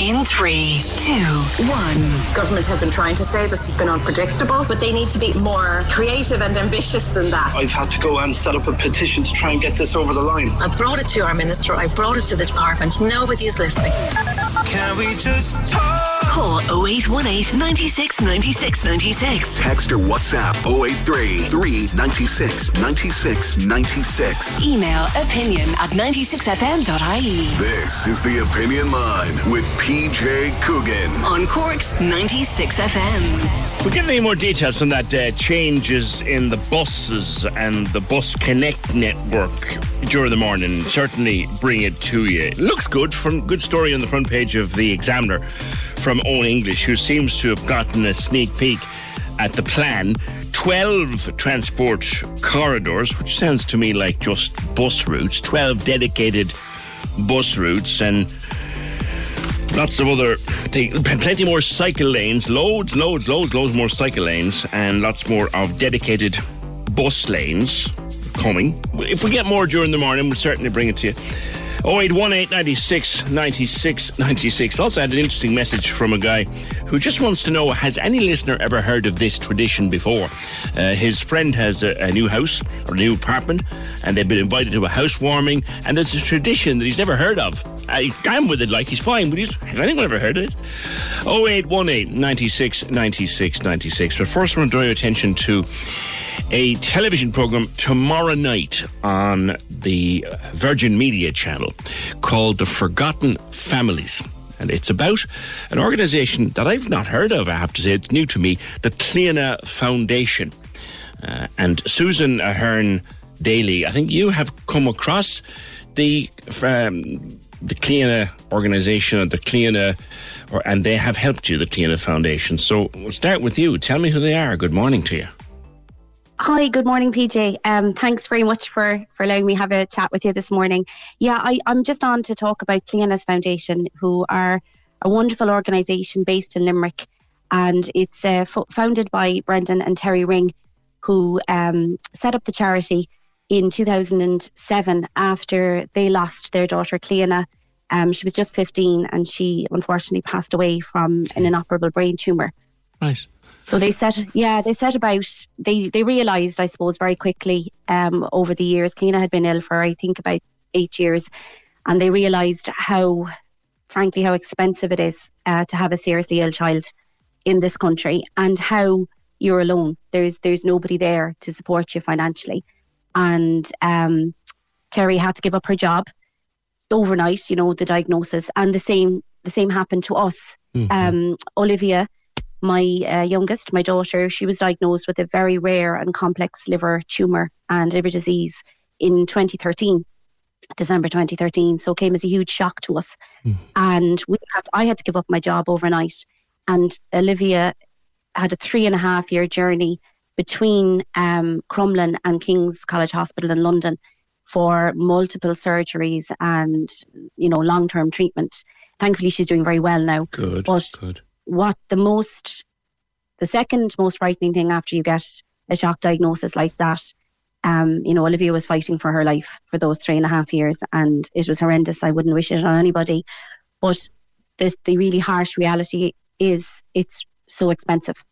In three, two, one. Government have been trying to say this has been unpredictable, but they need to be more creative and ambitious than that. I've had to go and set up a petition to try and get this over the line. I brought it to our minister, I brought it to the department. Nobody is listening. Can we just talk? Call 0818 96 96 96. Text or WhatsApp 083 396 96 96. Email opinion at 96fm.ie. This is the Opinion Line with PJ Coogan. On Cork's 96 FM. We'll get any more details on that uh, changes in the buses and the Bus Connect network during the morning. Certainly bring it to you. It looks good. From good story on the front page of the Examiner from Eoin English, who seems to have gotten a sneak peek at the plan. 12 transport corridors, which sounds to me like just bus routes, 12 dedicated bus routes, and lots of other things, plenty more cycle lanes, loads, loads, loads, loads more cycle lanes, and lots more of dedicated bus lanes coming. If we get more during the morning, we'll certainly bring it to you. 0818 96 96 96. Also had an interesting message from a guy who just wants to know Has any listener ever heard of this tradition before? Uh, his friend has a, a, new house or a new apartment and they've been invited to a housewarming and there's a tradition that he's never heard of. I am with it like he's fine, but he's, has anyone ever heard of it? 0818 96 96 96. But first, I want to draw your attention to a television program tomorrow night on the Virgin Media channel called The Forgotten Families. And it's about an organization that I've not heard of, I have to say. It's new to me, the Cliona Foundation. Uh, and Susan Ahern Daly, I think you have come across the um, the Cliona organization or the Cliona, or, and they have helped you, the Cliona Foundation. So we'll start with you. Tell me who they are. Good morning to you. Hi, good morning, PJ. Um, thanks very much for, for allowing me have a chat with you this morning. Yeah, I, I'm just on to talk about Cliona's Foundation, who are a wonderful organisation based in Limerick, and it's uh, f- founded by Brendan and Terry Ring, who um, set up the charity in 2007 after they lost their daughter Cliona. Um, she was just 15, and she unfortunately passed away from an inoperable brain tumour. Right. So they set, yeah, they set about. They they realised, I suppose, very quickly um, over the years. Cliona had been ill for I think about eight years, and they realised how, frankly, how expensive it is uh, to have a seriously ill child in this country, and how you're alone. There's there's nobody there to support you financially, and um, Terry had to give up her job overnight. You know the diagnosis, and the same the same happened to us. Mm-hmm. Um, Olivia my uh, youngest, my daughter, she was diagnosed with a very rare and complex liver tumour and liver disease in 2013, December 2013. So it came as a huge shock to us. Mm. And we had, I had to give up my job overnight. And Olivia had a three and a half year journey between um, Crumlin and King's College Hospital in London for multiple surgeries and you know long term treatment. Thankfully, she's doing very well now. Good. But good what the most, the second most frightening thing after you get a shock diagnosis like that, um, you know, Olivia was fighting for her life for those three and a half years, and it was horrendous. I wouldn't wish it on anybody. But the the really harsh reality is it's so expensive.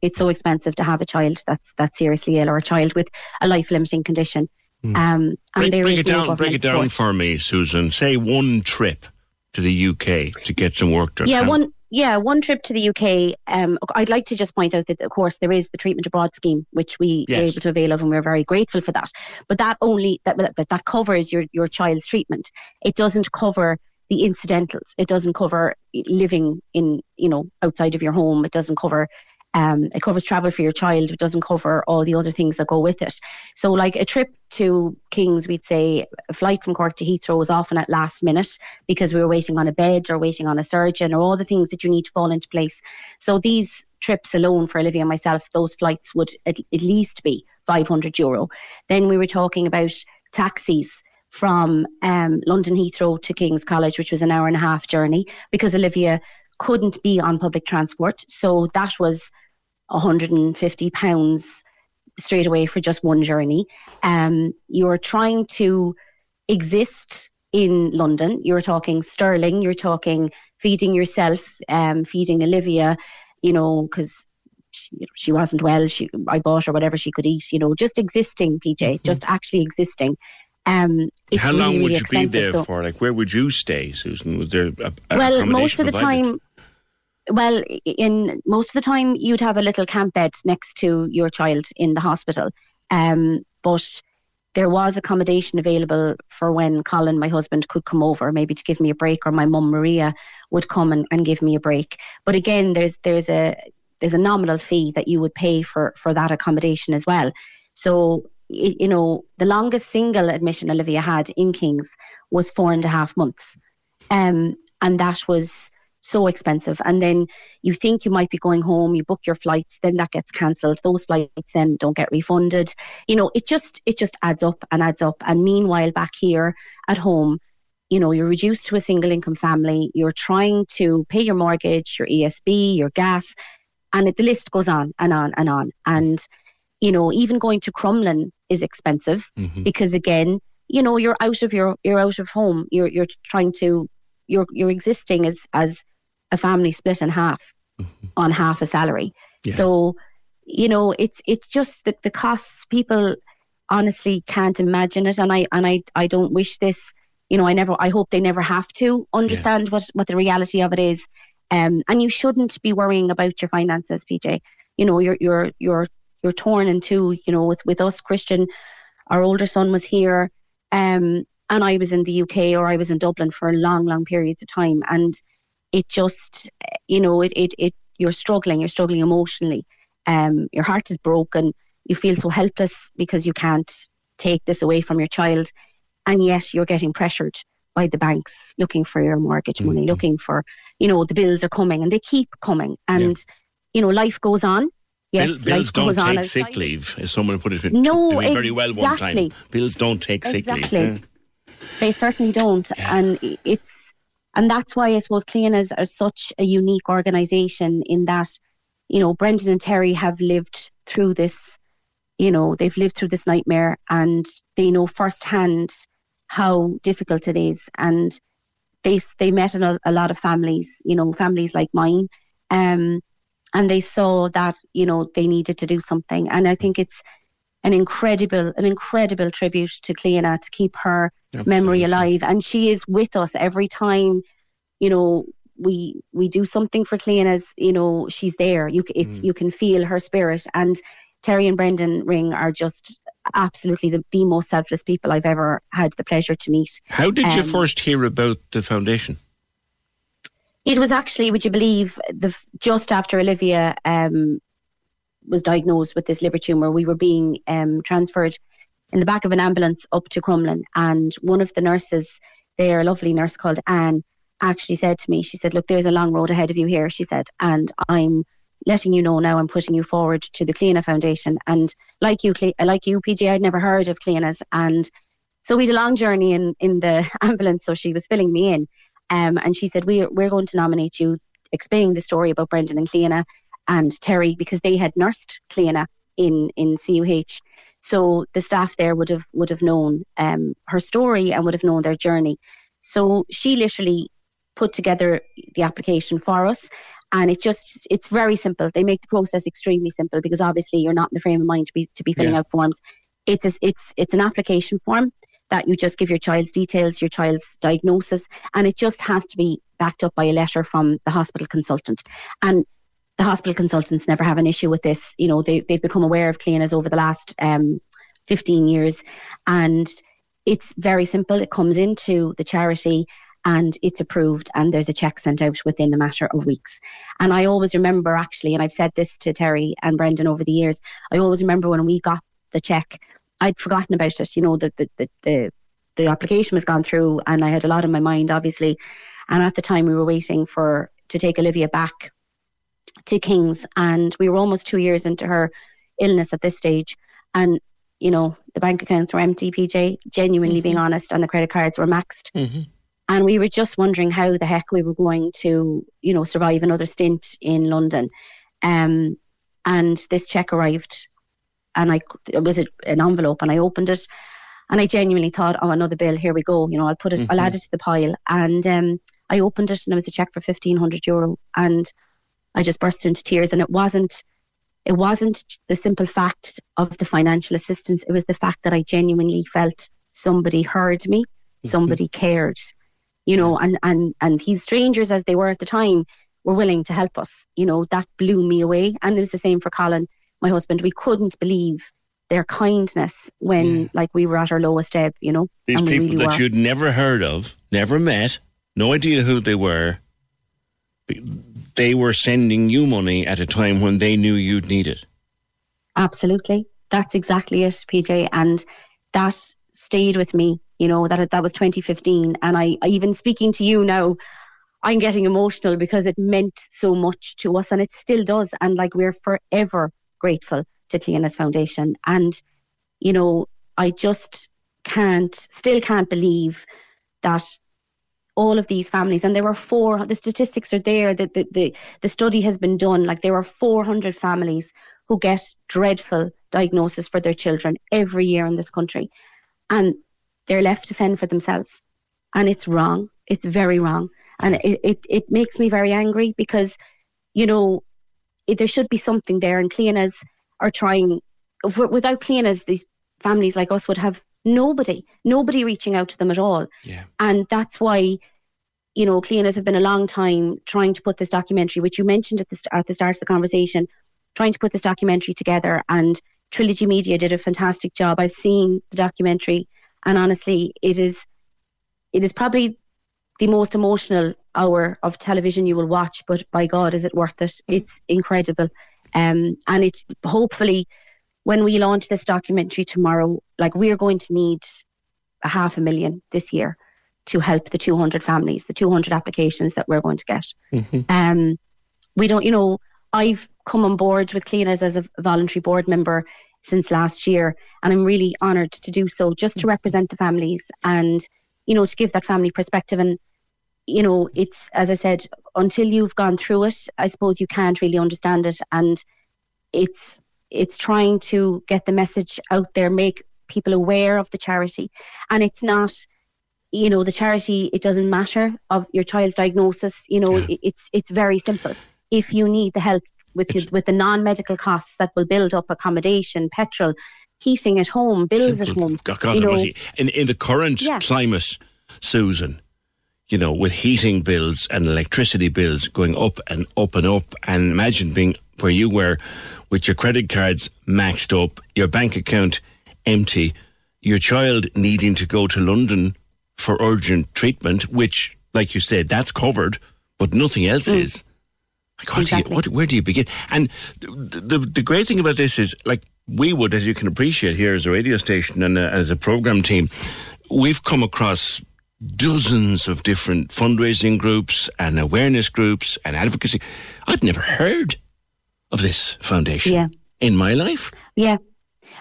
It's so expensive to have a child that's that's seriously ill or a child with a life limiting condition. Mm. Um, and break, there break is it down. Break it down support. for me, Susan. Say one trip to the UK to get some work done. Yeah, one yeah one trip to the UK. Um, I'd like to just point out that of course there is the treatment abroad scheme, which we were able to avail of, and we're very grateful for that. But that only that but that covers your your child's treatment. It doesn't cover the incidentals. It doesn't cover living in you know outside of your home. It doesn't cover. Um, it covers travel for your child. It doesn't cover all the other things that go with it. So, like a trip to Kings, we'd say a flight from Cork to Heathrow was often at last minute because we were waiting on a bed or waiting on a surgeon or all the things that you need to fall into place. So these trips alone for Olivia and myself, those flights would at, at least be 500 euro. Then we were talking about taxis from um, London Heathrow to King's College, which was an hour and a half journey because Olivia couldn't be on public transport. So that was 150 pounds straight away for just one journey. Um, you're trying to exist in London. You're talking sterling. You're talking feeding yourself, um, feeding Olivia. You know, because she, she wasn't well. She I bought her whatever she could eat. You know, just existing, PJ, just actually existing. Um, it's How really, long would really you be there so, for? Like, where would you stay, Susan? Was there a, a well, most of the time, well, in most of the time, you'd have a little camp bed next to your child in the hospital. Um, but there was accommodation available for when Colin, my husband, could come over, maybe to give me a break, or my mum Maria would come and, and give me a break. But again, there's there's a there's a nominal fee that you would pay for for that accommodation as well. So you know, the longest single admission Olivia had in Kings was four and a half months, um, and that was so expensive. And then you think you might be going home, you book your flights, then that gets cancelled. Those flights then don't get refunded. You know, it just it just adds up and adds up. And meanwhile, back here at home, you know, you're reduced to a single income family. You're trying to pay your mortgage, your ESB, your gas, and it, the list goes on and on and on. And you know, even going to Crumlin is expensive mm-hmm. because again, you know, you're out of your you're out of home. You're you're trying to you're you're existing as as a family split in half on half a salary. Yeah. So, you know, it's it's just that the costs people honestly can't imagine it and I and I I don't wish this, you know, I never I hope they never have to understand what what the reality of it is. Um and you shouldn't be worrying about your finances, PJ. You know, you're you're you're you're torn in two, you know, with with us Christian our older son was here um and I was in the UK or I was in Dublin for long long periods of time and it just you know it it, it you're struggling you're struggling emotionally. Um your heart is broken. You feel so helpless because you can't take this away from your child. And yet you're getting pressured by the banks looking for your mortgage money looking for you know the bills are coming and they keep coming. And you know life goes on. Yes Bill- bills life don't goes on take outside. sick leave, as someone put it No, very well one time. exactly. Bills don't take sick Exactly. leave. They certainly don't, and it's and that's why I suppose Cliona's are such a unique organisation in that, you know, Brendan and Terry have lived through this, you know, they've lived through this nightmare, and they know firsthand how difficult it is, and they they met a, a lot of families, you know, families like mine, um, and they saw that you know they needed to do something, and I think it's an incredible, an incredible tribute to Cliona to keep her memory alive. And she is with us every time, you know, we we do something for Cliona's, you know, she's there. You it's you can feel her spirit. And Terry and Brendan Ring are just absolutely the, the most selfless people I've ever had the pleasure to meet. How did you Um, first hear about the foundation? It was actually, would you believe, the just after Olivia um, was diagnosed with this liver tumor, we were being um, transferred in the back of an ambulance up to Crumlin, and one of the nurses there, a lovely nurse called Anne, actually said to me, she said, "Look, there's a long road ahead of you here," she said, and I'm letting you know now. I'm putting you forward to the Cliona Foundation, and like you, like you, PJ, I'd never heard of Cliona's, and so we had a long journey in in the ambulance. So she was filling me in, um, and she said, "We're we're going to nominate you," explaining the story about Brendan and Cliona and Terry because they had nursed Cliona in in CUH. So the staff there would have would have known um, her story and would have known their journey. So she literally put together the application for us, and it just it's very simple. They make the process extremely simple because obviously you're not in the frame of mind to be to be filling yeah. out forms. It's a, it's it's an application form that you just give your child's details, your child's diagnosis, and it just has to be backed up by a letter from the hospital consultant. And the hospital consultants never have an issue with this. You know, they, they've become aware of Cliona's over the last um, 15 years. And it's very simple. It comes into the charity and it's approved and there's a check sent out within a matter of weeks. And I always remember actually, and I've said this to Terry and Brendan over the years, I always remember when we got the check, I'd forgotten about it. You know, the the the, the, the application was gone through and I had a lot in my mind, obviously. And at the time we were waiting for to take Olivia back to King's and we were almost two years into her illness at this stage. And you know, the bank accounts were empty, PJ, genuinely mm-hmm. being honest, and the credit cards were maxed. Mm-hmm. And we were just wondering how the heck we were going to, you know, survive another stint in London. Um, and this check arrived, and I it was an envelope, and I opened it, and I genuinely thought, oh, another bill, here we go. You know, I'll put it, mm-hmm. I'll add it to the pile. And um, I opened it, and it was a check for fifteen hundred euro, and I just burst into tears. And it wasn't it wasn't the simple fact of the financial assistance, it was the fact that I genuinely felt somebody heard me, mm-hmm. somebody cared, you know, and, and, and these strangers as they were at the time were willing to help us. You know, that blew me away. And it was the same for Colin, my husband. We couldn't believe their kindness when yeah. like we were at our lowest ebb, you know. These people really that were. you'd never heard of, never met, no idea who they were they were sending you money at a time when they knew you'd need it. Absolutely. That's exactly it, PJ. And that stayed with me, you know, that that was 2015. And I, even speaking to you now, I'm getting emotional because it meant so much to us and it still does. And like we're forever grateful to Cliona's Foundation. And, you know, I just can't, still can't believe that all of these families and there were four the statistics are there that the, the, the study has been done like there are 400 families who get dreadful diagnosis for their children every year in this country and they're left to fend for themselves. And it's wrong. It's very wrong. And it, it, it makes me very angry because you know it, there should be something there and Cliona's are trying without Cliona's these families like us would have nobody, nobody reaching out to them at all. Yeah. And that's why, you know, Cliona's have been a long time trying to put this documentary, which you mentioned at the, at the start of the conversation, trying to put this documentary together. And Trilogy Media did a fantastic job. I've seen the documentary, and honestly, it is, it is probably the most emotional hour of television you will watch. But by God, is it worth it? It's incredible, um, and it's hopefully when we launch this documentary tomorrow, like we're going to need a half a million this year to help the 200 families, the 200 applications that we're going to get. Mm-hmm. Um, we don't, you know, I've come on board with Cliona's as a voluntary board member since last year, and I'm really honoured to do so, just to represent the families and, you know, to give that family perspective. And, you know, it's as I said, until you've gone through it, I suppose you can't really understand it, and it's it's trying to get the message out there, make people aware of the charity. And it's not, you know, the charity, it doesn't matter of your child's diagnosis, you know, yeah. it's it's very simple. If you need the help with the, with the non-medical costs that will build up accommodation, petrol, heating at home, bills simple. at home. God, you know, in in the current yeah. climate, Susan, you know, with heating bills and electricity bills going up and up and up, and imagine being where you were with your credit cards maxed up, your bank account empty, your child needing to go to London for urgent treatment, which, like you said, that's covered, but nothing else mm. is. Like, exactly. you, what, where do you begin? And the, the, the great thing about this is, like, we would, as you can appreciate here as a radio station and uh, as a program team, we've come across dozens of different fundraising groups and awareness groups and advocacy. I'd never heard of this foundation yeah. in my life. Yeah.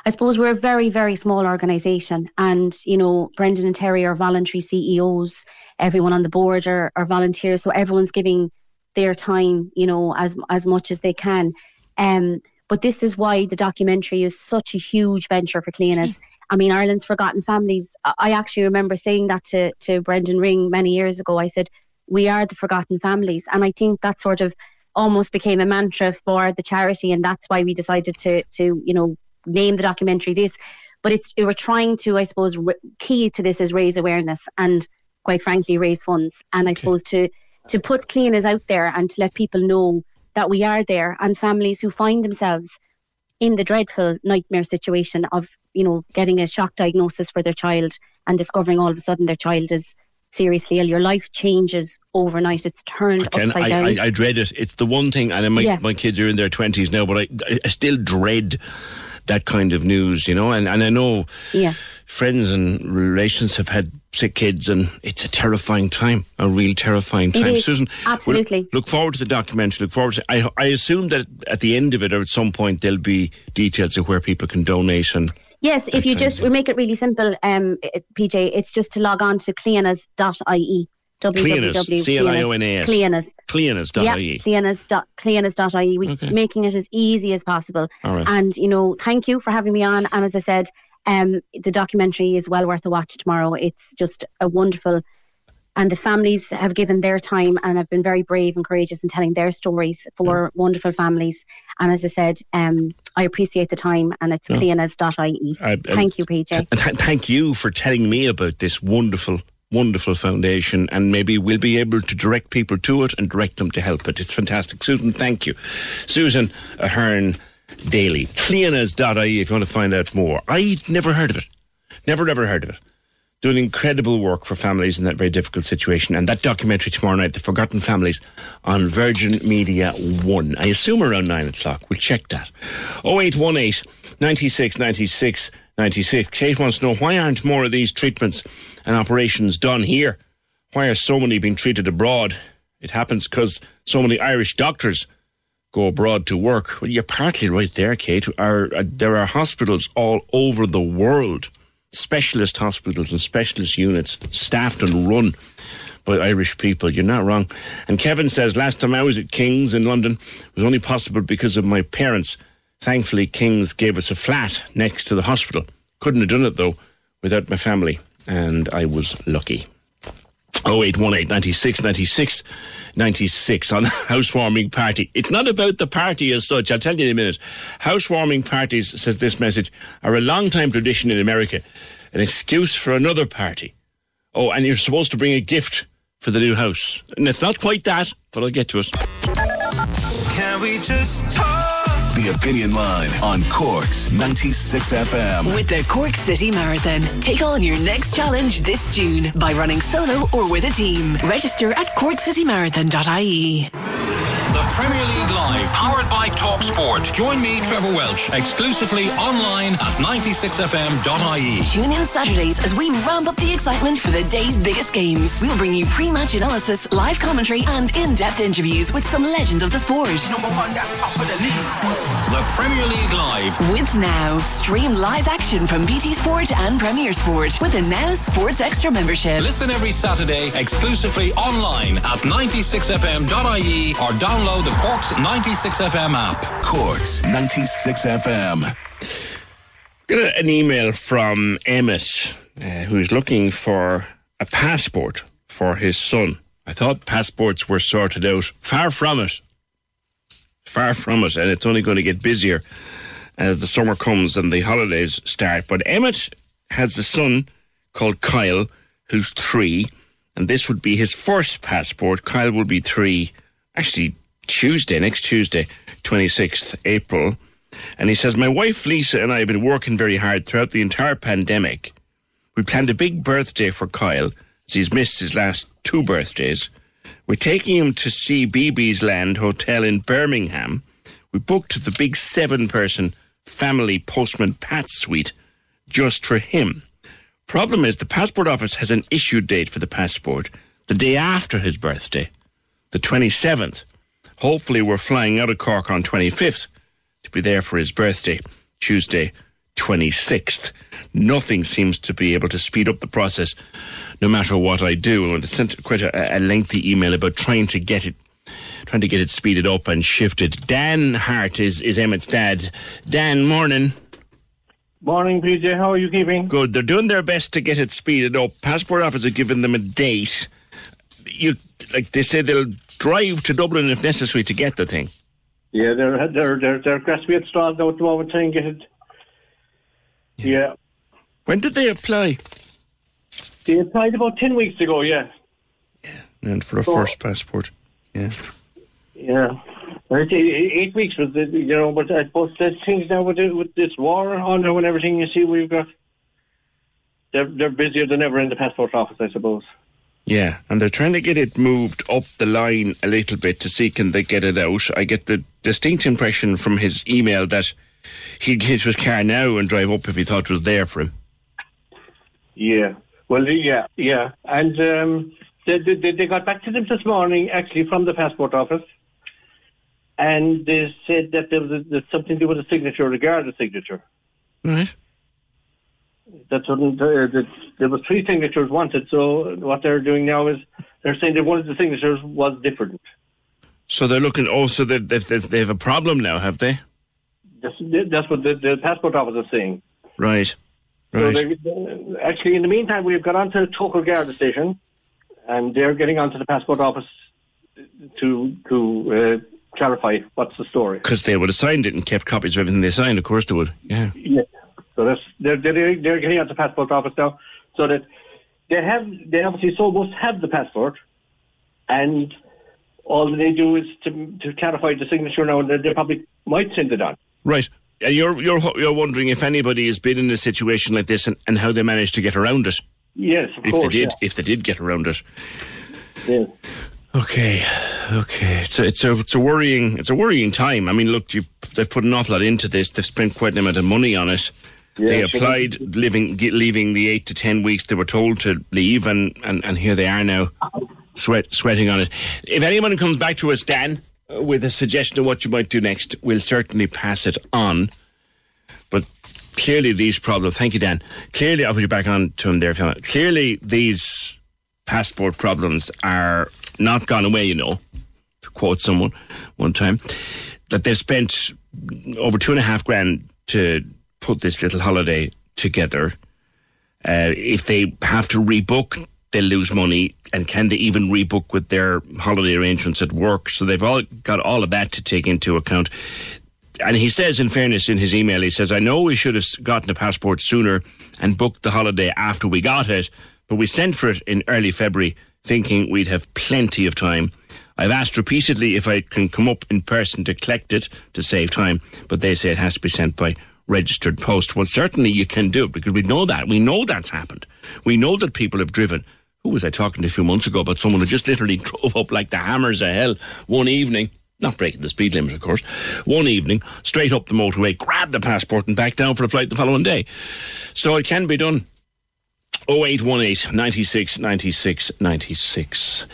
I suppose we're a very, very small organisation, and you know, Brendan and Terry are voluntary CEOs. Everyone on the board are, are volunteers, so everyone's giving their time, you know, as as much as they can. Um, but this is why the documentary is such a huge venture for Cliona's. I mean, Ireland's Forgotten Families. I actually remember saying that to to Brendan Ring many years ago. I said, "We are the forgotten families," and I think that sort of almost became a mantra for the charity, and that's why we decided to to you know name the documentary this. But it's we're trying to, I suppose, re- key to this is raise awareness and, quite frankly, raise funds, and I suppose to to put Cliona's out there and to let people know that we are there, and families who find themselves in the dreadful nightmare situation of you know getting a shock diagnosis for their child and discovering all of a sudden their child is seriously ill. Your life changes overnight. It's turned upside I, down. I, I dread it. It's the one thing, and my, Yeah. my kids are in their 20s now, but I, I still dread that kind of news, you know. And, and I know yeah. friends and relations have had sick kids, and it's a terrifying time, a real terrifying time. Susan, absolutely. look forward to the documentary. Look forward to. I, I assume that at the end of it, or at some point, there'll be details of where people can donate and. Yes, if you just we make it really simple, um, PJ, it's just to log on to clionas.ie. Clionas, C-L-I-O-N-A-S. Clionas. Clionas.ie. Yeah, Clionas dot- Clionas.ie. We Okay. making it as easy as possible. All right. And you know, thank you for having me on. And as I said, um, the documentary is well worth a watch tomorrow. It's just a wonderful. And the families have given their time and have been very brave and courageous in telling their stories for wonderful families. And as I said, um, I appreciate the time and it's Yeah. clionas.ie. I- I- Thank you, PJ. And th- thank you for telling me about this wonderful, wonderful foundation, and maybe we'll be able to direct people to it and direct them to help it. It's fantastic. Susan, thank you. Susan Ahern Daly, clionas.ie if you want to find out more. I'd never heard of it. Never, ever heard of it. Doing incredible work for families in that very difficult situation. And that documentary tomorrow night, The Forgotten Families, on Virgin Media 1. I assume around 9 o'clock. We'll check that. 0818 96 96 96. Kate wants to know why aren't more of these treatments and operations done here? Why are so many being treated abroad? It happens because so many Irish doctors go abroad to work. Well, you're partly right there, Kate. Uh, there are hospitals all over the world, specialist hospitals and specialist units, staffed and run by Irish people. You're not wrong. And Kevin says, last time I was at King's in London it was only possible because of my parents. Thankfully, King's gave us a flat next to the hospital. Couldn't have done it, though, without my family. And I was lucky. 0818 96 96 96 on housewarming party. It's not about the party as such. I'll tell you in a minute. Housewarming parties, says this message, are a long time tradition in America, an excuse for another party. Oh, and you're supposed to bring a gift for the new house. And it's not quite that, but I'll get to it. Can we just talk? The Opinion Line on Cork's 96 FM. With the Cork City Marathon, take on your next challenge this June by running solo or with a team. Register at corkcitymarathon.ie. The Premier League Live, powered by Talk Sport. Join me, Trevor Welch, exclusively online at 96fm.ie. Tune in Saturdays as we ramp up the excitement for the day's biggest games. We'll bring you pre-match analysis, live commentary, and in-depth interviews with some legends of the sport. Number one, that's top of the league. The Premier League Live. With Now, stream live action from BT Sport and Premier Sport with a Now Sports Extra membership. Listen every Saturday exclusively online at 96fm.ie or download the Cork's 96FM app. Cork's 96 FM. Got an email from Emmett, uh, who's looking for a passport for his son. I thought passports were sorted out. Far from it. Far from it. And it's only going to get busier as the summer comes and the holidays start. But Emmett has a son called Kyle, who's three, and this would be his first passport. Kyle will be three, actually, Tuesday, next Tuesday, 26th April. And he says, My wife Lisa and I have been working very hard throughout the entire pandemic. We planned a big birthday for Kyle, as he's missed his last two birthdays. We're taking him to CBeebies Land Hotel in Birmingham. We booked the big seven person family postman Pat suite just for him. Problem is, the passport office has an issue date for the passport the day after his birthday, the 27th. Hopefully, we're flying out of Cork on 25th to be there for his birthday, Tuesday, 26th. Nothing seems to be able to speed up the process, no matter what I do. And I sent quite a, a lengthy email about trying to get it. Trying to get it speeded up and shifted. Dan Hart is, is Emmett's dad. Dan, morning. Morning, PJ. How are you keeping? Good. They're doing their best to get it speeded up. Passport office have given them a date. You like they say they'll drive to Dublin if necessary to get the thing. Yeah, they're they're they're they're at straws now at the moment trying to get it. Yeah. When did they apply? They applied about ten weeks ago. Yeah. Yeah, and for a So- first passport. Yeah. Yeah. Eight, eight weeks was the, you know, but I suppose there's things now with it, with this war on and everything. You see, we've got they're they're busier than ever in the passport office, I suppose. Yeah, and they're trying to get it moved up the line a little bit to see can they get it out. I get the distinct impression from his email that he'd get his car now and drive up if he thought it was there for him. Yeah. Well, yeah, yeah, and um, they, they they got back to them this morning, actually from the passport office, and they said that there was a, there's something to do with a signature, regard the signature. Right. That's what uh, that there was three signatures wanted. So what they're doing now is they're saying that one of the signatures was different. So they're looking. Also, they've, they've, they've, they have a problem now, have they? That's, that's what the, the passport office is saying. Right. Right. they- actually, in the meantime, we've got onto Togher Garda station, and they're getting onto the passport office to to uh, clarify what's the story. Because they would have signed it and kept copies of everything they signed. Of course they would. Yeah. Yeah. So that's they're they're, they're getting onto the passport office now, so that they have they obviously so must have the passport, and all they do is to to clarify the signature now, and they, probably might send it on. Right. And you're you're you're wondering if anybody has been in a situation like this and, and how they managed to get around it. Yes, of if course. they did, if they did get around it. Yeah. Okay, okay. It's a, it's a it's a worrying it's a worrying time. I mean, look, you, they've put an awful lot into this. They've spent quite an amount of money on it. They Yeah, sure. applied, living ge- leaving the eight to ten weeks they were told to leave, and, and, and here they are now, sweat sweating on it. If anyone comes back to us, Dan, uh, with a suggestion of what you might do next, we'll certainly pass it on. But clearly, these problems. Thank you, Dan. Clearly, I'll put you back on to him there. If you want. Clearly, these passport problems are not gone away. You know, to quote someone one time, that they've spent over two and a half grand to put this little holiday together. Uh, if they have to rebook, they'll lose money. And can they even rebook with their holiday arrangements at work? So they've all got all of that to take into account. And he says, in fairness, in his email, he says, I know we should have gotten a passport sooner and booked the holiday after we got it, but we sent for it in early February thinking we'd have plenty of time. I've asked repeatedly if I can come up in person to collect it to save time, but they say it has to be sent by registered post. Well, certainly you can do it because we know that. We know that's happened. We know that people have driven. Who was I talking to a few months ago about someone who just literally drove up like the hammers of hell one evening? Not breaking the speed limit, of course. One evening, straight up the motorway, grabbed the passport and back down for the flight the following day. So it can be done. 0818 96 96 96.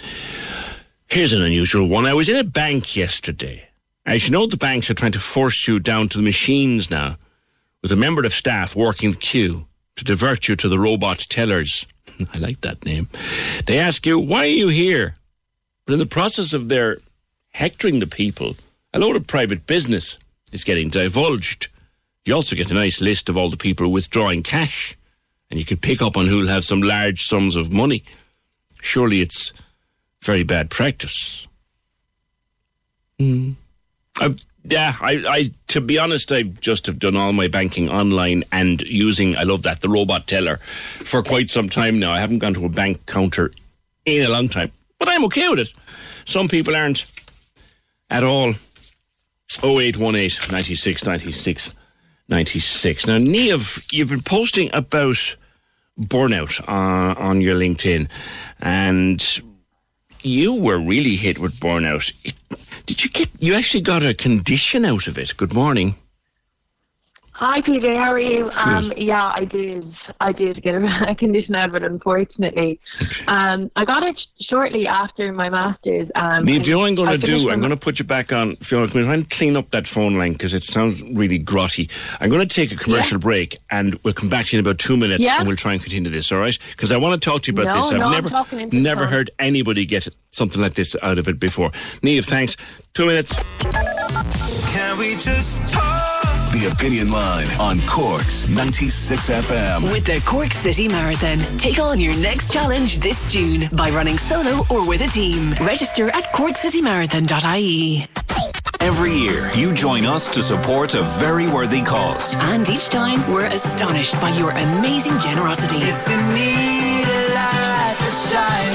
Here's an unusual one. I was in a bank yesterday. As you know, the banks are trying to force you down to the machines now with a member of staff working the queue to divert you to the robot tellers. I like that name. They ask you, why are you here? But in the process of their hectoring the people, a load of private business is getting divulged. You also get a nice list of all the people withdrawing cash, and you can pick up on who'll have some large sums of money. Surely it's very bad practice. Hmm. I, yeah, I, I, to be honest, I just have done all my banking online and using, I love that, the robot teller for quite some time now. I haven't gone to a bank counter in a long time, but I'm okay with it. Some people aren't at all. 0818 96 96 96. Now, Neve, you've been posting about burnout on, on your LinkedIn, and you were really hit with burnout. It, did you get, you actually got a condition out of it? Good morning. Hi, PJ. How are you? Um, yeah, I did. I did get a, a condition out of it, unfortunately. Um, I got it shortly after my master's. Um, Neve, do you know what I'm going to do? I'm going to put you back on. Fiona, can we try and clean up that phone line because it sounds really grotty. I'm going to take a commercial break and we'll come back to you in about two minutes Yeah. and we'll try and continue this, all right? Because I want to talk to you about No, this. I've no, I'm never, talking into the never phone. heard anybody get something like this out of it before. Neve, thanks. Two minutes. Can we just talk? The Opinion Line on Cork's 96 FM. With the Cork City Marathon, take on your next challenge this June by running solo or with a team. Register at corkcitymarathon.ie. Every year, you join us to support a very worthy cause. And each time, we're astonished by your amazing generosity. If you need a light to shine it, I'll be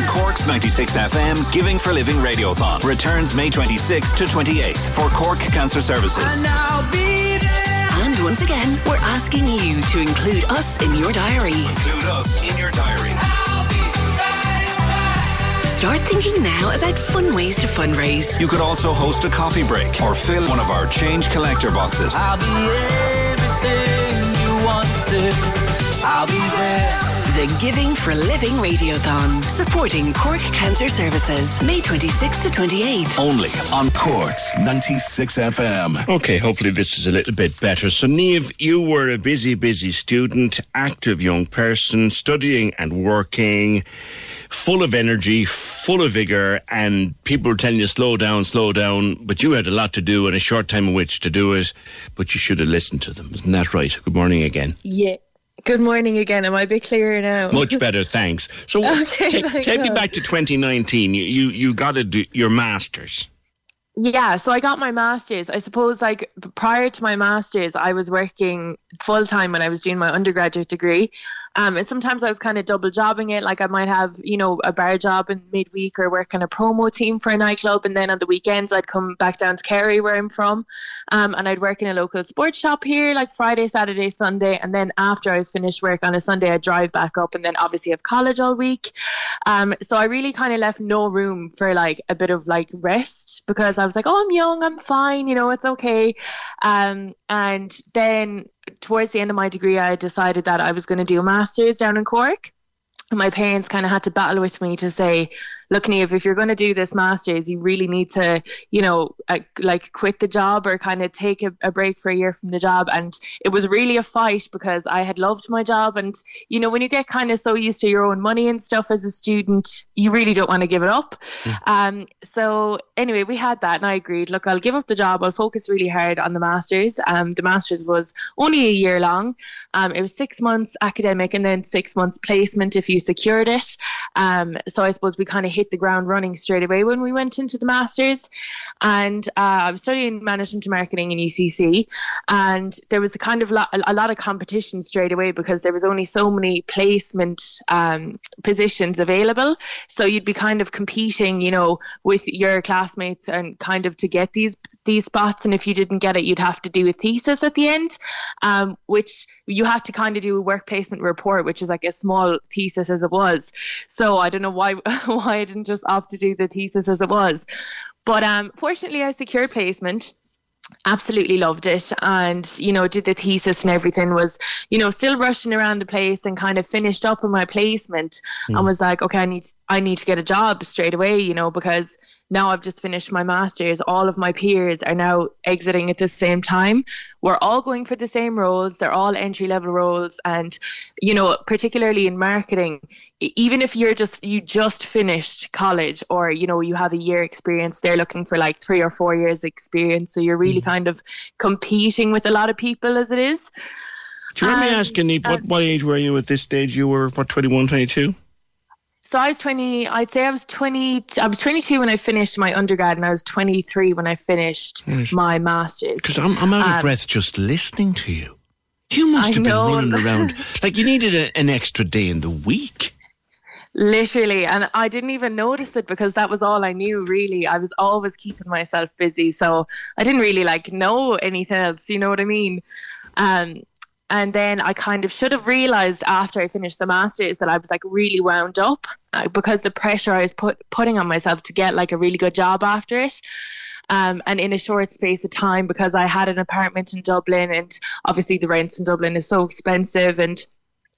there. The Cork's 96 FM Giving for Living Radiothon returns May 26th to 28th for Cork Cancer Services. And I'll be there. And once again, we're asking you to include us in your diary. Include us in your diary. Start thinking now about fun ways to fundraise. You could also host a coffee break or fill one of our change collector boxes. I'll be everything you wanted. I'll be there. The Giving for Living Radiothon, supporting Cork Cancer Services, May 26th to 28th. Only on Cork's 96 FM. Okay, hopefully this is a little bit better. So, Neve, you were a busy, busy student, active young person, studying and working, full of energy, full of vigour, and people were telling you slow down, slow down, but you had a lot to do and a short time in which to do it, but you should have listened to them. Isn't that right? Good morning again. Yeah. Good morning again. Am I a bit clearer now? Much better, thanks. So, Okay, take, take me back to 2019. You, you, you got to do your masters. Yeah, so I got my master's. I suppose, like, prior to my master's, I was working full time when I was doing my undergraduate degree. Um, and sometimes I was kind of double jobbing it. Like, I might have, you know, a bar job in midweek or work on a promo team for a nightclub. And then on the weekends, I'd come back down to Kerry, where I'm from. Um, and I'd work in a local sports shop here, like Friday, Saturday, Sunday. And then after I was finished work on a Sunday, I'd drive back up and then obviously have college all week. Um, so I really kind of left no room for like a bit of like rest because I was like, oh, I'm young, I'm fine, you know, it's okay. Um, and then towards the end of my degree, I decided that I was going to do a master's down in Cork. And my parents kind of had to battle with me to say, look, Neve, if you're going to do this master's, you really need to, you know, uh, like quit the job or kind of take a, a break for a year from the job. And it was really a fight because I had loved my job. And, you know, when you get kind of so used to your own money and stuff as a student, you really don't want to give it up. Um, so anyway, we had that and I agreed, look, I'll give up the job. I'll focus really hard on the master's. Um, the master's was only a year long. Um, it was six months academic and then six months placement if you secured it. Um, so I suppose we kind of hit the ground running straight away when we went into the masters. And uh, I was studying management and marketing in UCC, and there was a kind of lo- a lot of competition straight away because there was only so many placement um, positions available. So you'd be kind of competing, you know, with your classmates and kind of to get these these spots. And if you didn't get it, you'd have to do a thesis at the end, um, which you had to kind of do a work placement report, which is like a small thesis as it was. So I don't know why why I didn't just opt to do the thesis as it was. But um, fortunately, I secured placement absolutely loved it and you know did the thesis and everything was you know still rushing around the place and kind of finished up on my placement and was like okay I need I need to get a job straight away you know because now I've just finished my masters. All of my peers are now exiting at the same time. We're all going for the same roles. They're all entry level roles. And you know particularly in marketing even if you're just you just finished college or you know you have a year experience they're looking for like 3 or 4 years experience. So you're really kind of competing with a lot of people as it is. Do you mind me Um, asking, Neve, what, what age were you at this stage? You were, what, 21, 22? So I was 20 I'd say I was 20 I was 22 when I finished my undergrad and I was 23 when I finished Right. my masters Because I'm, I'm out of Um, breath just listening to you. You must I have been know. running around like you needed a, an extra day in the week. Literally, and I didn't even notice it because that was all I knew. Really, I was always keeping myself busy, so I didn't really like know anything else. You know what I mean? Um, and then I kind of should have realized after I finished the masters that I was like really wound up because the pressure I was put putting on myself to get like a really good job after it. Um, and in a short space of time because I had an apartment in Dublin and obviously the rents in Dublin is so expensive and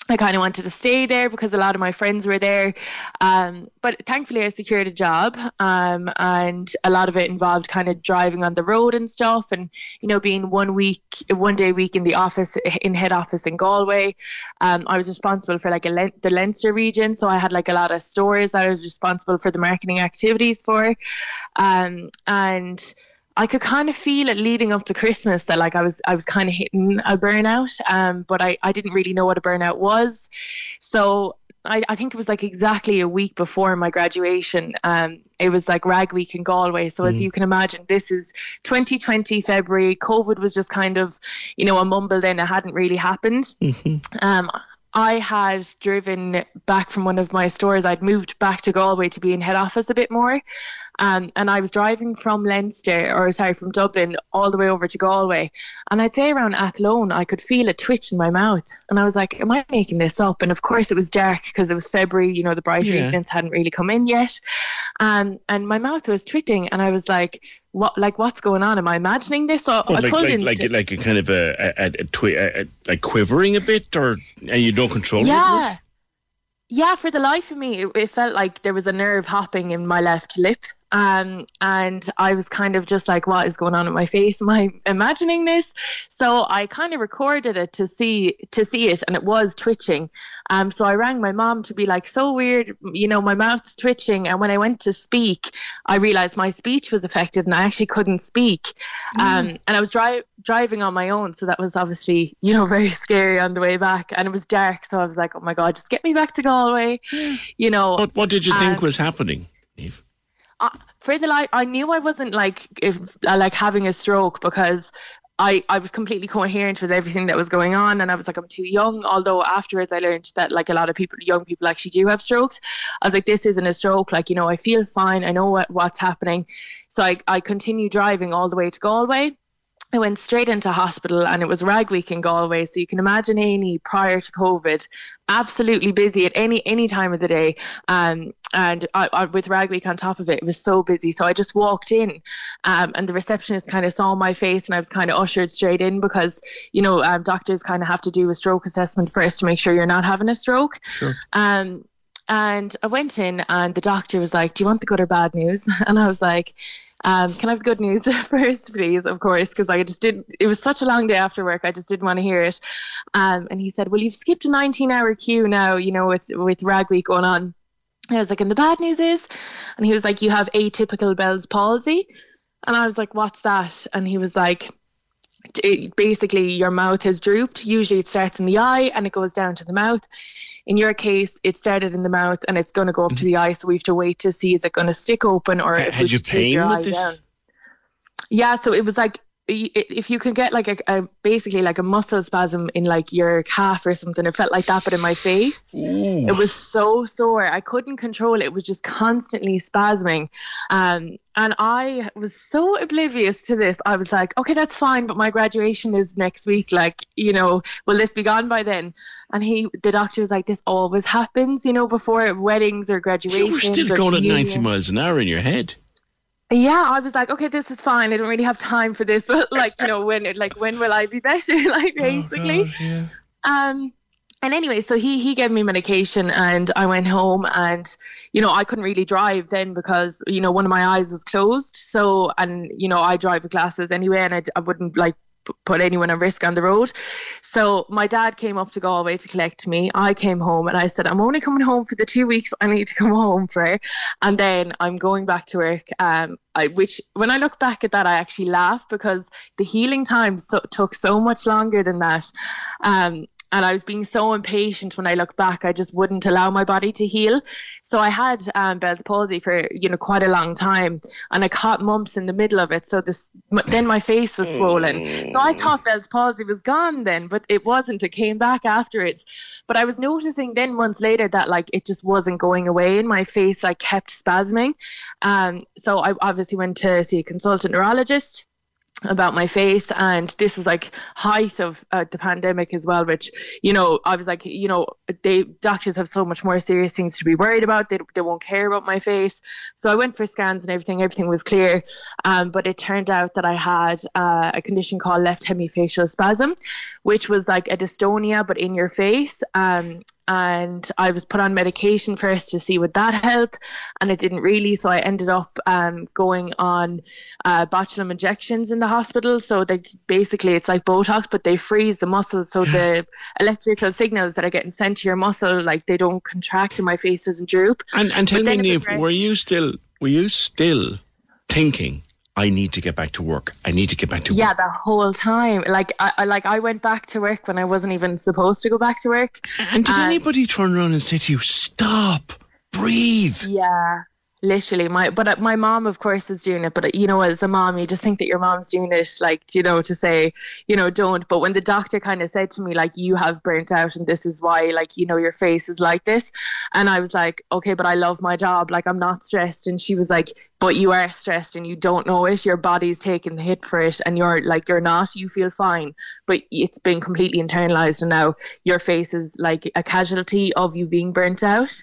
I kind of wanted to stay there because a lot of my friends were there. Um, but thankfully, I secured a job, um, and a lot of it involved kind of driving on the road and stuff, and you know, being one week, one day a week in the office, in head office in Galway. Um, I was responsible for like a Len- the Leinster region, so I had like a lot of stores that I was responsible for the marketing activities for, um, and I could kind of feel it leading up to Christmas that like I was I was kind of hitting a burnout, um, but I, I didn't really know what a burnout was. So I, I think it was like exactly a week before my graduation. Um, it was like Rag Week in Galway. So as Mm. you can imagine, this is 2020 February. COVID was just kind of, you know, a mumble then. It hadn't really happened. Um, I had driven back from one of my stores. I'd moved back to Galway to be in head office a bit more. Um, and I was driving from Leinster, or sorry, from Dublin all the way over to Galway. And I'd say around Athlone, I could feel a twitch in my mouth. And I was like, am I making this up? And of course, it was dark because it was February, you know, the brighter Yeah. evenings hadn't really come in yet. Um, and my mouth was twitching. And I was like, what, like, what's going on? Am I imagining this? So What, I like, like, like, like a kind of a, a, a, twi- a like quivering a bit, or and you don't control yeah. it. Yeah, for the life of me, it, it felt like there was a nerve hopping in my left lip. Um, and I was kind of just like, what is going on in my face? Am I imagining this? So I kind of recorded it to see to see it, and it was twitching. Um, so I rang my mom to be like, so weird, you know, my mouth's twitching. And when I went to speak, I realized my speech was affected, and I actually couldn't speak. Um, and I was dri- driving on my own, so that was obviously, you know, very scary on the way back. And it was dark, so I was like, oh my god, just get me back to Galway, you know. What, what did you think Um, was happening? Uh, for the life, I knew I wasn't like if uh, like having a stroke because I I was completely coherent with everything that was going on, and I was like I'm too young. Although afterwards I learned that like a lot of people, young people, actually do have strokes. I was like, this isn't a stroke. Like you know, I feel fine. I know what what's happening. So I I continued driving all the way to Galway. I went straight into hospital and it was rag week in Galway. So you can imagine A&E prior to COVID, absolutely busy at any any time of the day. Um, and I, I, with rag week on top of it, it was so busy. So I just walked in um, and the receptionist kind of saw my face and I was kind of ushered straight in because, you know, um, doctors kind of have to do a stroke assessment first to make sure you're not having a stroke. Sure. Um, and I went in, and the doctor was like, "Do you want the good or bad news?" And I was like, um, "Can I have good news first, please?" Of course, because I just did. It was such a long day after work. I just didn't want to hear it. Um, and he said, "Well, you've skipped a 19-hour queue now. You know, with with Rag Week going on." I was like, "And the bad news is," and he was like, "You have atypical Bell's palsy." And I was like, "What's that?" And he was like, it, basically your mouth has drooped. Usually it starts in the eye and it goes down to the mouth. In your case, it started in the mouth and it's going to go up to the eye. So we have to wait to see is it going to stick open or Ha- if had we you should take your pain with this? down. Yeah, so it was like if you can get like a, a basically like a muscle spasm in like your calf or something, it felt like that, but in my face. It was so sore. I couldn't control it. It was just constantly spasming. Um, and I was so oblivious to this. I was like, okay, that's fine, but my graduation is next week. Like, you know, will this be gone by then? And he, the doctor was like, this always happens, you know, before weddings or graduations You were still going at 90 miles an hour in your head. Yeah, I was like, okay, this is fine. I don't really have time for this. like, you know, when like when will I be better? like basically. Um and anyway, so he he gave me medication and I went home and you know, I couldn't really drive then because, you know, one of my eyes was closed. So and you know, I drive with glasses anyway and I, I wouldn't like put anyone at risk on the road. So my dad came up to Galway to collect me. I came home and I said, I'm only coming home for the two weeks I need to come home for. And then I'm going back to work. Um, I, which when I look back at that, I actually laugh because the healing time so, took so much longer than that. Um, and I was being so impatient when I look back. I just wouldn't allow my body to heal. So I had um, Bell's palsy for you know quite a long time, and I caught mumps in the middle of it. So this m- then my face was swollen. So I thought Bell's palsy was gone then, but it wasn't. It came back afterwards. But I was noticing then months later that like it just wasn't going away, and my face like kept spasming. Um, so I obviously went to see a consultant neurologist about my face and this was like height of uh, the pandemic as well which you know i was like you know they doctors have so much more serious things to be worried about. They, they won't care about my face so i went for scans and everything. Everything was clear. Um, but it turned out that i had uh, a condition called left hemifacial spasm which was like a dystonia but in your face um, and I was put on medication first to see would that help, and it didn't really. So I ended up um, going on uh, botulinum injections in the hospital. So they basically it's like Botox, but they freeze the muscles, so the electrical signals that are getting sent to your muscle like they don't contract, and my face doesn't droop. And, and tell me, then it Neve, progressed- were you still were you still thinking I need to get back to work. I need to get back to yeah, work. Yeah, the whole time. Like I, I like I went back to work when I wasn't even supposed to go back to work. And did um, anybody turn around and say to you, "Stop, breathe"? Yeah, literally. My but uh, my mom, of course, is doing it. But uh, you know, as a mom, you just think that your mom's doing it, like you know, to say, you know, don't. But when the doctor kind of said to me, like, you have burnt out, and this is why, like, you know, your face is like this, and I was like, okay, but I love my job. Like, I'm not stressed. And she was like, but you are stressed, and you don't know it. Your body's taking the hit for it, and you're like, you're not. You feel fine, but it's been completely internalized, and now your face is like a casualty of you being burnt out.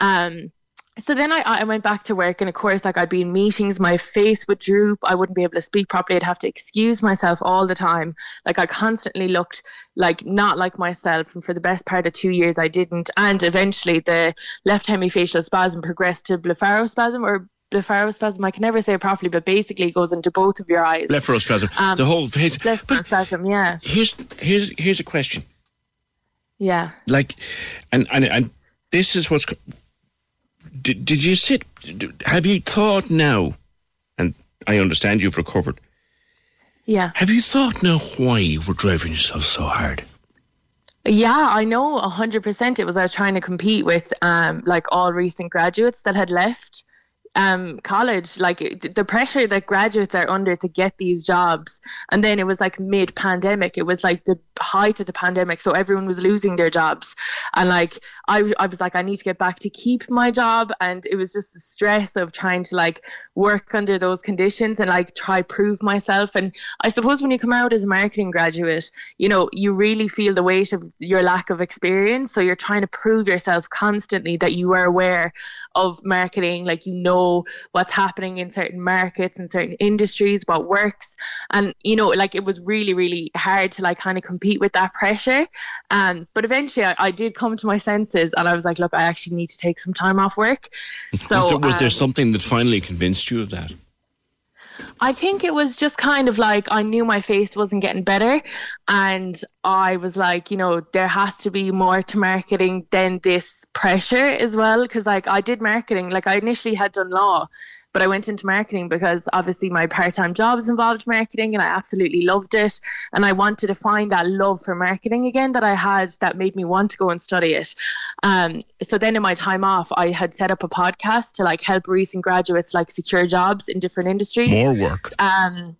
Um, so then I, I went back to work and of course like I'd be in meetings my face would droop I wouldn't be able to speak properly I'd have to excuse myself all the time like I constantly looked like not like myself and for the best part of two years I didn't and eventually the left hemifacial spasm progressed to blepharospasm or blepharospasm I can never say it properly but basically it goes into both of your eyes Blepharospasm. Um, the whole face. blepharospasm yeah Here's here's here's a question. yeah Like, and and and this is what's. Did, did you sit? Have you thought now? And I understand you've recovered. yeah Have you thought now why you were driving yourself so hard? Yeah, I know a hundred percent. It was I was trying to compete with um like all recent graduates that had left um college like the pressure that graduates are under to get these jobs and then it was like mid pandemic it was like the height of the pandemic so everyone was losing their jobs. And like I, I was like I need to get back to keep my job. And it was just the stress of trying to like work under those conditions and like try prove myself. And I suppose when you come out as a marketing graduate you know you really feel the weight of your lack of experience. So you're trying to prove yourself constantly that you are aware of marketing like you know what's happening in certain markets and certain industries what works. And you know like it was really really hard to like kind of compete with that pressure um but eventually I, I did come to my senses and I was like look I actually need to take some time off work so was there, was there um, something that finally convinced you of that? I think it was just kind of like I knew my face wasn't getting better, and I was like, you know, there has to be more to marketing than this pressure as well. Because like I did marketing, like I initially had done law, but I went into marketing because obviously my part-time jobs involved marketing, and I absolutely loved it, and I wanted to find that love for marketing again that I had that made me want to go and study it. Um, so then in my time off, I had set up a podcast to like help recent graduates like secure jobs in different industries More work. um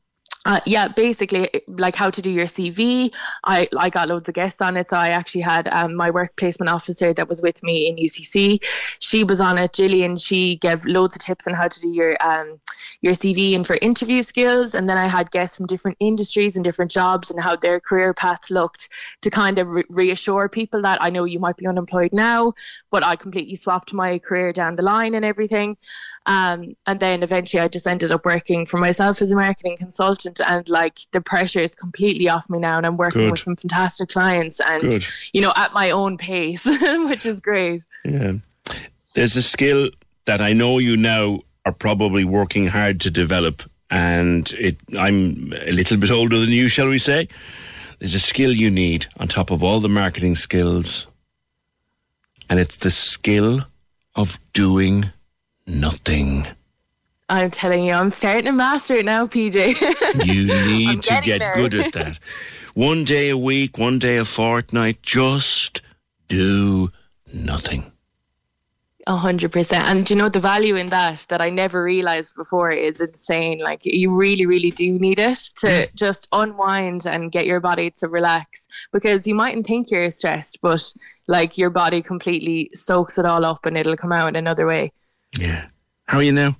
uh, yeah, basically, like how to do your CV. I I got loads of guests on it. So I actually had um, my work placement officer that was with me in UCC. She was on it. Gillian. She gave loads of tips on how to do your um your CV and for interview skills. And then I had guests from different industries and different jobs and how their career path looked to kind of re- reassure people that I know you might be unemployed now, but I completely swapped my career down the line and everything. Um, and then eventually I just ended up working for myself as a marketing consultant and like the pressure is completely off me now and I'm working Good. with some fantastic clients and Good. you know at my own pace which is great. Yeah. There's a skill that I know you now are probably working hard to develop, and it, I'm a little bit older than you, shall we say? There's a skill you need on top of all the marketing skills, and it's the skill of doing nothing. I'm telling you, I'm starting to master it now, PJ. You need to get there. good at that. One day a week, one day a fortnight, just do nothing. A hundred percent. And do you know the value in that that I never realized before is insane. Like you really, really do need it to just unwind and get your body to relax because you mightn't think you're stressed, but like your body completely soaks it all up and it'll come out another way. Yeah. How are you now?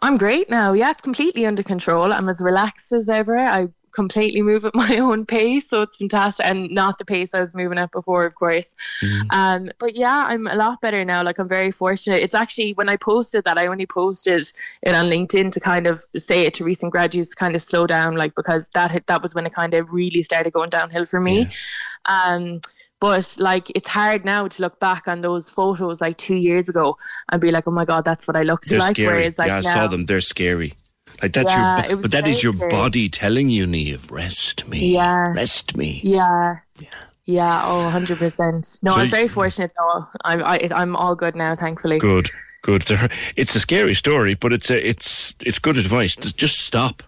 I'm great now. Yeah, it's completely under control. I'm as relaxed as ever. I completely move at my own pace, so it's fantastic, and not the pace I was moving at before, of course. Um, but yeah, I'm a lot better now. Like I'm very fortunate. It's actually when I posted that, I only posted it on LinkedIn to kind of say it to recent graduates to kind of slow down, like because that hit, that was when it kind of really started going downhill for me. Um, but like it's hard now to look back on those photos like two years ago and be like, oh my god, that's what I looked They're like. scary. Whereas like yeah, I now, saw them. They're scary. Like that's Yeah, your, it bo- was but that is your body telling you, Neve, rest me, Yeah. rest me. Yeah. Yeah, oh, 100%. No, So I was very fortunate though. I'm, I, I'm all good now, thankfully. Good. Good. It's a scary story, but it's a, it's it's good advice. Just stop.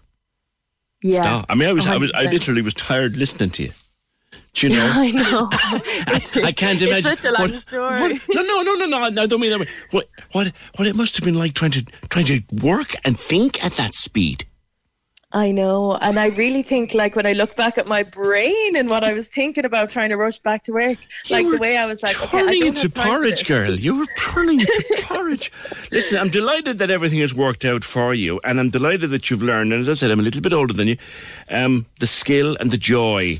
Yeah. Stop. I mean, I was, I was, I literally was tired listening to you. Do you know? I know. I, I, can't imagine. It's such a long what, story. What, no, no, no, no, no. I don't mean that way. What, what, what it must have been like trying to trying to work and think at that speed. I know, and I really think like when I look back at my brain and what I was thinking about trying to rush back to work, You like the way I was like, okay, I turning into porridge, girl. You were turning into porridge. Listen, I'm delighted that everything has worked out for you, and I'm delighted that you've learned. And as I said, I'm a little bit older than you. Um, the skill and the joy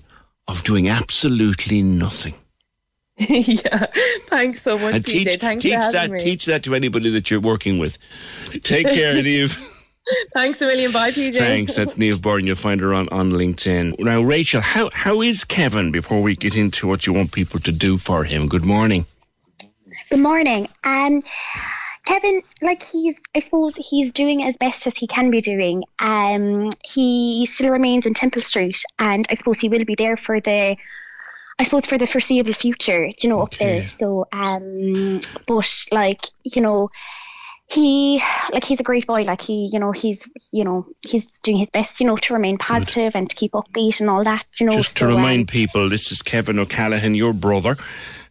of doing absolutely nothing. yeah, thanks so much, and PJ. teach, Thanks teach for that me. teach that to anybody that you're working with. Take care, Neve. Thanks a million. Bye, PJ. Thanks. That's Neve Byrne. You'll find her on, on LinkedIn. Now, Rachel, how how is Kevin? Before we get into what you want people to do for him. Good morning. Good morning. Um, Kevin, like he's, I suppose he's doing as best as he can be doing. Um, he still remains in Temple Street, and I suppose he will be there for the, I suppose for the foreseeable future. You know, up there. So, um, but like you know, he like he's a great boy. Like he, you know, he's you know he's doing his best. You know, to remain positive and to keep upbeat and all that. You know, Just to so, um, remind people, this is Kevin O'Callaghan, your brother.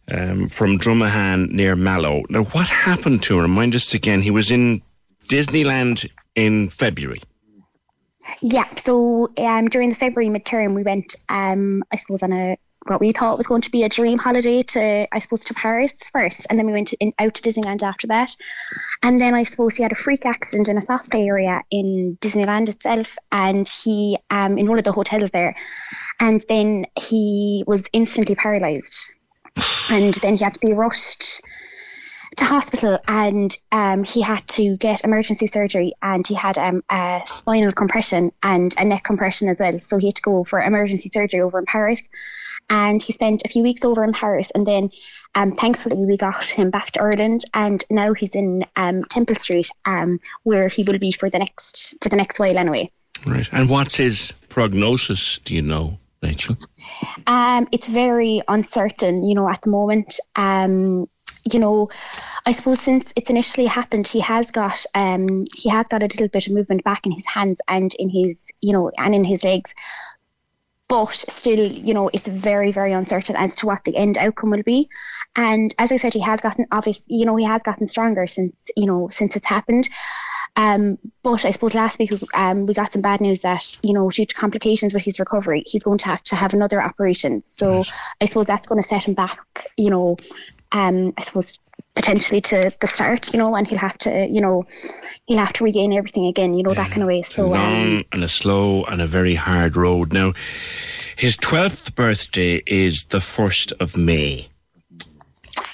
Um, from Dromahane near Mallow. Now, what happened to him? Remind us again. He was in Disneyland in February. Yeah, so um, during the February midterm, we went, um, I suppose, on a what we thought was going to be a dream holiday to, I suppose, to Paris first, and then we went in, out to Disneyland after that. And then I suppose he had a freak accident in a soft play area in Disneyland itself, and he, um, in one of the hotels there, and then he was instantly paralysed, and then he had to be rushed to hospital and um, he had to get emergency surgery and he had um, a spinal compression and a neck compression as well. So he had to go for emergency surgery over in Paris. And he spent a few weeks over in Paris and then um, thankfully we got him back to Ireland and now he's in um, Temple Street um, where he will be for the next for the next while anyway. Right. And what's his prognosis, do you know, Rachel? Um, it's very uncertain, you know, at the moment. Um, you know, I suppose since it's initially happened, he has got um, he has got a little bit of movement back in his hands and in his, you know, and in his legs. But still, you know, it's very, very uncertain as to what the end outcome will be. And as I said, he has gotten obvious, you know, he has gotten stronger since, you know, since it's happened. Um, but I suppose last week um, we got some bad news that you know due to complications with his recovery, he's going to have to have another operation. So I suppose that's going to set him back. You know, um, I suppose potentially to the start. You know, and he'll have to, you know, he'll have to regain everything again. You know that kind of way. So um, long and a slow and a very hard road. Now, his 12th birthday is the 1st of May.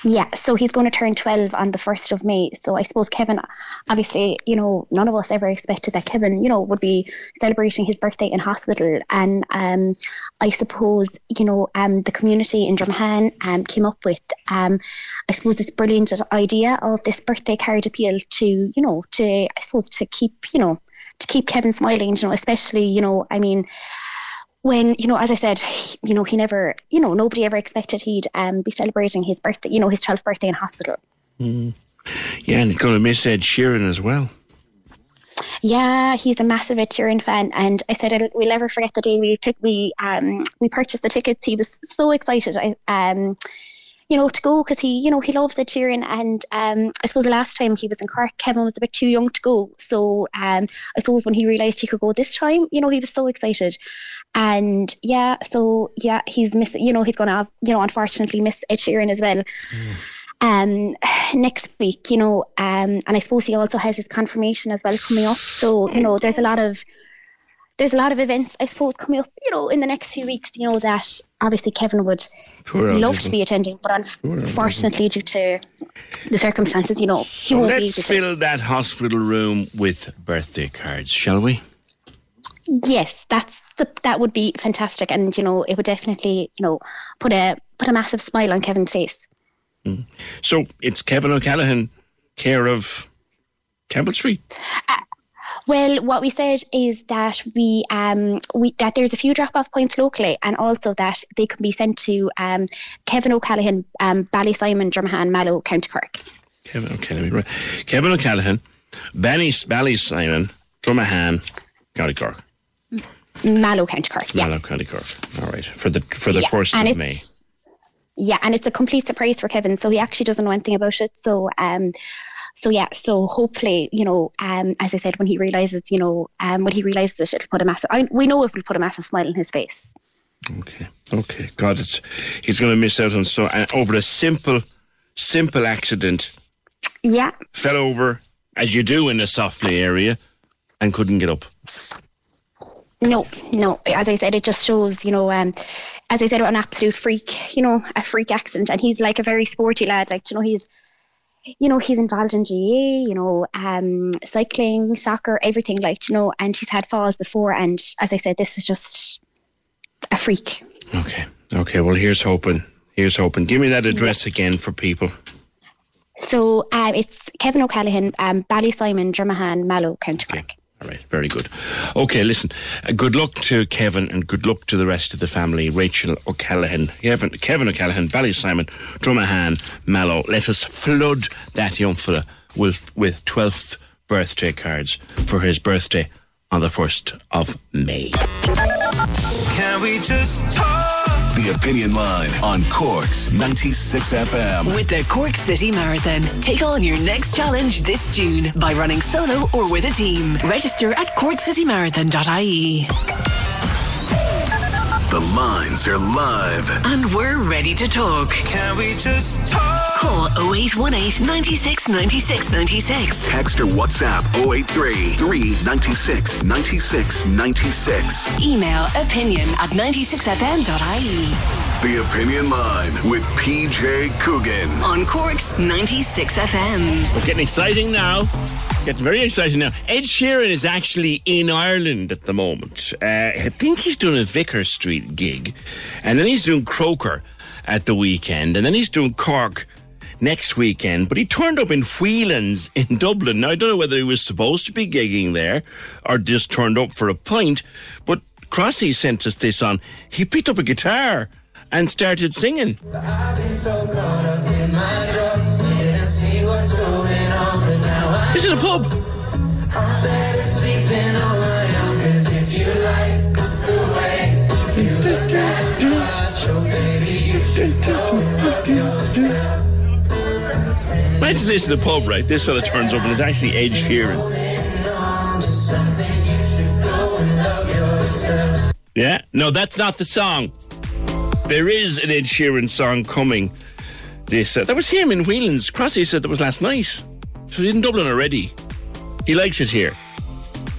Yeah, so he's going to turn 12 on the 1st of May. So I suppose Kevin, obviously, you know, none of us ever expected that Kevin, you know, would be celebrating his birthday in hospital. And um, I suppose, you know, um, the community in Dromahane um, came up with, um, I suppose, this brilliant idea of this birthday card appeal to, you know, to, I suppose, to keep, you know, to keep Kevin smiling, you know, especially, you know, I mean, when you know, as I said, he- you know, he never, you know, nobody ever expected he'd um, be celebrating his birthday, you know, his 12th birthday in hospital. Mm. Yeah, and he's going to miss Ed Sheeran as well. Yeah, he's a massive Ed Sheeran fan, and I said we'll never forget the day we pick, we um we purchased the tickets. He was so excited. I um. You know, to go because he, you know, he loves Ed Sheeran, and um, I suppose the last time he was in Cork, Kevin was a bit too young to go. So um, I suppose when he realised he could go this time, you know, he was so excited, and yeah, so yeah, he's miss, you know, he's gonna have, you know, unfortunately miss Ed Sheeran as well um, next week, you know, um, and I suppose he also has his confirmation as well coming up. So, you know, there's a lot of there's a lot of events, I suppose, coming up, you know, in the next few weeks, you know, that obviously Kevin would love to be attending, but unfortunately, due to the circumstances, you know, he won't be let's able to. fill that hospital room with birthday cards, shall we? Yes, that's the, that would be fantastic, and you know, it would definitely, you know, put a put a massive smile on Kevin's face. Mm. So it's Kevin O'Callaghan, care of Temple Street. Uh, Well, what we said is that we um we that there's a few drop off points locally, and also that they can be sent to um Kevin O'Callaghan, um Ballysimon, Dromahane, Mallow, County Cork. Kevin O'Callaghan. Right. Kevin O'Callaghan, Benny Ballysimon, Dromahane, County Cork. Mallow County Cork. Yeah. Mallow County Cork. All right. For the for the Yeah, first and of May. Yeah, and it's a complete surprise for Kevin, so he actually doesn't know anything about it. So, um, so yeah, so hopefully, you know, um, as I said, when he realizes, you know, um, when he realizes it, it'll put a massive. I, we know it will put a massive smile on his face. Okay. Okay. God, it's he's going to miss out on so and over a simple, simple accident. Yeah, Fell over as you do in a soft play area, and couldn't get up. no, no. As I said, it just shows, you know, um, as I said, an absolute freak, you know, a freak accident, and he's like a very sporty lad. Like, you know, he's. You know, he's involved in GAA, you know, um, cycling, soccer, everything like, you know, and he's had falls before. And as I said, this was just a freak. Okay. Okay. Well, here's hoping. Here's hoping. Give me that address again for people. So um, it's Kevin O'Callaghan, um, Ballysimon, Dromahane, Mallow, County Cork. All right, very good. Okay, listen. Uh, good luck to Kevin and good luck to the rest of the family. Rachel O'Callaghan, Kevin, Kevin O'Callaghan, Ballysimon, Dromahane, Mallow. Let us flood that young fella with with twelfth birthday cards for his birthday on the first of May. Can we just talk? Opinion Line on Cork's 96 FM. With the Cork City Marathon, take on your next challenge this June by running solo or with a team. Register at corkcitymarathon.ie. The lines are live. And we're ready to talk. Can we just talk? Call 0818 96 96 96. Text or WhatsApp 083 396 96 96. Email opinion at 96fm.ie. The Opinion Line with PJ Coogan. On Cork's 96 FM. It's getting exciting now. Getting very exciting now. Ed Sheeran is actually in Ireland at the moment. Uh, I think he's doing a Vicar Street gig, and then he's doing Croker at the weekend, and then he's doing Cork next weekend. But he turned up in Whelan's in Dublin. Now I don't know whether he was supposed to be gigging there or just turned up for a pint. But Crossy sent us this on. He picked up a guitar and started singing. I've been so caught Imagine this in the pub, right? This sort of turns up and it's actually Ed Sheeran. On to something you should go and. Yeah, no, that's not the song. There is an Ed Sheeran song coming. This uh, that was him in Whelan's. Crossy said that was last night. So he's in Dublin already. He likes it here.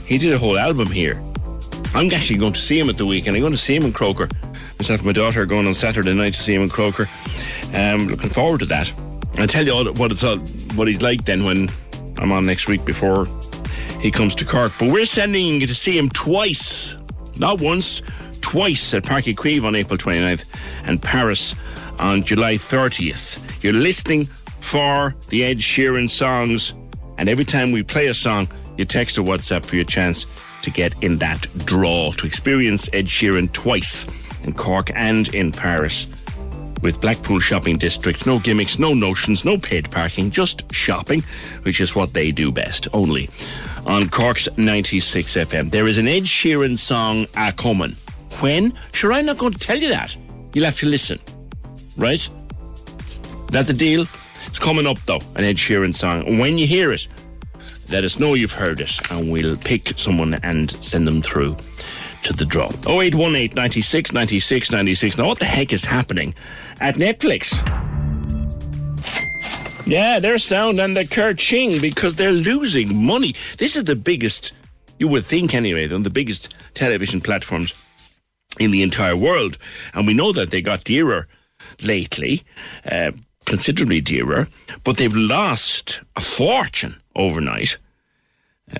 He did a whole album here. I'm actually going to see him at the weekend. I'm going to see him in Croker. Myself and my daughter are going on Saturday night to see him in Croker. Um, looking forward to that. I'll tell you all what it's all, what he's like then when I'm on next week before he comes to Cork. But we're sending you to see him twice, not once, twice at Páirc Uí Chaoimh on April 29th and Paris on July 30th. You're listening for the Ed Sheeran songs, and every time we play a song, you text or WhatsApp for your chance to get in that draw to experience Ed Sheeran twice in Cork and in Paris with Blackpool Shopping District. No gimmicks, no notions, no paid parking, just shopping, which is what they do best, only on Cork's 96 FM. There is an Ed Sheeran song a coming. When? Sure, I'm not going to tell you that. You'll have to listen. Right? That the deal? It's coming up though, an Ed Sheeran song. When you hear it, let us know you've heard it and we'll pick someone and send them through to the draw. 0818 96 96 96. Now, what the heck is happening at Netflix? Yeah, their sound and the Kerching because they're losing money. This is the biggest, you would think anyway, they're the biggest television platforms in the entire world. And we know that they got dearer lately, uh, considerably dearer, but they've lost a fortune overnight.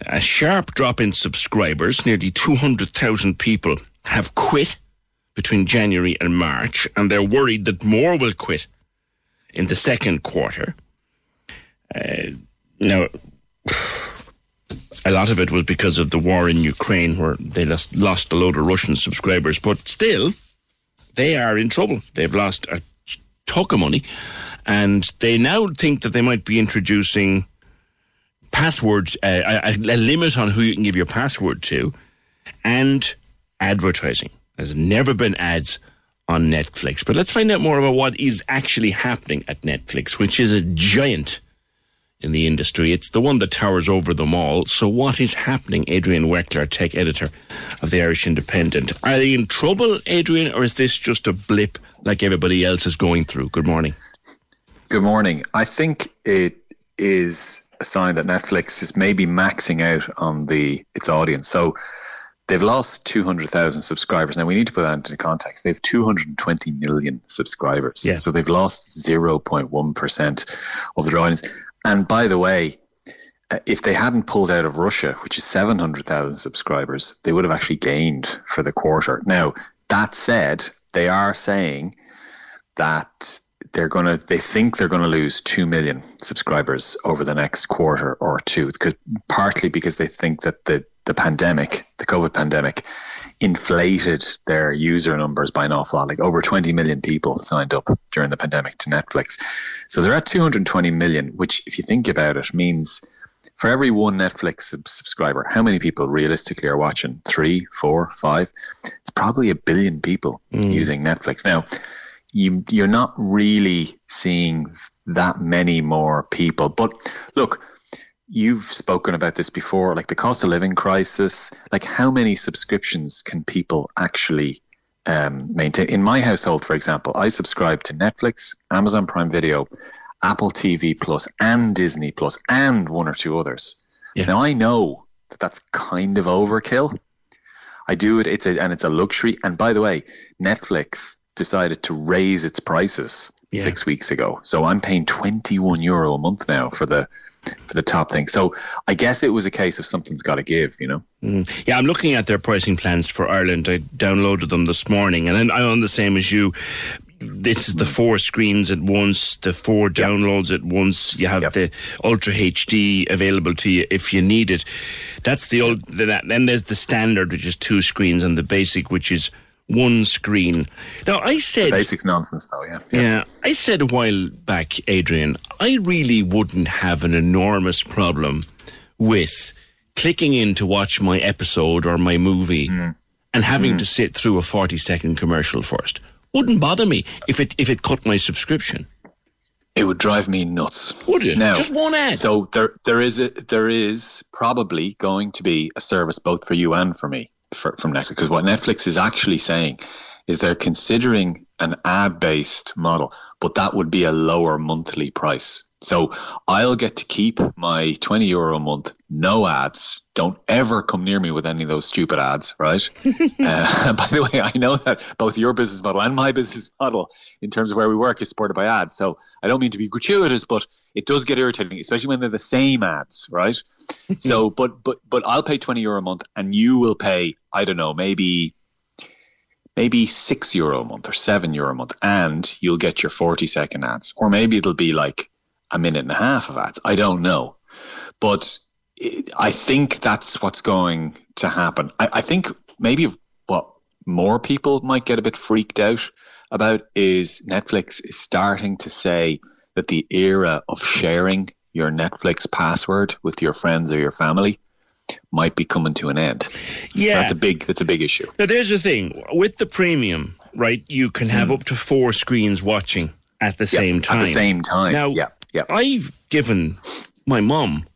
A sharp drop in subscribers, nearly 200,000 people have quit between January and March, and they're worried that more will quit in the second quarter. Uh, now, a lot of it was because of the war in Ukraine, where they lost, lost a load of Russian subscribers, but still, they are in trouble. They've lost a ton of money, and they now think that they might be introducing passwords, uh, a, a limit on who you can give your password to, and advertising. There's never been ads on Netflix. But let's find out more about what is actually happening at Netflix, which is a giant in the industry. It's the one that towers over them all. So, what is happening? Adrian Weckler, tech editor of the Irish Independent. Are they in trouble, Adrian, or is this just a blip like everybody else is going through? Good morning. Good morning. I think it is a sign that Netflix is maybe maxing out on the its audience. So they've lost 200,000 subscribers. Now we need to put that into context. They have 220 million subscribers. Yeah. So they've lost 0.1% of their audience. And by the way, uh, if they hadn't pulled out of Russia, which is 700,000 subscribers, they would have actually gained for the quarter. Now, that said, they are saying that they're going to they think they're going to lose 2 million subscribers over the next quarter or two because partly because they think that the the pandemic the covid pandemic inflated their user numbers by an awful lot like over 20 million people signed up during the pandemic to netflix. So they're at 220 million which if you think about it means for every one netflix sub- subscriber how many people realistically are watching? Three four five? It's probably a billion people mm. using netflix. Now you you're not really seeing that many more people. But look, you've spoken about this before, like the cost of living crisis. Like how many subscriptions can people actually um, maintain? In my household, for example, I subscribe to Netflix, Amazon Prime Video, Apple TV Plus, and Disney Plus, and one or two others. Now I know that that's kind of overkill. I do it. It's a and it's a luxury. And by the way, Netflix decided to raise its prices Yeah. six weeks ago. So I'm paying 21 euro a month now for the for the top thing. So I guess it was a case of something's got to give, you know. Mm. Yeah, I'm looking at their pricing plans for Ireland. I downloaded them this morning, and then I'm on the same as you. This is the four screens at once, the four downloads at once. You have the Ultra HD available to you if you need it. That's the old. Then there's the standard, which is two screens, and the basic, which is one screen. Now, I said Basics nonsense, though. Yeah. yeah, I said a while back, Adrian, I really wouldn't have an enormous problem with clicking in to watch my episode or my movie hmm. and having hmm. to sit through a 40 second commercial first. Wouldn't bother me if it if it cut my subscription. It would drive me nuts. Would it? Now, Just one ad. So there, there is a, there is probably going to be a service both for you and for me for, from Netflix. Because what Netflix is actually saying is they're considering an ad-based model, but that would be a lower monthly price. So I'll get to keep my 20 euro a month, no ads. Don't ever come near me with any of those stupid ads, right? uh, by the way, I know that both your business model and my business model, in terms of where we work, is supported by ads. So I don't mean to be gratuitous, but it does get irritating, especially when they're the same ads, right? so, but but but I'll pay 20 euro a month, and you will pay, I don't know, maybe maybe six euro a month or seven euro a month, and you'll get your 40 second ads, or maybe it'll be like a minute and a half of ads. I don't know, but it, I think that's what's going to happen. I, I think maybe what more people might get a bit freaked out about is Netflix is starting to say that the era of sharing your Netflix password with your friends or your family might be coming to an end. So Yeah. that's a big that's a big issue. Now, there's the thing with the premium, right? You can have hmm. up to four screens watching at the. Yeah, same at time. the same time. Now, Yeah, yeah. I've given my mum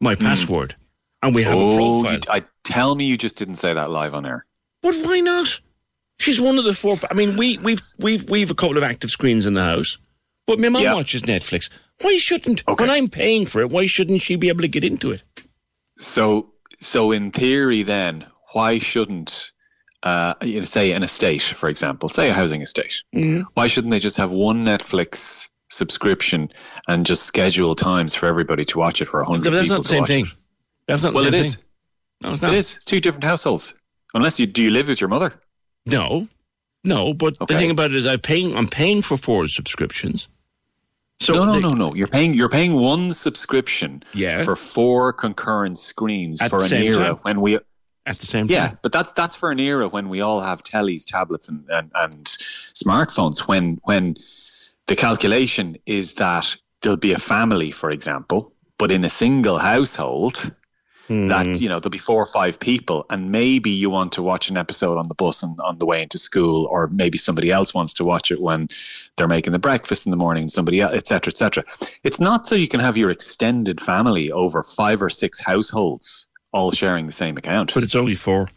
my password, and we have a Hmm. oh, profile. you, I tell me you just didn't say that live on air. But why not? She's one of the four. I mean, we we've we've we've a couple of active screens in the house, but my mum Yeah. watches Netflix. Why shouldn't when I'm paying for it? Why shouldn't she be able to get into it? So, so in theory, then why shouldn't, uh, you know, say an estate, for example, say a housing estate, Mhm. why shouldn't they just have one Netflix subscription and just schedule times for everybody to watch it for a hundred But that's not the same thing. it? That's not the Well, it thing. No, it's not. It is. It's two different households. Unless you do you live with your mother? No, no. But the thing about it is, I'm paying. I'm paying for four subscriptions. So no, no, they- no, no. You're paying. You're paying one subscription Yeah. for four concurrent screens At for an era time. when we at the same time. yeah, time. but that's that's for an era when we all have tellies, tablets, and, and, and smartphones. When when the calculation is that there'll be a family, for example, but in a single household, that hmm. you know there'll be four or five people, and maybe you want to watch an episode on the bus and on the way into school, or maybe somebody else wants to watch it when they're making the breakfast in the morning, somebody else, etc., etc. It's not so you can have your extended family over five or six households all sharing the same account. But it's only four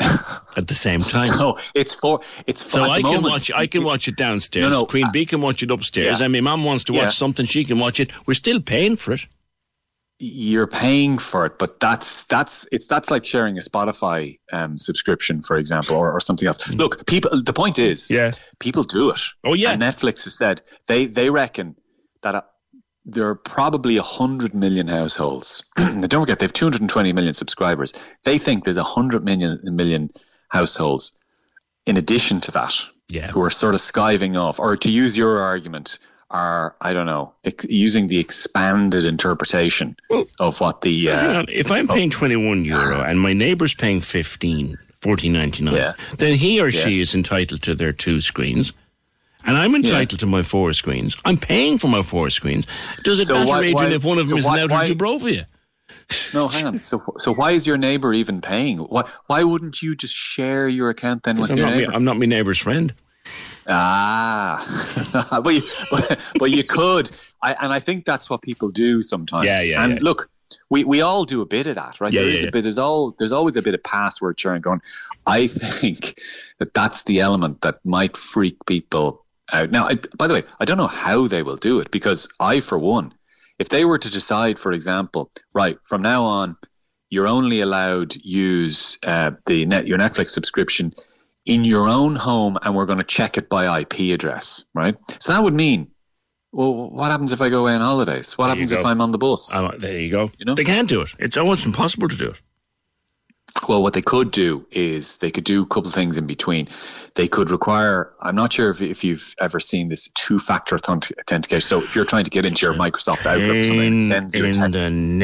at the same time. No, it's four. It's So I can moment- watch. I can watch it downstairs. No, no, Queen uh, Bee can watch it upstairs, yeah. and my mum wants to watch Yeah. something. She can watch it. We're still paying for it. you're paying for it, but that's that's it's that's like sharing a Spotify um, subscription, for example, or, or something else. Look, people. The point is. Yeah. people do it. Oh yeah, And Netflix has said they they reckon that there are probably hundred million households. now, don't forget, they have 220 million subscribers. They think there's hundred million million households in addition to that Yeah. who are sort of skiving off, or to use your argument, are I don't know, ex- using the expanded interpretation of what the uh, on. If I'm paying 21 euro and my neighbour's paying 15, 14.99, Yeah. then he or she is entitled to their two screens. And I'm entitled to my four screens. I'm paying for my four screens. Does it So matter, why- Adrian, why- if one of them so is why- out of Dubrovia? no, hang on. So so why is your neighbor even paying? Why why wouldn't you just share your account then with I'm your not, neighbor? I'm not my neighbour's friend. Ah, but, you, but, but you could, I, and I think that's what people do sometimes. Yeah, yeah, And yeah. look, we, we all do a bit of that, right? Yeah, there yeah, is yeah. a bit. There's all there's always a bit of password sharing going. I think that that's the element that might freak people out. Now, I, by the way, I don't know how they will do it because I, for one, if they were to decide, for example, right from now on, you're only allowed use uh, the net your Netflix subscription in your own home, and we're going to check it by IP address, right? So that would mean, well, what happens if I go away on holidays? What There happens if. I'm on the bus? Oh, there you go. You know? They can't do it. It's almost impossible to do it. Well, what they could do is they could do a couple of things in between. They could require, I'm not sure if, if you've ever seen this two factor authentication. So if you're trying to get into your Microsoft Outlook or something, it sends you a text.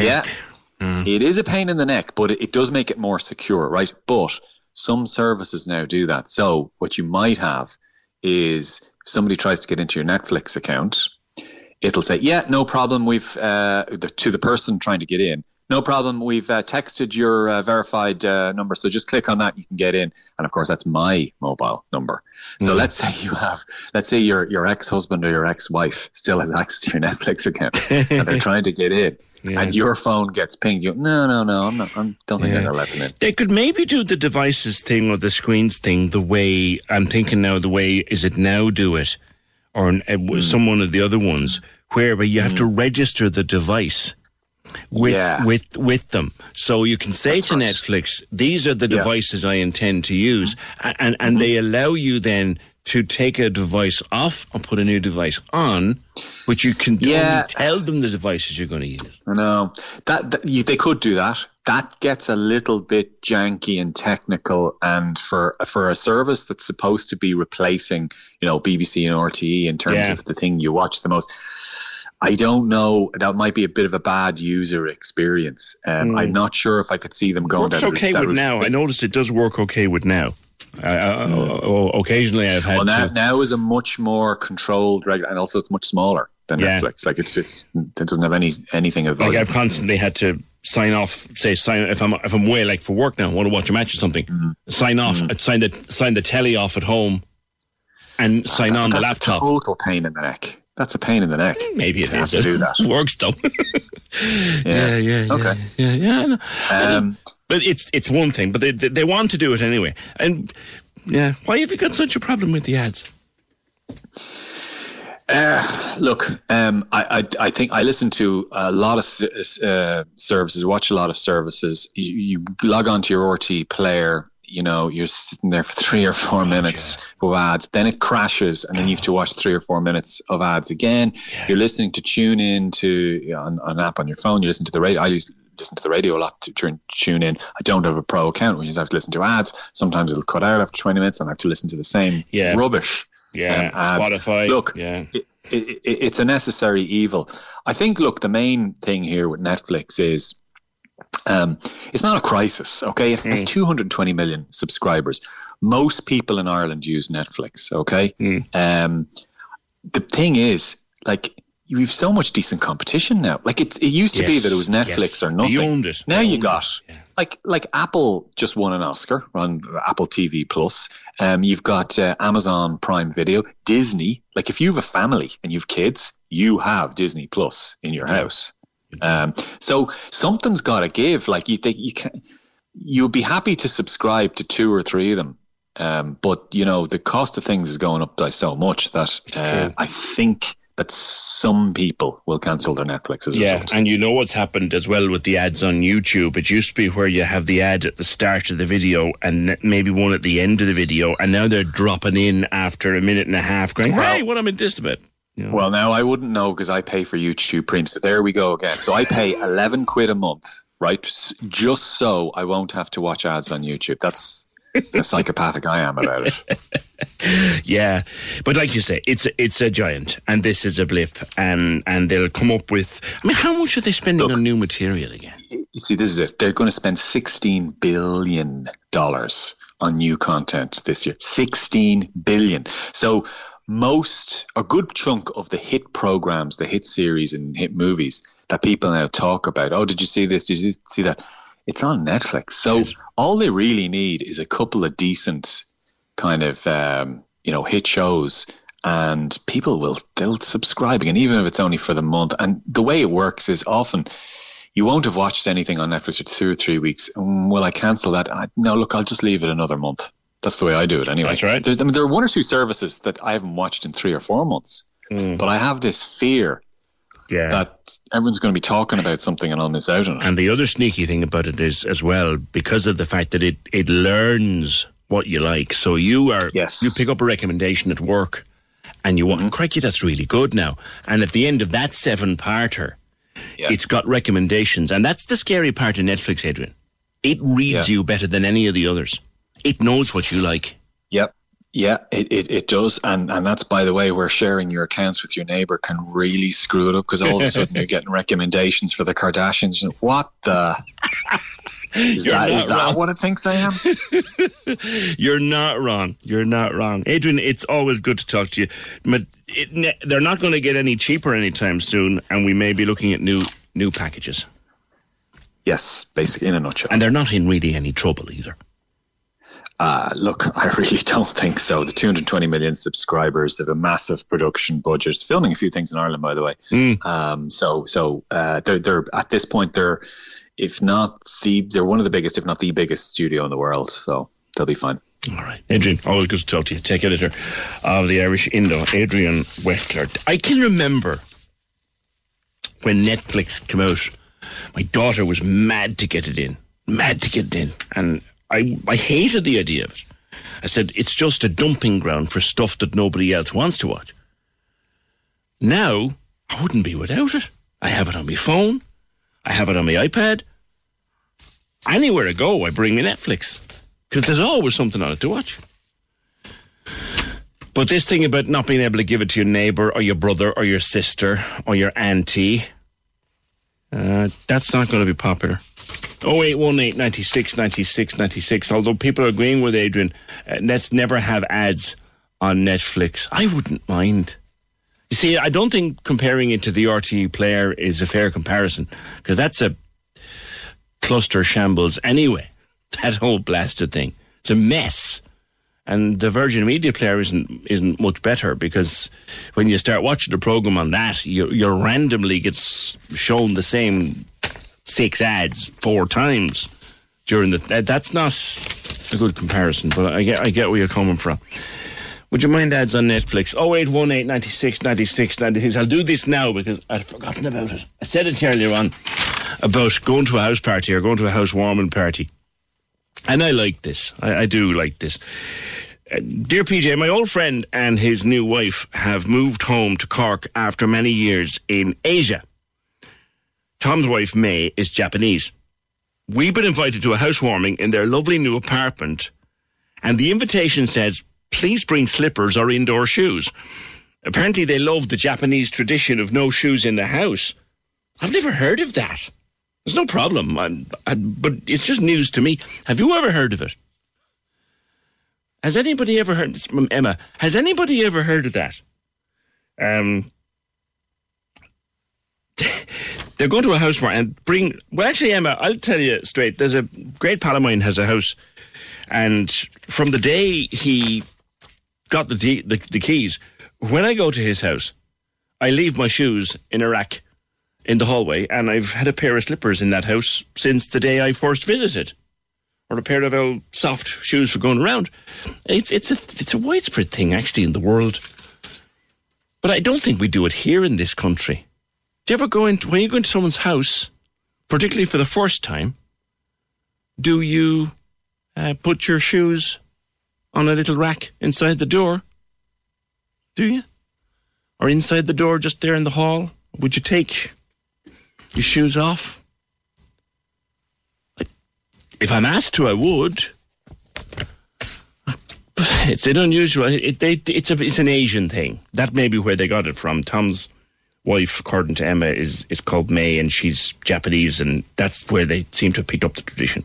Yeah. It is a pain in the neck, but it, it does make it more secure, right? But some services now do that. So what you might have is somebody tries to get into your Netflix account, it'll say, "Yeah, no problem. We've uh, the, to the person trying to get in." No problem. We've uh, texted your uh, verified uh, number, so just click on that. You can get in, and of course, that's my mobile number. So Mm. let's say you have, let's say your your ex husband or your ex wife still has access to your Netflix account, and they're trying to get in, Yeah. and your phone gets pinged. You, no, no, no, I'm not. I don't think Yeah. I'm gonna let them in. They could maybe do the devices thing or the screens thing the way I'm thinking now. The way is it now? Do it, or uh, Hmm. some one of the other ones where you have to register the device with Yeah. with with them, so you can say to Netflix, "These are the Yeah. devices I intend to use," and and, and they mm-hmm. allow you then to take a device off and put a new device on, but you can Yeah. only tell them the devices you're going to use. I know that, that you, they could do that. That gets a little bit janky and technical, and for for a service that's supposed to be replacing, you know, BBC and RTE in terms Yeah. of the thing you watch the most. I don't know. That might be a bit of a bad user experience. Um, Mm. I'm not sure if I could see them going. works down okay that with route. now. I noticed it does work okay with now. Uh, uh, occasionally, I've had Well, now, to. now is a much more controlled regular, and also it's much smaller than Yeah. Netflix. Like it's, it's it doesn't have any anything of Like. I've constantly had to sign off. Say sign if I'm if I'm away like for work now. I want to watch a match or something. Mm-hmm. Sign off. I'd sign the sign the telly off at home, and sign That- on the laptop. A total pain in the neck. That's a pain in the neck. Maybe it have to do that. Works though. yeah, yeah, Okay. yeah, yeah. I mean, Um, but it's it's one thing, but they, they they want to do it anyway. And yeah, why have you got such a problem with the ads? Uh, look, um, I, I I think I listen to a lot of uh, services, watch a lot of services. You, you log on to your RT player, you know, you're sitting there for three or four minutes of ads, then it crashes, and then you have to watch three or four minutes of ads again. You're listening to tune in to you know, on, on an app on your phone. You listen to the radio. I use listen to the radio a lot to tune tune in. I don't have a pro account, which means I have to listen to ads. Sometimes it'll cut out after 20 minutes, and I have to listen to the same Yeah. rubbish. Yeah, um. Spotify. Look, yeah. it, it, it's a necessary evil. I think, look, the main thing here with Netflix is Um, it's not a crisis, okay? It has 220 million subscribers. Most people in Ireland use Netflix, okay? Um, the thing is, like, we've so much decent competition now. Like, it, it used to be that it was Netflix yes. or nothing. They owned it. Now They you got like like Apple just won an Oscar on Apple TV Plus. Um, you've got uh, Amazon Prime Video, Disney. Like if you have a family and you've kids, you have Disney Plus in your house. Um, so something's got to give. Like you think you can, you'll be happy to subscribe to two or three of them. Um, but you know the cost of things is going up by so much that uh. I think that some people will cancel their Netflix as a Yeah, result. and you know what's happened as well with the ads on YouTube. It used to be where you have the ad at the start of the video and maybe one at the end of the video, and now they're dropping in after a minute and a half, going, "Hey, what am I this about?" Well, now I wouldn't know because I pay for YouTube Premium. So there we go again. So I pay 11 quid a month, right? Just so I won't have to watch ads on YouTube. That's how psychopathic I am about it. Yeah, but like you say, it's a, it's a giant, and this is a blip, and and they'll come up with. I mean, how much are they spending on new material again? You see, this is it. They're going to spend $16 billion on new content this year. 16 billion. So most, a good chunk of the hit programs, the hit series and hit movies that people now talk about. Oh, did you see this? Did you see that? It's on Netflix. So all they really need is a couple of decent kind of, um, you know, hit shows and people will, they'll subscribe again, even if it's only for the month. And the way it works is often you won't have watched anything on Netflix for two or three weeks. Um, will I cancel that? I, no, look, I'll just leave it another month. That's the way I do it anyway. That's right. There's, I mean, there are one or two services that I haven't watched in three or four months, hmm. but I have this fear Yeah. that everyone's going to be talking about something and I'll miss out on it. And the other sneaky thing about it is as well because of the fact that it it learns what you like. So you are yes. you pick up a recommendation at work and you want mm-hmm. crikey that's really good now. And at the end of that seven parter it's got recommendations and that's the scary part of Netflix, Adrian. It reads Yeah. you better than any of the others. It knows what you like. Yep. Yeah, it, it, it does. And and that's, by the way, where sharing your accounts with your neighbor can really screw it up because all of a sudden you're getting recommendations for the Kardashians. And What the? Is You're that, that what it thinks I am? You're not wrong. You're not wrong. Adrian, it's always good to talk to you. But it, they're not going to get any cheaper anytime soon, and we may be looking at new new packages. Yes, basically, in a nutshell. And they're not in really any trouble either. Uh, look, I really don't think so. The 220 million subscribers, they have a massive production budget. Filming a few things in Ireland, by the way. Um, so, so uh, they're they're at this point they're, if not the, they're one of the biggest, if not the biggest studio in the world. So they'll be fine. All right. Adrian, always good to talk to you. Tech editor of the Irish Indo, Adrian Weckler. I can remember when Netflix came out, my daughter was mad to get it in, mad to get it in. And I, I hated the idea of it. I said, it's just a dumping ground for stuff that nobody else wants to watch. Now, I wouldn't be without it. I have it on my phone, I have it on my iPad. Anywhere I go, I bring my Netflix because there's always something on it to watch. But this thing about not being able to give it to your neighbour or your brother or your sister or your auntie, uh, that's not going to be popular. 0818 96 96 96. Although people are agreeing with Adrian, uh, let's never have ads on Netflix. I wouldn't mind. You see, I don't think comparing it to the RTE player is a fair comparison because that's a cluster shambles anyway. That whole blasted thing. It's a mess. And the Virgin Media Player isn't isn't much better because when you start watching the program on that, you you randomly gets shown the same six ads four times during the. That, that's not a good comparison, but I get I get where you're coming from. Would you mind ads on Netflix? 0818 96 96 96. I'll do this now because I'd forgotten about it. I said it earlier on about going to a house party or going to a housewarming party. And I like this. I, I do like this. Uh, dear PJ, my old friend and his new wife have moved home to Cork after many years in Asia. Tom's wife, May, is Japanese. We've been invited to a housewarming in their lovely new apartment, and the invitation says, please bring slippers or indoor shoes. Apparently, they love the Japanese tradition of no shoes in the house. I've never heard of that. There's no problem, I, I, but it's just news to me. Have you ever heard of it? Has anybody ever heard this from Emma? Has anybody ever heard of that? Um, they're going to a house and bring. Well, actually, Emma, I'll tell you straight. There's a great pal of mine has a house, and from the day he got the, de- the the keys, when I go to his house, I leave my shoes in a rack in the hallway, and I've had a pair of slippers in that house since the day I first visited, or a pair of old soft shoes for going around. It's it's a it's a widespread thing actually in the world, but I don't think we do it here in this country. Do you ever go into when you go into someone's house, particularly for the first time? Do you uh, put your shoes on a little rack inside the door? Do you? Or inside the door, just there in the hall? Would you take your shoes off? If I'm asked to, I would. It's an unusual. It, it's a it's an Asian thing. That may be where they got it from. Tom's wife, according to Emma, is is called May, and she's Japanese, and that's where they seem to have picked up the tradition.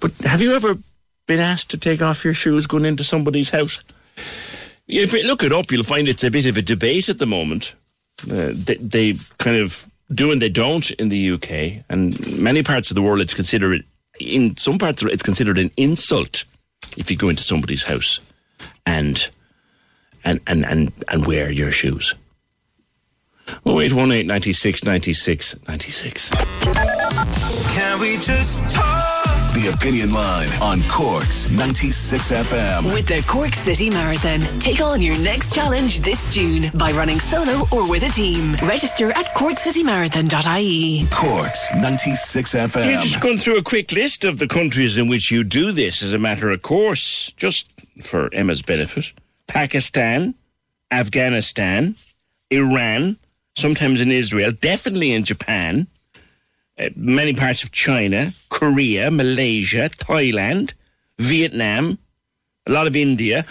But have you ever been asked to take off your shoes going into somebody's house? If you look it up, you'll find it's a bit of a debate at the moment. Uh, they, they kind of do and they don't in the UK, and many parts of the world, it's considered in some parts it's considered an insult if you go into somebody's house and and and and, and wear your shoes. Oh eight one eight ninety six ninety six ninety six. Can we just talk? The Opinion Line on Cork's 96 FM. With the Cork City Marathon, take on your next challenge this June by running solo or with a team. Register at corkcitymarathon.ie. Cork's 96 You're FM. just going through a quick list of the countries in which you do this as a matter of course, just for Emma's benefit. Pakistan, Afghanistan, Iran, sometimes in Israel, definitely in Japan, uh, many parts of China, Korea, Malaysia, Thailand, Vietnam, a lot of India,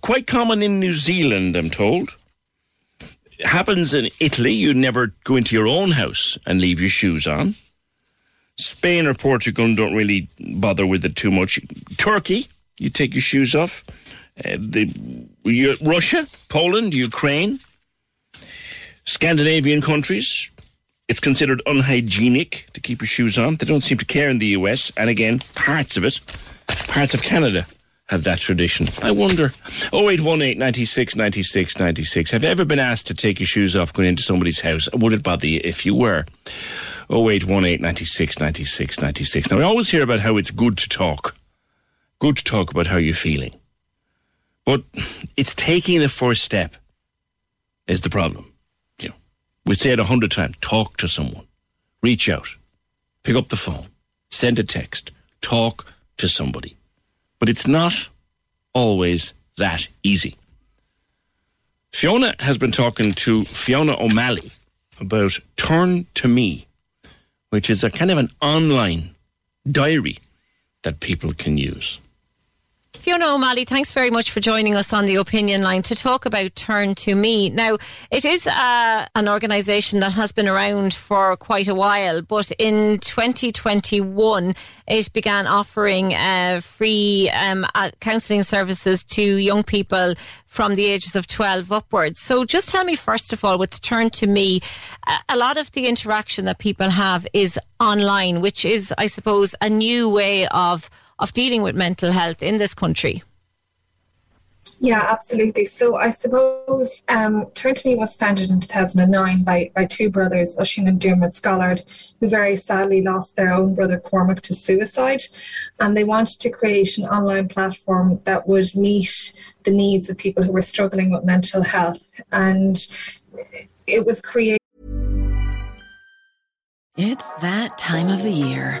quite common in New Zealand, I'm told. It happens in Italy, you never go into your own house and leave your shoes on. Spain or Portugal don't really bother with it too much. Turkey, you take your shoes off. Uh, the, Russia, Poland, Ukraine, Scandinavian countries, it's considered unhygienic to keep your shoes on. They don't seem to care in the US. And again, parts of it, parts of Canada have that tradition. I wonder. 0818 96 96 96. Have you ever been asked to take your shoes off going into somebody's house? Would it bother you if you were? 0818 96 96 96. Now, I always hear about how it's good to talk. Good to talk about how you're feeling. But it's taking the first step is the problem. We say it a hundred times. Talk to someone. Reach out. Pick up the phone. Send a text. Talk to somebody. But it's not always that easy. Fiona has been talking to Fiona O'Malley about Turn to Me, which is a kind of an online diary that people can use. Fiona O'Malley, thanks very much for joining us on the opinion line to talk about Turn to Me. Now, it is uh, an organisation that has been around for quite a while, but in 2021, it began offering uh, free um, counselling services to young people from the ages of 12 upwards. So, just tell me, first of all, with Turn to Me, a lot of the interaction that people have is online, which is, I suppose, a new way of of dealing with mental health in this country? Yeah, absolutely. So I suppose um, Turn to Me was founded in 2009 by, by two brothers, Oisin and Dermot Scollard, who very sadly lost their own brother Cormac to suicide. And they wanted to create an online platform that would meet the needs of people who were struggling with mental health. And it was created. It's that time of the year.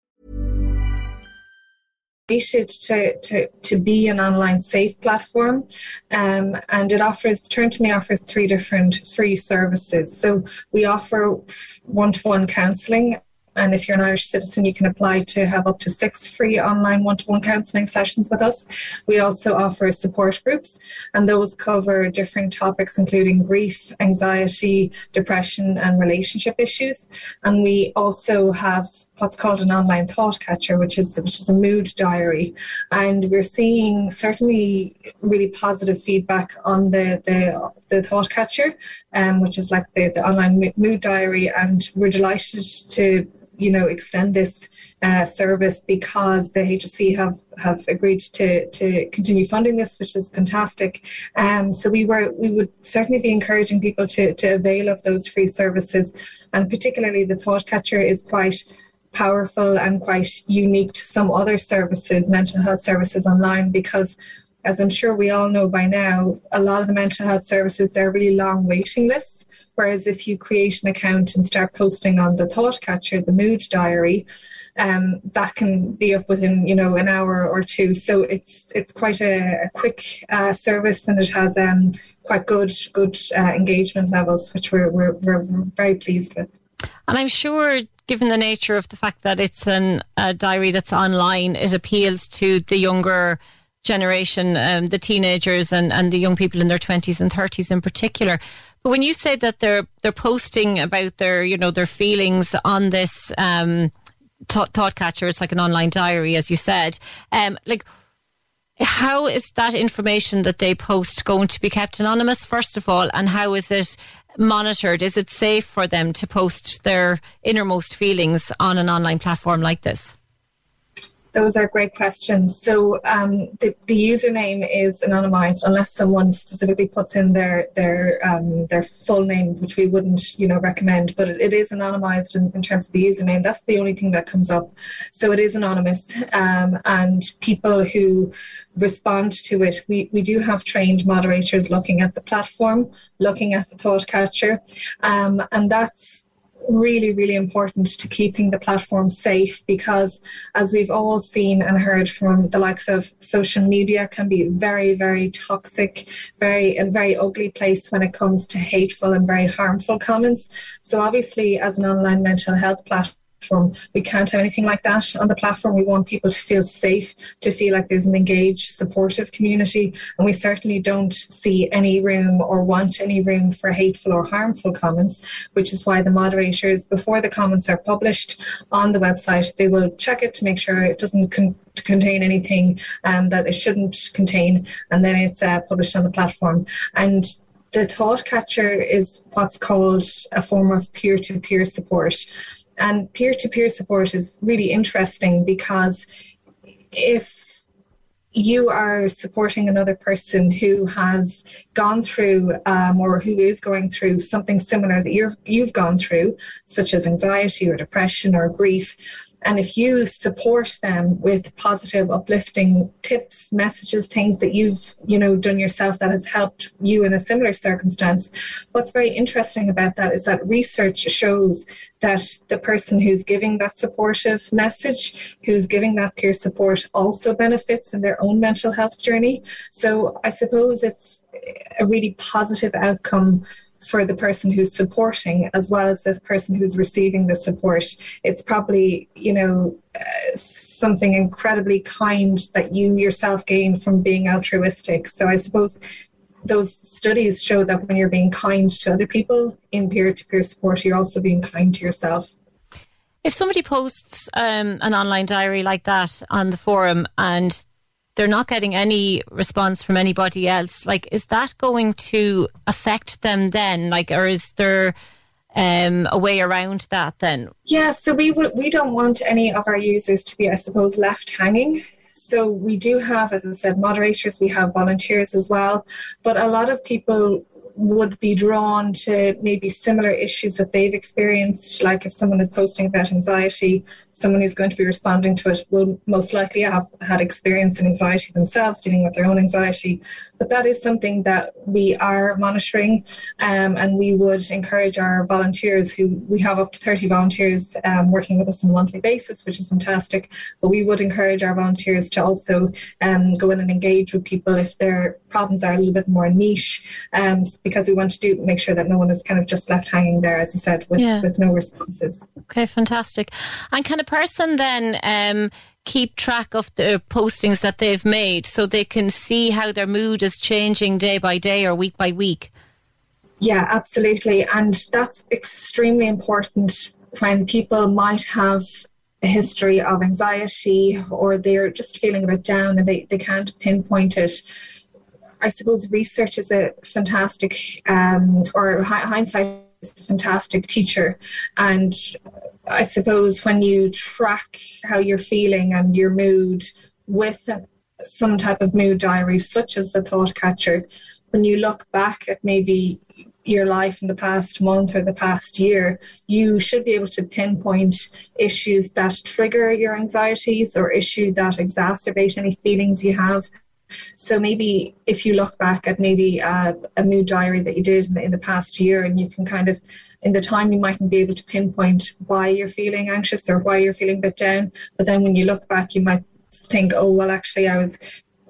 To, to, to be an online safe platform um, and it offers turn to me offers three different free services so we offer one-to-one counseling and if you're an Irish citizen, you can apply to have up to six free online one to one counselling sessions with us. We also offer support groups, and those cover different topics, including grief, anxiety, depression, and relationship issues. And we also have what's called an online thought catcher, which is which is a mood diary. And we're seeing certainly really positive feedback on the the, the thought catcher, um, which is like the, the online mood diary. And we're delighted to you know extend this uh, service because the HSE have have agreed to to continue funding this, which is fantastic. Um, so we were we would certainly be encouraging people to to avail of those free services, and particularly the thought catcher is quite powerful and quite unique to some other services, mental health services online, because as I'm sure we all know by now, a lot of the mental health services they're really long waiting lists Whereas if you create an account and start posting on the thought catcher, the mood diary, um, that can be up within you know an hour or two. So it's it's quite a, a quick uh, service and it has um, quite good good uh, engagement levels, which we're, we're we're very pleased with. And I'm sure given the nature of the fact that it's an, a diary that's online, it appeals to the younger generation, um, the teenagers and, and the young people in their 20s and 30s in particular. But when you say that they're they're posting about their you know their feelings on this um, th- thought catcher, it's like an online diary, as you said. Um, like, how is that information that they post going to be kept anonymous? First of all, and how is it monitored? Is it safe for them to post their innermost feelings on an online platform like this? Those are great questions. So um, the, the username is anonymized unless someone specifically puts in their their um, their full name, which we wouldn't you know recommend. But it, it is anonymized in, in, terms of the username. That's the only thing that comes up. So it is anonymous, um, and people who respond to it, we, we do have trained moderators looking at the platform, looking at the thought catcher, um, and that's really, really important to keeping the platform safe because, as we've all seen and heard from the likes of social media, can be very, very toxic, very a very ugly place when it comes to hateful and very harmful comments. So, obviously, as an online mental health platform platform. We can't have anything like that on the platform. We want people to feel safe, to feel like there's an engaged, supportive community. And we certainly don't see any room or want any room for hateful or harmful comments, which is why the moderators, before the comments are published on the website, they will check it to make sure it doesn't con- contain anything um, that it shouldn't contain, and then it's uh, published on the platform. And the thought catcher is what's called a form of peer to peer support. And peer to peer support is really interesting because if you are supporting another person who has gone through um, or who is going through something similar that you've you've gone through, such as anxiety or depression or grief, and if you support them with positive, uplifting tips, messages, things that you've, you know, done yourself that has helped you in a similar circumstance, what's very interesting about that is that research shows that the person who's giving that supportive message, who's giving that peer support, also benefits in their own mental health journey. So I suppose it's a really positive outcome for the person who's supporting as well as this person who's receiving the support. It's probably, you know, uh, something incredibly kind that you yourself gain from being altruistic. So I suppose those studies show that when you're being kind to other people in peer to peer support, you're also being kind to yourself. If somebody posts um, an online diary like that on the forum and they're not getting any response from anybody else, like, is that going to affect them then? Like, or is there um, a way around that then? Yeah, so we w- we don't want any of our users to be, I suppose, left hanging. So we do have, as I said, moderators. We have volunteers as well, but a lot of people would be drawn to maybe similar issues that they've experienced. Like if someone is posting about anxiety, someone who's going to be responding to it will most likely have had experience in anxiety themselves, dealing with their own anxiety. But that is something that we are monitoring, um, and we would encourage our volunteers, who we have up to 30 volunteers um, working with us on a monthly basis, which is fantastic. But we would encourage our volunteers to also um, go in and engage with people if their problems are a little bit more niche, um, because we want to do make sure that no one is kind of just left hanging there, as you said, with, yeah. with no responses. Okay, fantastic. And kind of person then um, keep track of the postings that they've made so they can see how their mood is changing day by day or week by week? Yeah, absolutely. And that's extremely important when people might have a history of anxiety or they're just feeling a bit down and they, they can't pinpoint it. I suppose research is a fantastic, um, or hindsight is a fantastic teacher. And I suppose when you track how you're feeling and your mood with some type of mood diary, such as the thought catcher, when you look back at maybe your life in the past month or the past year, you should be able to pinpoint issues that trigger your anxieties or issues that exacerbate any feelings you have so maybe if you look back at maybe a, a mood diary that you did in the, in the past year, and you can kind of in the time you mightn't be able to pinpoint why you're feeling anxious or why you're feeling a bit down, but then when you look back, you might think, oh well, actually I was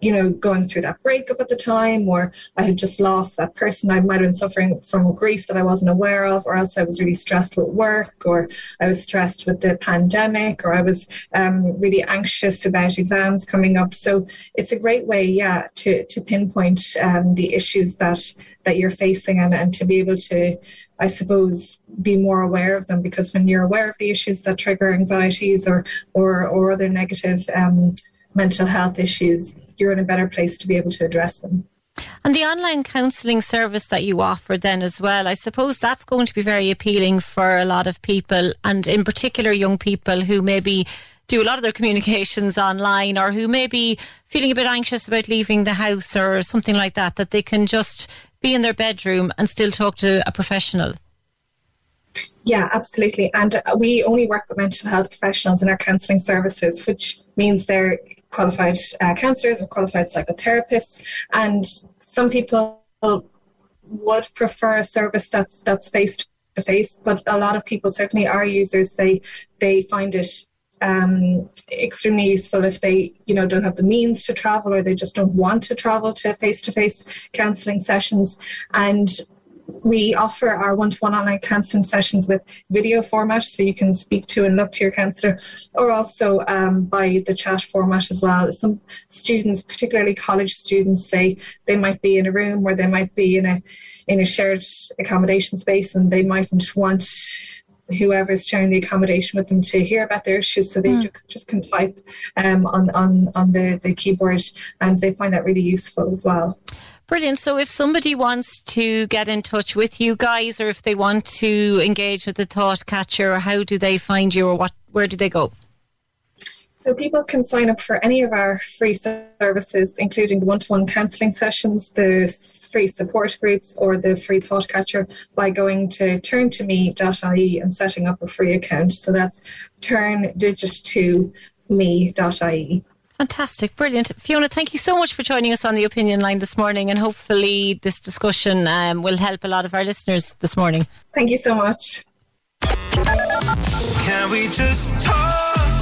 you know, going through that breakup at the time, or I had just lost that person. I might have been suffering from grief that I wasn't aware of, or else I was really stressed with work, or I was stressed with the pandemic, or I was um, really anxious about exams coming up. So it's a great way, yeah, to to pinpoint um, the issues that that you're facing and, and to be able to I suppose, be more aware of them because when you're aware of the issues that trigger anxieties or or, or other negative um, mental health issues, you're in a better place to be able to address them. And the online counselling service that you offer, then as well, I suppose that's going to be very appealing for a lot of people, and in particular, young people who maybe do a lot of their communications online or who may be feeling a bit anxious about leaving the house or something like that, that they can just be in their bedroom and still talk to a professional. Yeah, absolutely. And we only work with mental health professionals in our counselling services, which means they're qualified uh, counsellors or qualified psychotherapists. And some people would prefer a service that's that's face to face, but a lot of people, certainly our users, they they find it um, extremely useful if they, you know, don't have the means to travel or they just don't want to travel to face-to-face counselling sessions. And we offer our one-to-one online counselling sessions with video format, so you can speak to and look to your counsellor, or also um, by the chat format as well. Some students, particularly college students, say they might be in a room where they might be in a in a shared accommodation space, and they mightn't want whoever's sharing the accommodation with them to hear about their issues so they mm. just, just can type um, on, on, on the, the keyboard and they find that really useful as well. Brilliant. So if somebody wants to get in touch with you guys or if they want to engage with the thought catcher, how do they find you or what where do they go? So people can sign up for any of our free services, including the one-to-one counselling sessions, the free support groups, or the free thought catcher by going to turntome.ie and setting up a free account. So that's turndigit2me.ie. Fantastic, brilliant. Fiona, thank you so much for joining us on the opinion line this morning, and hopefully, this discussion um, will help a lot of our listeners this morning. Thank you so much. Can we just talk?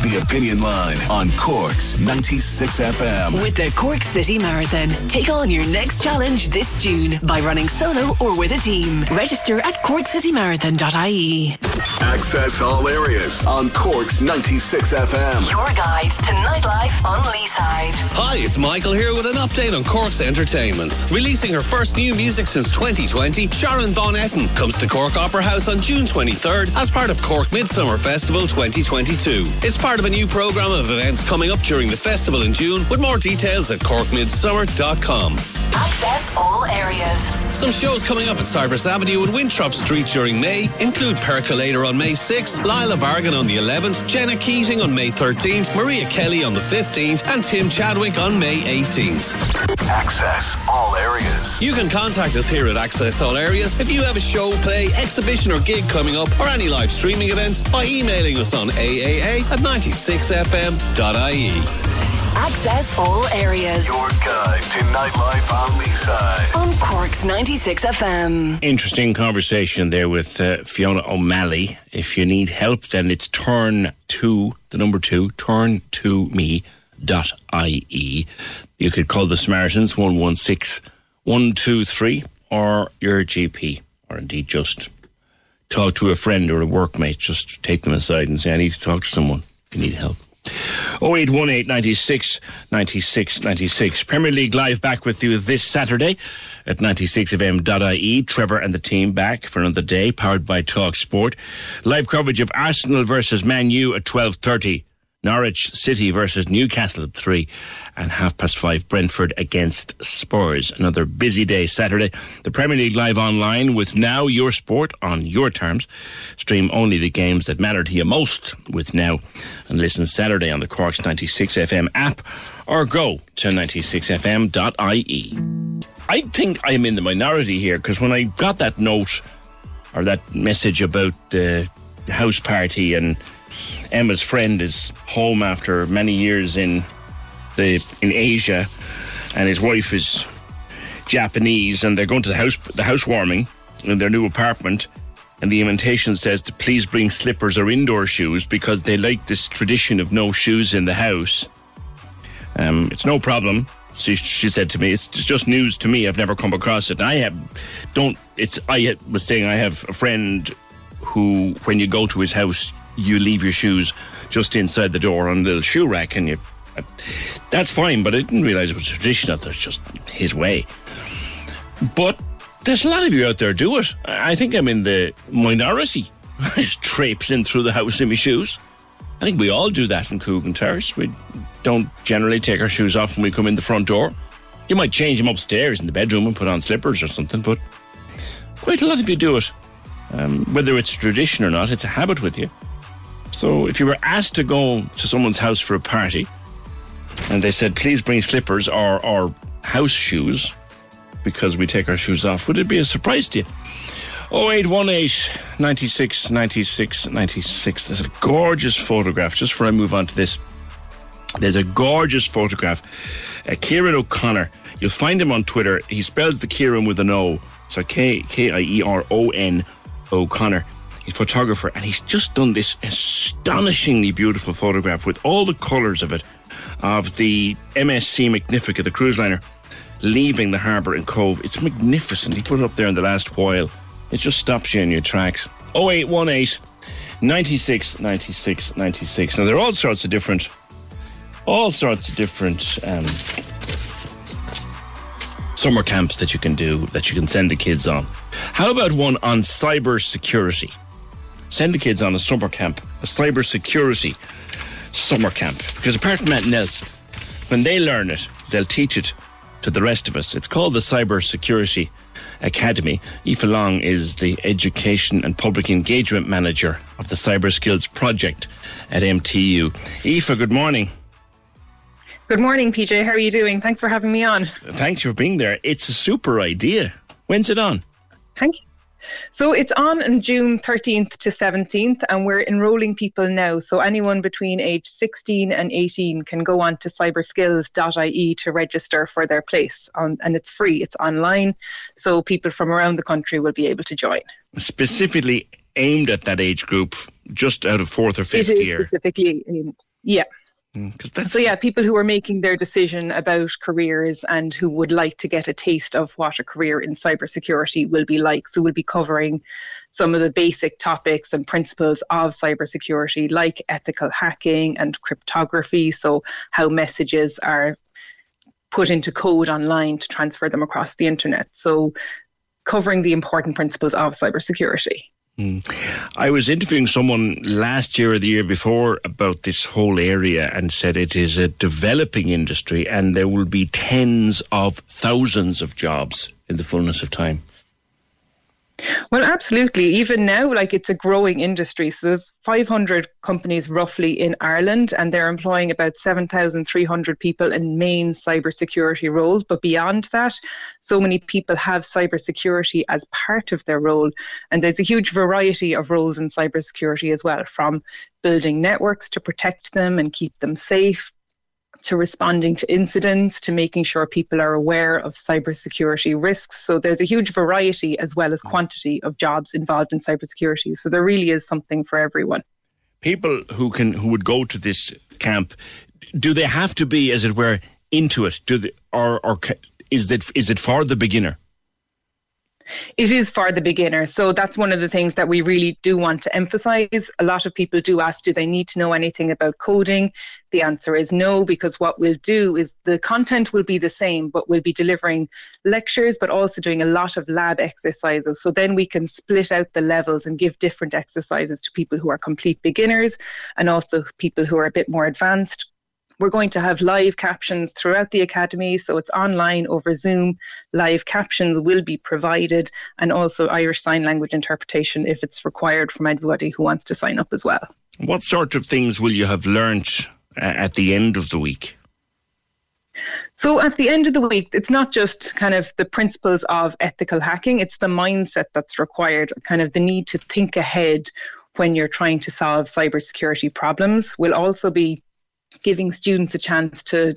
The Opinion Line on Cork's 96 FM. With the Cork City Marathon, take on your next challenge this June by running solo or with a team. Register at corkcitymarathon.ie. Access all areas on Cork's 96 FM. Your guide to nightlife on Leeside. Hi, it's Michael here with an update on Cork's entertainment. Releasing her first new music since 2020, Sharon Van Etten comes to Cork Opera House on June 23rd as part of Cork Midsummer Festival 2022. It's part of a new programme of events coming up during the festival in June with more details at corkmidsummer.com. Access all areas. Some shows coming up at Cypress Avenue and Winthrop Street during May include Percolator on May 6th, Lila Vargan on the 11th, Jenna Keating on May 13th, Maria Kelly on the 15th, and Tim Chadwick on May 18th. Access all areas. You can contact us here at Access All Areas if you have a show, play, exhibition, or gig coming up, or any live streaming events by emailing us on AAA at 96fm.ie. Access all areas. Your guide to nightlife on Leeside. On Cork's 96 FM. Interesting conversation there with uh, Fiona O'Malley. If you need help, then it's turn to the number two, turn to me dot ie. You could call the Samaritans 116 123 or your GP, or indeed just talk to a friend or a workmate. Just take them aside and say, I need to talk to someone if you need help. 0818 96 96 96. Premier League Live back with you this Saturday at 96fm.ie. Trevor and the team back for another day, powered by Talk Sport. Live coverage of Arsenal versus Man U at 12.30. Norwich City versus Newcastle at 3 and half past 5 Brentford against Spurs. Another busy day Saturday. The Premier League live online with Now Your Sport on your terms. Stream only the games that matter to you most with Now and listen Saturday on the Corks 96 FM app or go to 96fm.ie. I think I'm in the minority here because when I got that note or that message about the house party and Emma's friend is home after many years in the in Asia, and his wife is Japanese, and they're going to the house the housewarming in their new apartment. And the invitation says to please bring slippers or indoor shoes because they like this tradition of no shoes in the house. Um, it's no problem. She, she said to me, "It's just news to me. I've never come across it. I have don't. It's. I was saying I have a friend who, when you go to his house, you leave your shoes just inside the door on a little shoe rack, and you. That's fine, but I didn't realize it was tradition. That's just his way. But there's a lot of you out there do it. I think I'm in the minority. I just in through the house in my shoes. I think we all do that in Coogan Terrace. We don't generally take our shoes off when we come in the front door. You might change them upstairs in the bedroom and put on slippers or something, but quite a lot of you do it. Um, whether it's tradition or not, it's a habit with you. So if you were asked to go to someone's house for a party and they said, please bring slippers or, or house shoes because we take our shoes off, would it be a surprise to you? 0818 96 96 96. There's a gorgeous photograph. Just before I move on to this, there's a gorgeous photograph. Uh, Kieron O'Connor. You'll find him on Twitter. He spells the Kieran with an O. So K K I E R O N O'Connor. Photographer and he's just done this astonishingly beautiful photograph with all the colours of it of the MSC Magnifica, the cruise liner, leaving the harbour in Cobh. It's magnificent. He put it up there in the last while. It just stops you in your tracks. 0818 96 96 96. Now, there are all sorts of different, all sorts of different um, summer camps that you can do, that you can send the kids on. How about one on cyber security? Send the kids on a summer camp, a cyber security summer camp. Because apart from anything else, when they learn it, they'll teach it to the rest of us. It's called the Cyber Security Academy. Aoife Long is the Education and Public Engagement Manager of the Cyber Skills Project at MTU. Aoife, good morning. Good morning, PJ. How are you doing? Thanks for having me on. Thanks for being there. It's a super idea. When's it on? Thank you. So it's on on June 13th to 17th, and we're enrolling people now. So anyone between age 16 and 18 can go on to cyberskills.ie to register for their place, on, and it's free. It's online, so people from around the country will be able to join. Specifically aimed at that age group, just out of fourth or fifth year. specifically aimed. Yeah. Mm, that's So yeah, people who are making their decision about careers and who would like to get a taste of what a career in cybersecurity will be like. So we'll be covering some of the basic topics and principles of cybersecurity, like ethical hacking and cryptography. So how messages are put into code online to transfer them across the internet. So covering the important principles of cybersecurity. Mm. I was interviewing someone last year or the year before about this whole area and said it is a developing industry and there will be tens of thousands of jobs in the fullness of time. Well, absolutely. Even now, like it's a growing industry. So there's 500 companies roughly in Ireland, and they're employing about 7,300 people in main cybersecurity roles. But beyond that, so many people have cybersecurity as part of their role. And there's a huge variety of roles in cybersecurity as well, from building networks to protect them and keep them safe, to responding to incidents, to making sure people are aware of cybersecurity risks. So there's a huge variety as well as hmm. quantity of jobs involved in cybersecurity. So there really is something for everyone. People who can who would go to this camp, do they have to be, as it were, into it? Do they, or or is it is it for the beginner? It is for the beginner. So that's one of the things that we really do want to emphasize. A lot of people do ask, do they need to know anything about coding? The answer is no, because what we'll do is the content will be the same, but we'll be delivering lectures, but also doing a lot of lab exercises. So then we can split out the levels and give different exercises to people who are complete beginners and also people who are a bit more advanced we're going to have live captions throughout the academy, so it's online over Zoom. Live captions will be provided, and also Irish Sign Language interpretation if it's required from anybody who wants to sign up as well. What sort of things will you have learnt uh, at the end of the week? So at the end of the week, it's not just kind of the principles of ethical hacking, it's the mindset that's required, kind of the need to think ahead when you're trying to solve cybersecurity problems. We'll also be giving students a chance to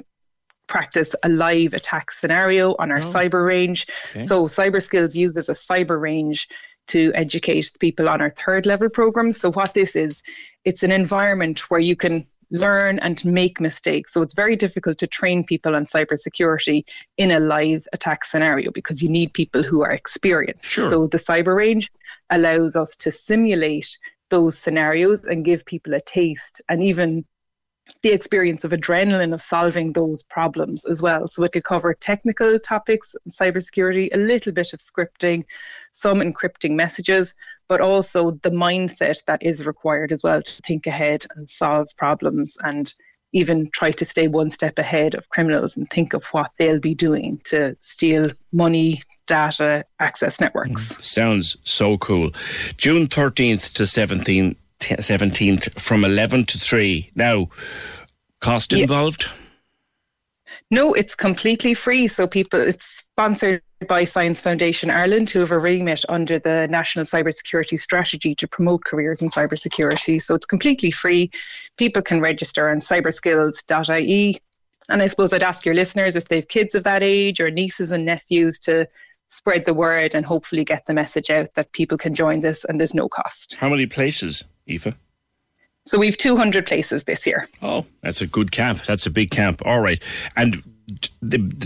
practice a live attack scenario on our oh. cyber range. Okay. So cyber skills uses a cyber range to educate people on our third level programs. So what this is, it's an environment where you can learn and make mistakes. So it's very difficult to train people on cybersecurity in a live attack scenario because you need people who are experienced. Sure. So the cyber range allows us to simulate those scenarios and give people a taste and even the experience of adrenaline of solving those problems as well. So it could cover technical topics, cybersecurity, a little bit of scripting, some encrypting messages, but also the mindset that is required as well to think ahead and solve problems and even try to stay one step ahead of criminals and think of what they'll be doing to steal money, data, access networks. Mm, sounds so cool. June 13th to 17th 17th from 11 to 3. Now, cost yeah. involved? No, it's completely free. So people, it's sponsored by Science Foundation Ireland, who have a remit under the National Cybersecurity Strategy to promote careers in cybersecurity. So it's completely free. People can register on cyberskills.ie. And I suppose I'd ask your listeners if they've kids of that age or nieces and nephews to spread the word and hopefully get the message out that people can join this and there's no cost. How many places? Aoife? So we've 200 places this year. Oh, that's a good camp. That's a big camp. All right. And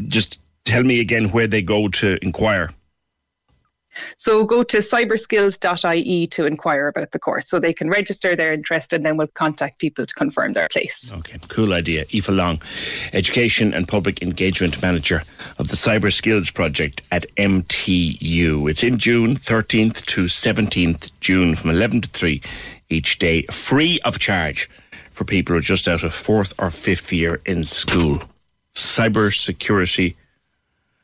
just tell me again where they go to inquire. So go to cyberskills.ie to inquire about the course. So they can register their interest and then we'll contact people to confirm their place. Okay, cool idea. Aoife Long, Education and Public Engagement Manager of the Cyber Skills Project at MTU. It's in June, 13th to 17th June from 11 to 3 each day, free of charge for people who are just out of fourth or fifth year in school. Cyber security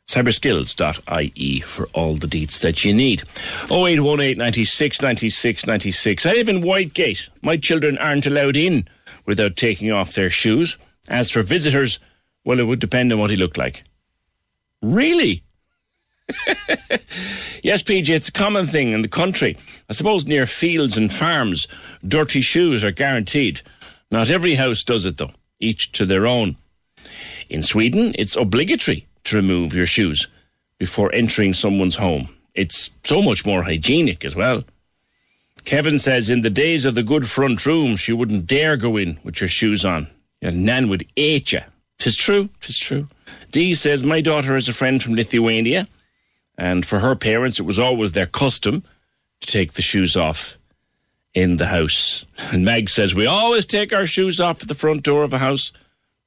cyberskills.ie for all the deets that you need. 0818 96 96 96. I live in Whitegate. My children aren't allowed in without taking off their shoes. As for visitors, well, it would depend on what he looked like. Really? yes, PJ, it's a common thing in the country. I suppose near fields and farms, dirty shoes are guaranteed. Not every house does it, though, each to their own. In Sweden, it's obligatory to remove your shoes before entering someone's home. It's so much more hygienic as well. Kevin says, in the days of the good front room, she wouldn't dare go in with your shoes on. Your nan would eat you. Tis true, tis true. Dee says, my daughter has a friend from Lithuania, and for her parents, it was always their custom to take the shoes off in the house. And Meg says, we always take our shoes off at the front door of a house,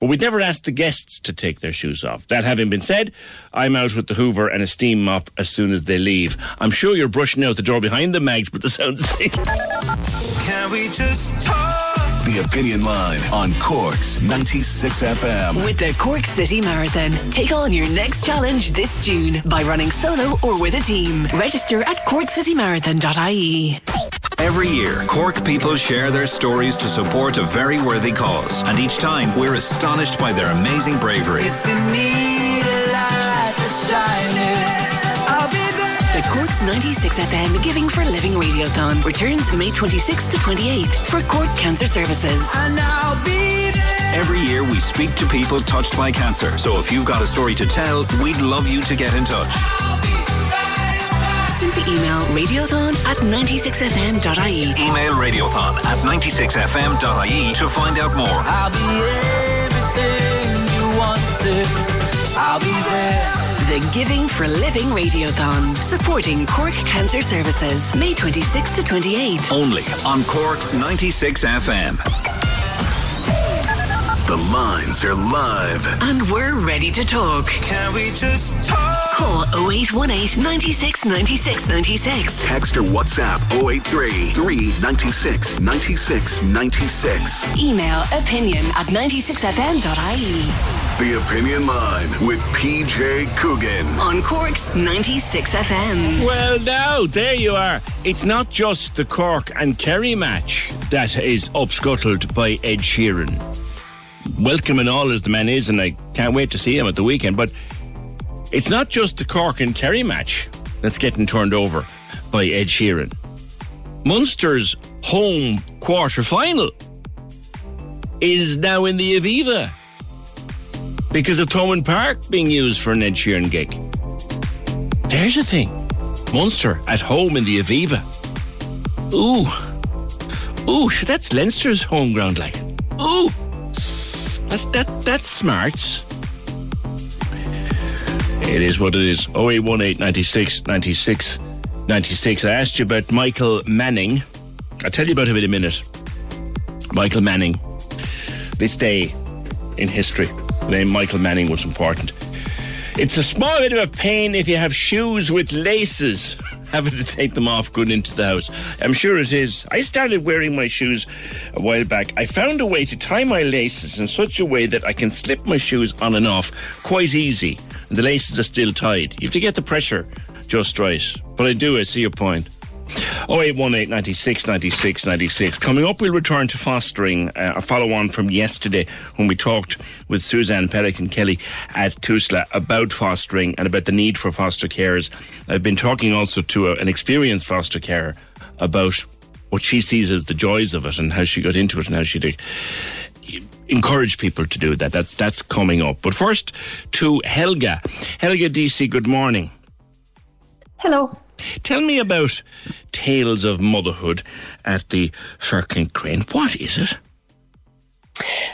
but we'd never ask the guests to take their shoes off. That having been said, I'm out with the Hoover and a steam mop as soon as they leave. I'm sure you're brushing out the door behind the Mags, but the sounds of. Can we just talk? The Opinion Line on Cork's 96 FM. With the Cork City Marathon, take on your next challenge this June by running solo or with a team. Register at corkcitymarathon.ie. Every year, Cork people share their stories to support a very worthy cause. And each time, we're astonished by their amazing bravery. Cork's 96 FM Giving for Living Radiothon returns May 26th to 28th for Cork Cancer Services. Every year, we speak to people touched by cancer. So if you've got a story to tell, we'd love you to get in touch. Simply email radiothon at 96fm.ie. Email radiothon at 96fm.ie to find out more. I'll be everything you wanted. I'll be there. The Giving for Living Radiothon, supporting Cork Cancer Services, May 26th to 28th. Only on Cork's 96 FM. The lines are live. And we're ready to talk. Can we just talk? Call 0818 96 96 96. Text or WhatsApp 083 396 96 96. Email opinion at 96fm.ie. The Opinion Line with PJ Coogan. On Cork's 96 FM. Well, now, there you are. It's not just the Cork and Kerry match that is upscuttled by Ed Sheeran. Welcome and all as the man is, and I can't wait to see him at the weekend. But it's not just the Cork and Kerry match that's getting turned over by Ed Sheeran. Munster's home quarter final is now in the Aviva because of Thomond Park being used for an Ed Sheeran gig. There's a thing. Munster at home in the Aviva. Ooh. Ooh, that's Leinster's home ground like. Ooh. That's that that's smarts. It is what it is. 0818 96 96 96. I asked you about Michael Manning. I'll tell you about him in a minute. Michael Manning. This day in history, the name Michael Manning was important. It's a small bit of a pain if you have shoes with laces, having to take them off going into the house. I'm sure it is. I started wearing my shoes a while back. I found a way to tie my laces in such a way that I can slip my shoes on and off quite easy. And the laces are still tied. You have to get the pressure just right. But I do, I see your point. 0818 96 96 96. Coming up, we'll return to fostering, uh, a follow on from yesterday when we talked with Suzanne Pelican Kelly at Tusla about fostering and about the need for foster carers. I've been talking also to a, an experienced foster carer about what she sees as the joys of it and how she got into it and how she did encourage people to do that. That's that's coming up. But first to Helga. Helga DC, good morning. Hello. Tell me about Tales of Motherhood at the Firkin Crane. What is it?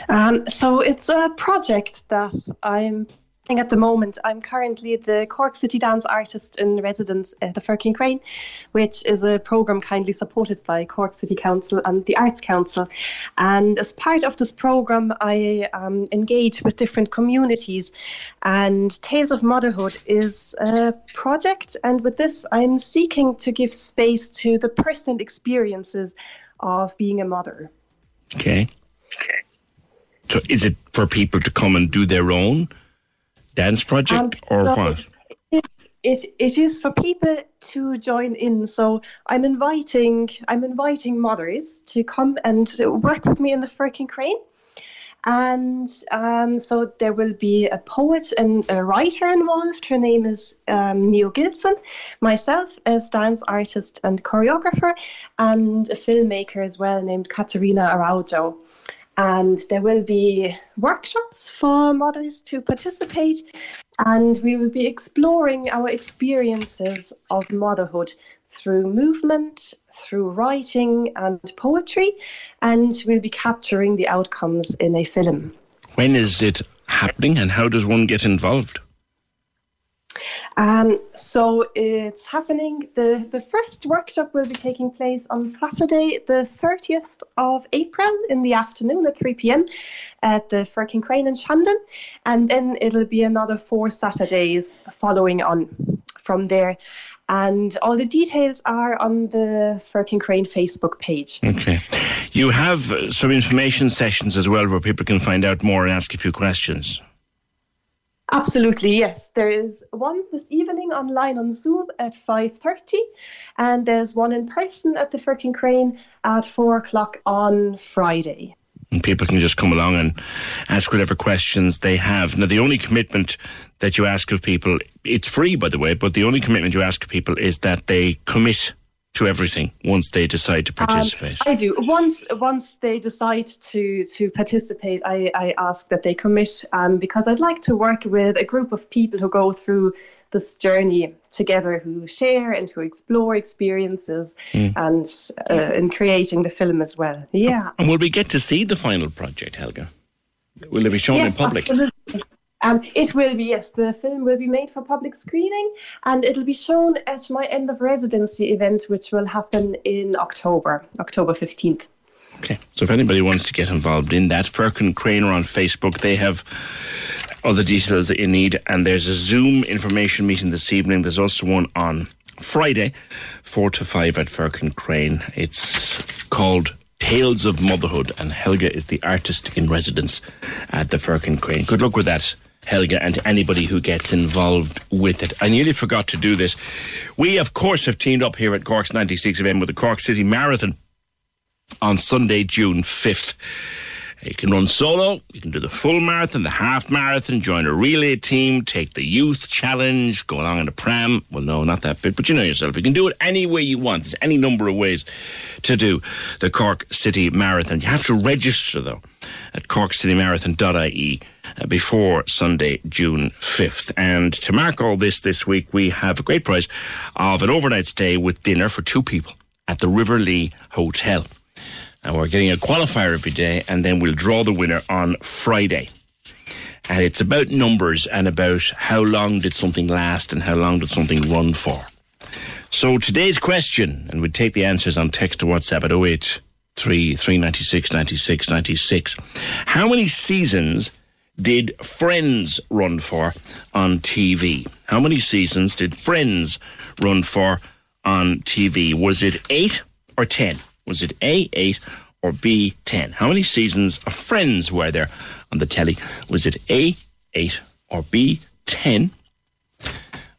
Um, so it's a project that I'm at the moment. I'm currently the Cork City Dance Artist in Residence at the Firkin Crane, which is a programme kindly supported by Cork City Council and the Arts Council. And as part of this programme, I um, engage with different communities. And Tales of Motherhood is a project. And with this, I'm seeking to give space to the personal experiences of being a mother. Okay. So is it for people to come and do their own dance project Um, or so what? It, it, it is for people to join in. So I'm inviting I'm inviting mothers to come and work with me in the Firkin Crane. And um, so there will be a poet and a writer involved. Her name is um, Neo Gibson, myself as dance artist and choreographer, and a filmmaker as well named Katerina Araujo. And there will be workshops for mothers to participate and we will be exploring our experiences of motherhood through movement through writing and poetry and we'll be capturing the outcomes in a film When is it happening and how does one get involved? Um, so it's happening. The, the first workshop will be taking place on Saturday, the 30th of April in the afternoon at 3 pm at the Firkin Crane in Shandon. And then it'll be another four Saturdays following on from there. And all the details are on the Firkin Crane Facebook page. Okay. You have some information sessions as well where people can find out more and ask a few questions. Absolutely, yes. There is one this evening online on Zoom at 5.30 and there's one in person at the Firkin Crane at 4 o'clock on Friday. And people can just come along and ask whatever questions they have. Now, the only commitment that you ask of people, it's free, by the way, but the only commitment you ask of people is that they commit to everything once they decide to participate. Um, I do. Once once they decide to to participate, I, I ask that they commit um, because I'd like to work with a group of people who go through this journey together, who share and who explore experiences, Mm. and uh, in creating the film as well. Yeah. And will we get to see the final project, Helga? Will it be shown in Yes, public? absolutely. Um, it will be, yes. The film will be made for public screening and it'll be shown at my end of residency event, which will happen in October, October 15th. Okay. So if anybody wants to get involved in that, Firkin Crane are on Facebook. They have all the details that you need. And there's a Zoom information meeting this evening. There's also one on Friday, 4 to 5 at Firkin Crane. It's called Tales of Motherhood. And Helga is the artist in residence at the Firkin Crane. Good luck with that. Helga and anybody who gets involved with it. I nearly forgot to do this. We, of course, have teamed up here at Cork's 96 FM with the Cork City Marathon on Sunday, June 5th. You can run solo, you can do the full marathon, the half marathon, join a relay team, take the youth challenge, go along in a pram. Well, no, not that bit, but you know yourself. You can do it any way you want. There's any number of ways to do the Cork City Marathon. You have to register, though, at corkcitymarathon.ie uh, before Sunday, June 5th. And to mark all this this week, we have a great prize of an overnight stay with dinner for two people at the River Lee Hotel. And we're getting a qualifier every day, and then we'll draw the winner on Friday. And it's about numbers and about how long did something last and how long did something run for. So today's question, and we'd take the answers on text to WhatsApp at 08 396 96 96. How many seasons did Friends run for on TV? How many seasons did Friends run for on TV? Was it eight or ten? Was it A, eight, or B, ten? How many seasons of Friends were there on the telly? Was it A, eight, or B, ten?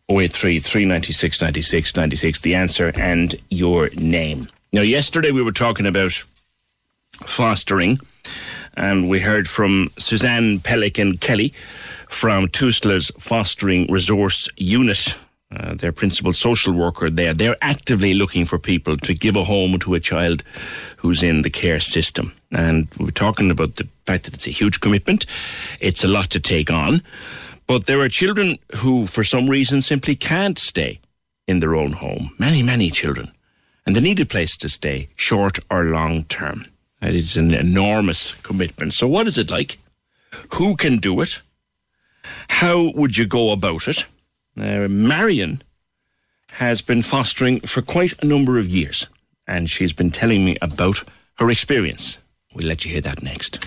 083 396 96 96, the answer and your name. Now, yesterday we were talking about fostering, and we heard from Suzanne Pelican Kelly from Tusla's Fostering Resource Unit. Uh, their principal social worker there. They're actively looking for people to give a home to a child who's in the care system. And we we're talking about the fact that it's a huge commitment. It's a lot to take on. But there are children who, for some reason, simply can't stay in their own home. Many, many children. And they need a place to stay, short or long term. It is an enormous commitment. So, what is it like? Who can do it? How would you go about it? Uh, Marion has been fostering for quite a number of years, and she's been telling me about her experience. We'll let you hear that next.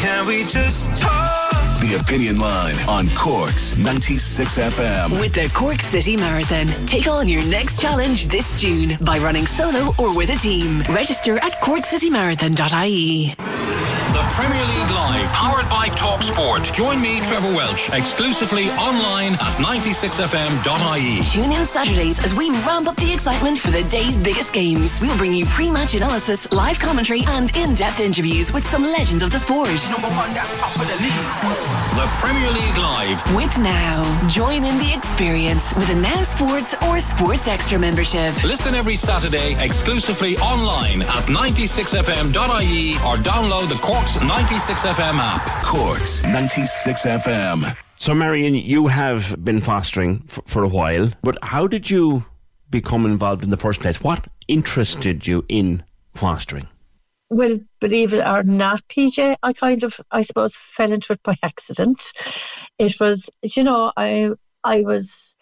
Can we just talk? The Opinion Line on Cork's 96 FM. With the Cork City Marathon, take on your next challenge this June by running solo or with a team. Register at corkcitymarathon.ie. The Premier League Live, powered by Talk Sport. Join me, Trevor Welch, exclusively online at 96fm.ie. Tune in Saturdays as we ramp up the excitement for the day's biggest games. We'll bring you pre-match analysis, live commentary, and in-depth interviews with some legends of the sport. Number one, that's top of the league. the Premier League Live. With Now, join in the experience with a Now Sports or Sports Extra membership. Listen every Saturday exclusively online at 96fm.ie or download the Corks 96FM app. Corks 96 FM. So, Marion, you have been fostering for, for a while, but how did you become involved in the first place? What interested you in fostering? Well, believe it or not, PJ, I kind of, I suppose, fell into it by accident. It was, you know, I, I was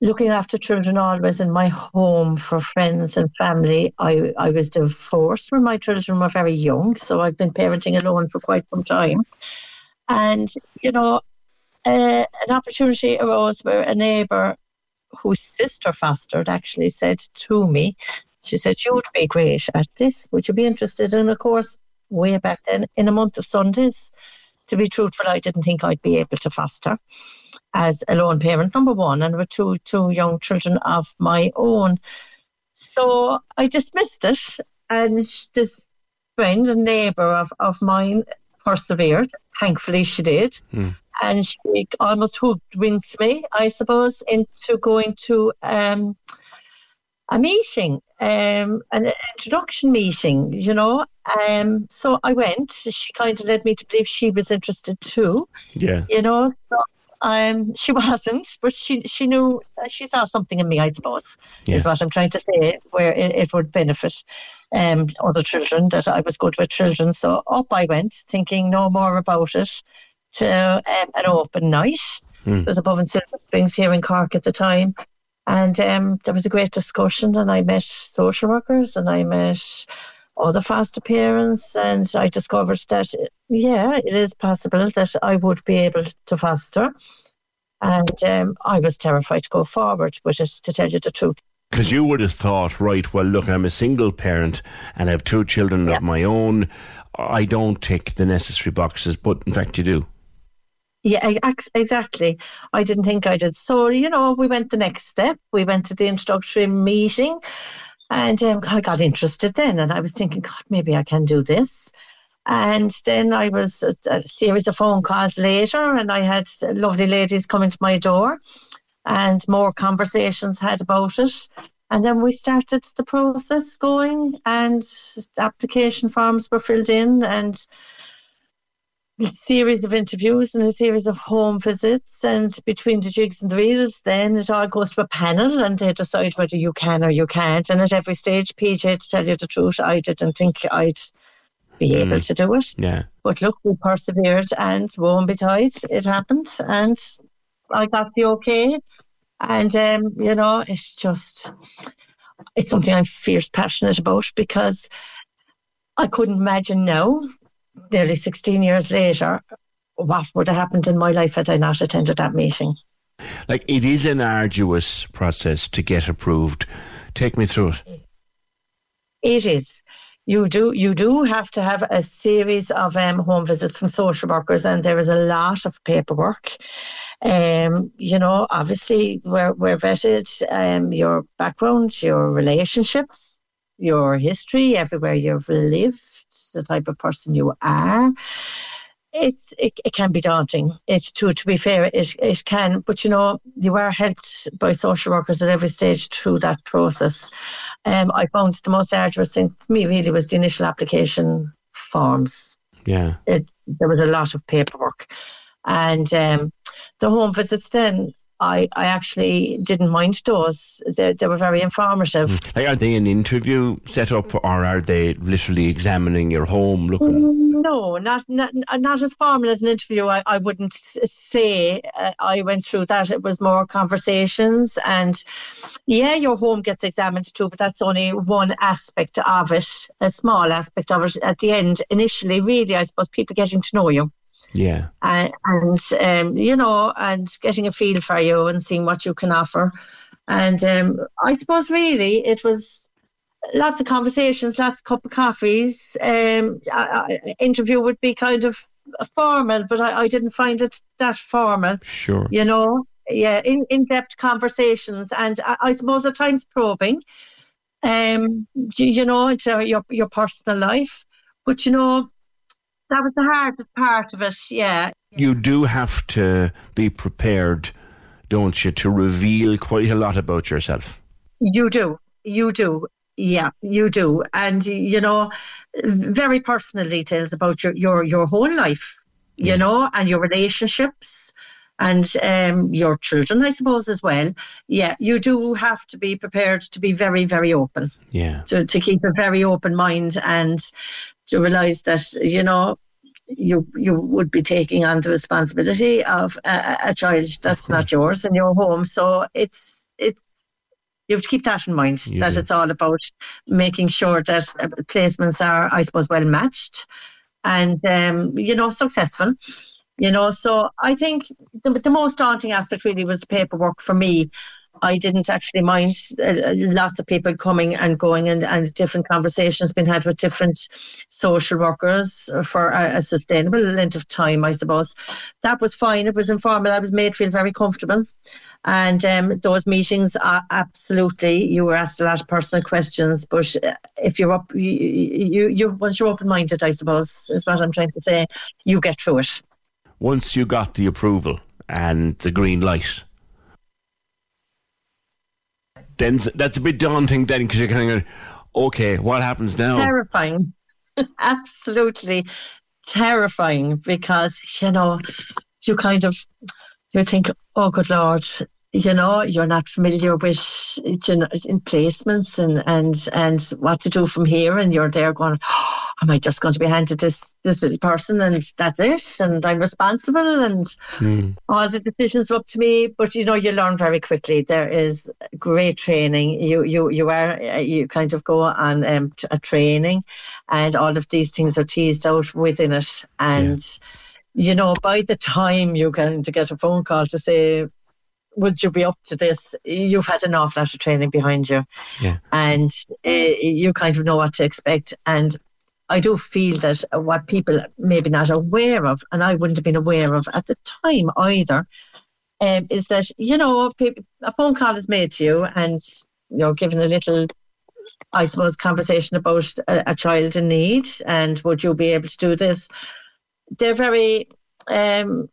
looking after children always in my home for friends and family. I, I was divorced when my children were very young, so I've been parenting alone for quite some time. And, you know, uh, an opportunity arose where a neighbour whose sister fostered actually said to me, she said, You would be great at this. Would you be interested? And of course, way back then, in a month of Sundays, to be truthful, I didn't think I'd be able to foster as a lone parent, number one, and with two two young children of my own. So I dismissed it, and this friend and neighbour of, of mine persevered. Thankfully, she did. And she almost hoodwinked me, I suppose, into going to um, a meeting, um, an introduction meeting, you know. Um, so I went. She kind of led me to believe she was interested too, Yeah. you know. So, um, she wasn't, but she she knew she saw something in me, I suppose, Yeah. is what I'm trying to say, where it, it would benefit um, other children, that I was good with children. So up I went, thinking no more about it, to um, an open night. Hmm. It was above in Silver Springs here in Cork at the time. And um, there was a great discussion, and I met social workers and I met other foster parents, and I discovered that, yeah, it is possible that I would be able to foster. And um, I was terrified to go forward with it, to tell you the truth. Because you would have thought, right, well, look, I'm a single parent and I have two children of my own. I don't tick the necessary boxes, but in fact, you do. Yeah, exactly. I didn't think I did. So, you know, we went the next step. We went to the introductory meeting and um, I got interested then. And I was thinking, God, maybe I can do this. And then I was a, series of phone calls later, and I had lovely ladies coming to my door, and more conversations had about it. And then we started the process going, and application forms were filled in, and a series of interviews and a series of home visits and between the jigs and the reels then it all goes to a panel and they decide whether you can or you can't and at every stage PJ to tell you the truth I didn't think I'd be able to do it Yeah. but look we persevered and won't be tied it happened and I got the okay and um, you know it's just it's something I'm fierce passionate about because I couldn't imagine now nearly 16 years later, what would have happened in my life had I not attended that meeting. Like, it is an arduous process to get approved. Take me through it. It is. You do you do have to have a series of um, home visits from social workers, and there is a lot of paperwork. Um, you know, obviously we're we're vetted. Um, your background, your relationships, your history, everywhere you've lived, the type of person you are. It's it, it can be daunting. It's to to be fair, it it can, but you know you are helped by social workers at every stage through that process. Um, I found the most arduous thing for me really was the initial application forms. Yeah. It, there was a lot of paperwork, and um, the home visits then. I, I actually didn't mind those. They, they were very informative. Like, are they an interview set up or are they literally examining your home, looking? No, not not not as formal as an interview. I, I wouldn't say uh, I went through that. It was more conversations, and yeah, your home gets examined too, but that's only one aspect of it, a small aspect of it. At the end, initially, really, I suppose people getting to know you Yeah. and, and um, you know, and getting a feel for you and seeing what you can offer. And um, I suppose really it was lots of conversations, lots of cup of coffees. Um, I, I, interview would be kind of formal, but I, I didn't find it that formal. Sure. You know, yeah, in, in-depth conversations, and I, I suppose at times probing. Um, you, you know, into your your personal life, but you know, that was the hardest part of it. Yeah. you do have to be prepared, don't you, to reveal quite a lot about yourself. You do. You do. Yeah, you do. And, you know, very personal details about your, your, your whole life, you know, and your relationships and um, your children, I suppose, as well. Yeah, you do have to be prepared to be very, very open. Yeah. To, to keep a very open mind and to realise that, you know, you you would be taking on the responsibility of a, a child that's not yours in your home. So it's it's you have to keep that in mind You that do. it's all about making sure that uh, placements are, I suppose, well matched and um, you know successful. You know, so I think the, the most daunting aspect really was the paperwork for me. I didn't actually mind uh, lots of people coming and going and, and different conversations being had with different social workers for a, a sustainable length of time, I suppose. That was fine. It was informal. I was made feel very comfortable. And um, those meetings are absolutely, you were asked a lot of personal questions, but uh, if you're up, you, you, you once you're open minded, I suppose, is what I'm trying to say, you get through it. Once you got the approval and the green light, then that's a bit daunting then because you're kind of, okay, what happens now? Terrifying. Absolutely terrifying because, you know, you kind of you think, oh good lord, you know, you're not familiar with you know, in placements and, and and what to do from here and you're there going, oh, am I just going to be handed this this little person and that's it and I'm responsible and all the decisions are up to me. But you know, you learn very quickly. There is great training. You you you are you kind of go on um, a training, and all of these things are teased out within it. And you know, by the time you're going to get a phone call to say. Would you be up to this? You've had an awful lot of training behind you, Yeah. and uh, you kind of know what to expect. And I do feel that what people maybe not aware of, and I wouldn't have been aware of at the time either, um, is that you know a phone call is made to you, and you're given a little, I suppose, conversation about a, a child in need, and would you be able to do this? They're very, um,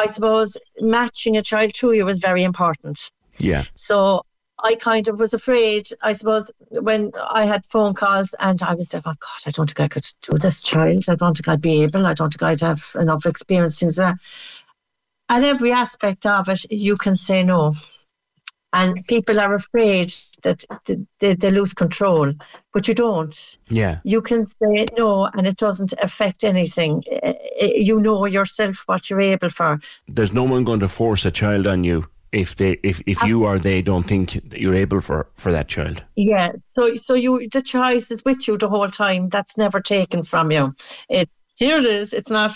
I suppose, matching a child to you was very important. Yeah. So I kind of was afraid, I suppose, when I had phone calls and I was like, oh God, I don't think I could do this child. I don't think I'd be able. I don't think I'd have enough experience. Things like that. At every aspect of it, you can say no. And people are afraid that they, they lose control, but you don't. Yeah. You can say no and it doesn't affect anything. Eh, eh, You know yourself what you're able for. There's no one going to force a child on you if they if, if you or they don't think that you're able for for that child. Yeah. So so you the choice is with you the whole time. That's never taken from you. It here it is. It's not.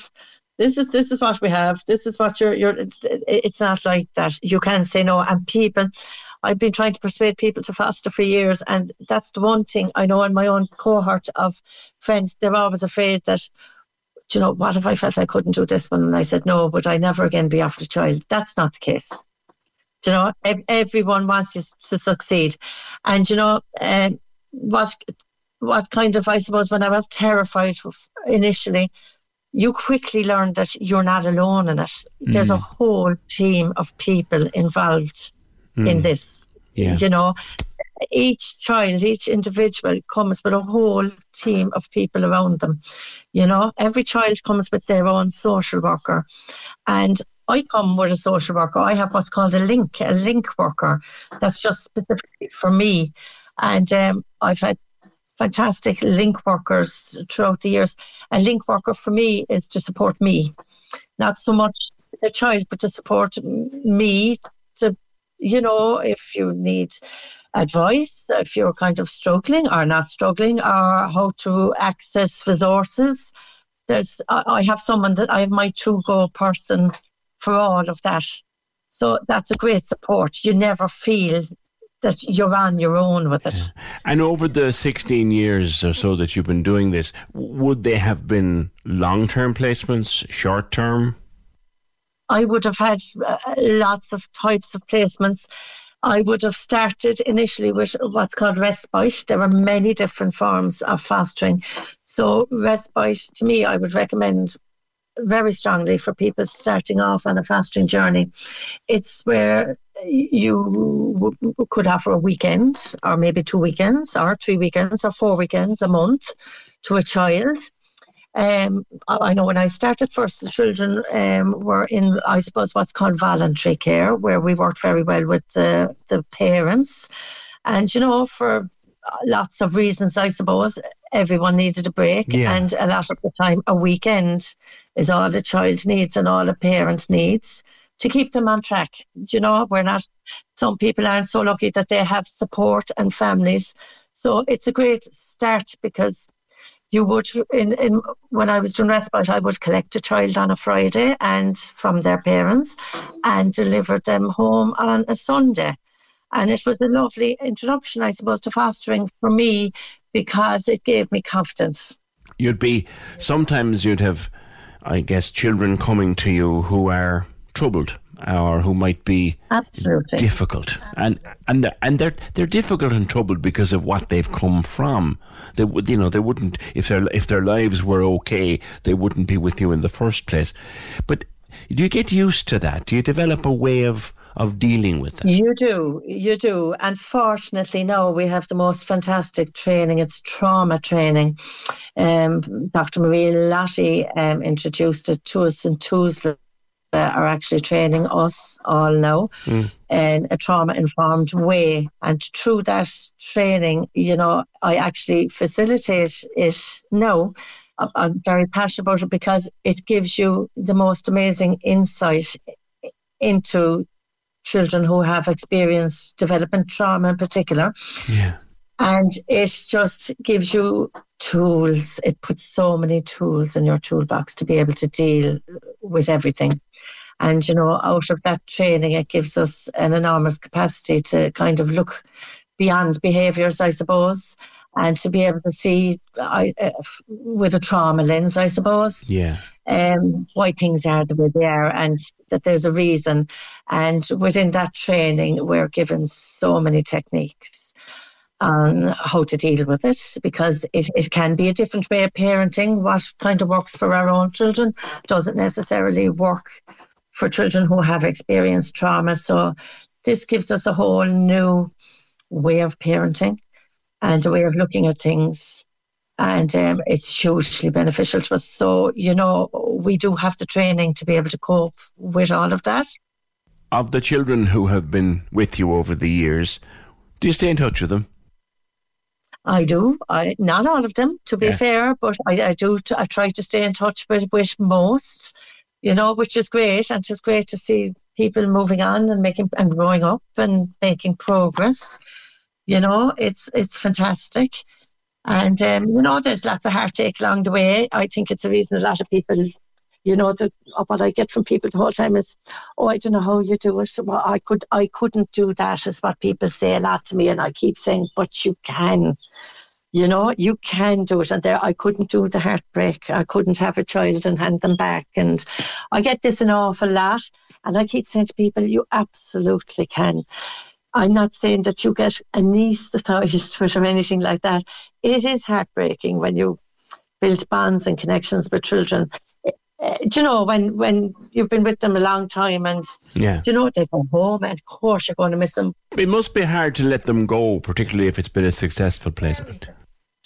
This is this is what we have. This is what you're. You're. it- It's not like that. You can say no. And people, I've been trying to persuade people to foster for years, and that's the one thing I know in my own cohort of friends. They're always afraid that. You know, what if I felt I couldn't do this one? And I said, no, would I never again be offered a child? That's not the case. You know, everyone wants you to succeed. And, you know, um, what, what kind of, I suppose, when I was terrified initially, you quickly learn that you're not alone in it. There's a Mm. whole team of people involved in Mm. this. Yeah. You know, each child, each individual comes with a whole team of people around them. You know, every child comes with their own social worker. And I come with a social worker. I have what's called a link, a link worker. That's just specifically for me. And um, I've had fantastic link workers throughout the years. A link worker for me is to support me, not so much the child, but to support me to, you know, if you need advice, if you're kind of struggling or not struggling, or how to access resources. There's, I have someone that I have my to go person for all of that. So that's a great support. You never feel that you're on your own with it. And over the 16 years or so that you've been doing this, would they have been long term placements, short term? I would have had uh, lots of types of placements. I would have started initially with what's called respite. There are many different forms of fostering. So, respite to me, I would recommend very strongly for people starting off on a fasting journey. It's where you w- could offer a weekend, or maybe two weekends, or three weekends, or four weekends a month to a child. Um, I know when I started first, the children um, were in, I suppose, what's called voluntary care, where we worked very well with the, the parents. And, you know, for lots of reasons, I suppose, everyone needed a break. Yeah. And a lot of the time, a weekend is all the child needs and all the parent needs to keep them on track. Do You know, we're not, some people aren't so lucky that they have support and families. So it's a great start because you would in, in when I was doing respite, I would collect a child on a Friday and from their parents and deliver them home on a Sunday. And it was a lovely introduction, I suppose, to fostering for me because it gave me confidence. You'd be sometimes you'd have, I guess, children coming to you who are troubled or who might be Absolutely. difficult, and and they're, and they're they're difficult and troubled because of what they've come from. They would, you know, they wouldn't if their if their lives were okay, they wouldn't be with you in the first place. But do you get used to that? Do you develop a way of of dealing with that? You do, you do. And fortunately, now we have the most fantastic training. It's trauma training. Um, Dr. Marie Lotty um, introduced it to us in. Uh, are actually training us all now in a trauma informed way. And through that training, you know, I actually facilitate it now. I'm very passionate about it because it gives you the most amazing insight into children who have experienced development trauma in particular. Yeah. And it just gives you tools. It puts so many tools in your toolbox to be able to deal with everything. And, you know, out of that training, it gives us an enormous capacity to kind of look beyond behaviours, I suppose, and to be able to see I, uh, with a trauma lens, I suppose Yeah. um, why things are the way they are and that there's a reason. And within that training, we're given so many techniques on how to deal with it because it, it can be a different way of parenting. What kind of works for our own children doesn't necessarily work for children who have experienced trauma. So this gives us a whole new way of parenting and a way of looking at things and um, it's hugely beneficial to us. So, you know, we do have the training to be able to cope with all of that. Of the children who have been with you over the years, do you stay in touch with them? I do. I not all of them, to be Yeah. fair, but I, I do. t- I try to stay in touch with with most, you know, which is great, and it's great to see people moving on and making and growing up and making progress. You know, it's it's fantastic, and um, you know, there's lots of heartache along the way. I think it's a reason a lot of people. You know, the, what I get from people the whole time is, "Oh, I don't know how you do it. Well, I could, I couldn't do that." Is what people say a lot to me, and I keep saying, "But you can." you know, you can do it. And there, I couldn't do the heartbreak. I couldn't have a child and hand them back. And I get this an awful lot. And I keep saying to people, you absolutely can. I'm not saying that you get anaesthetized with or anything like that. It is heartbreaking when you build bonds and connections with children. Uh, do you know, when, when you've been with them a long time and, Yeah. do you know, they go home and of course you're going to miss them. It must be hard to let them go, particularly if it's been a successful placement.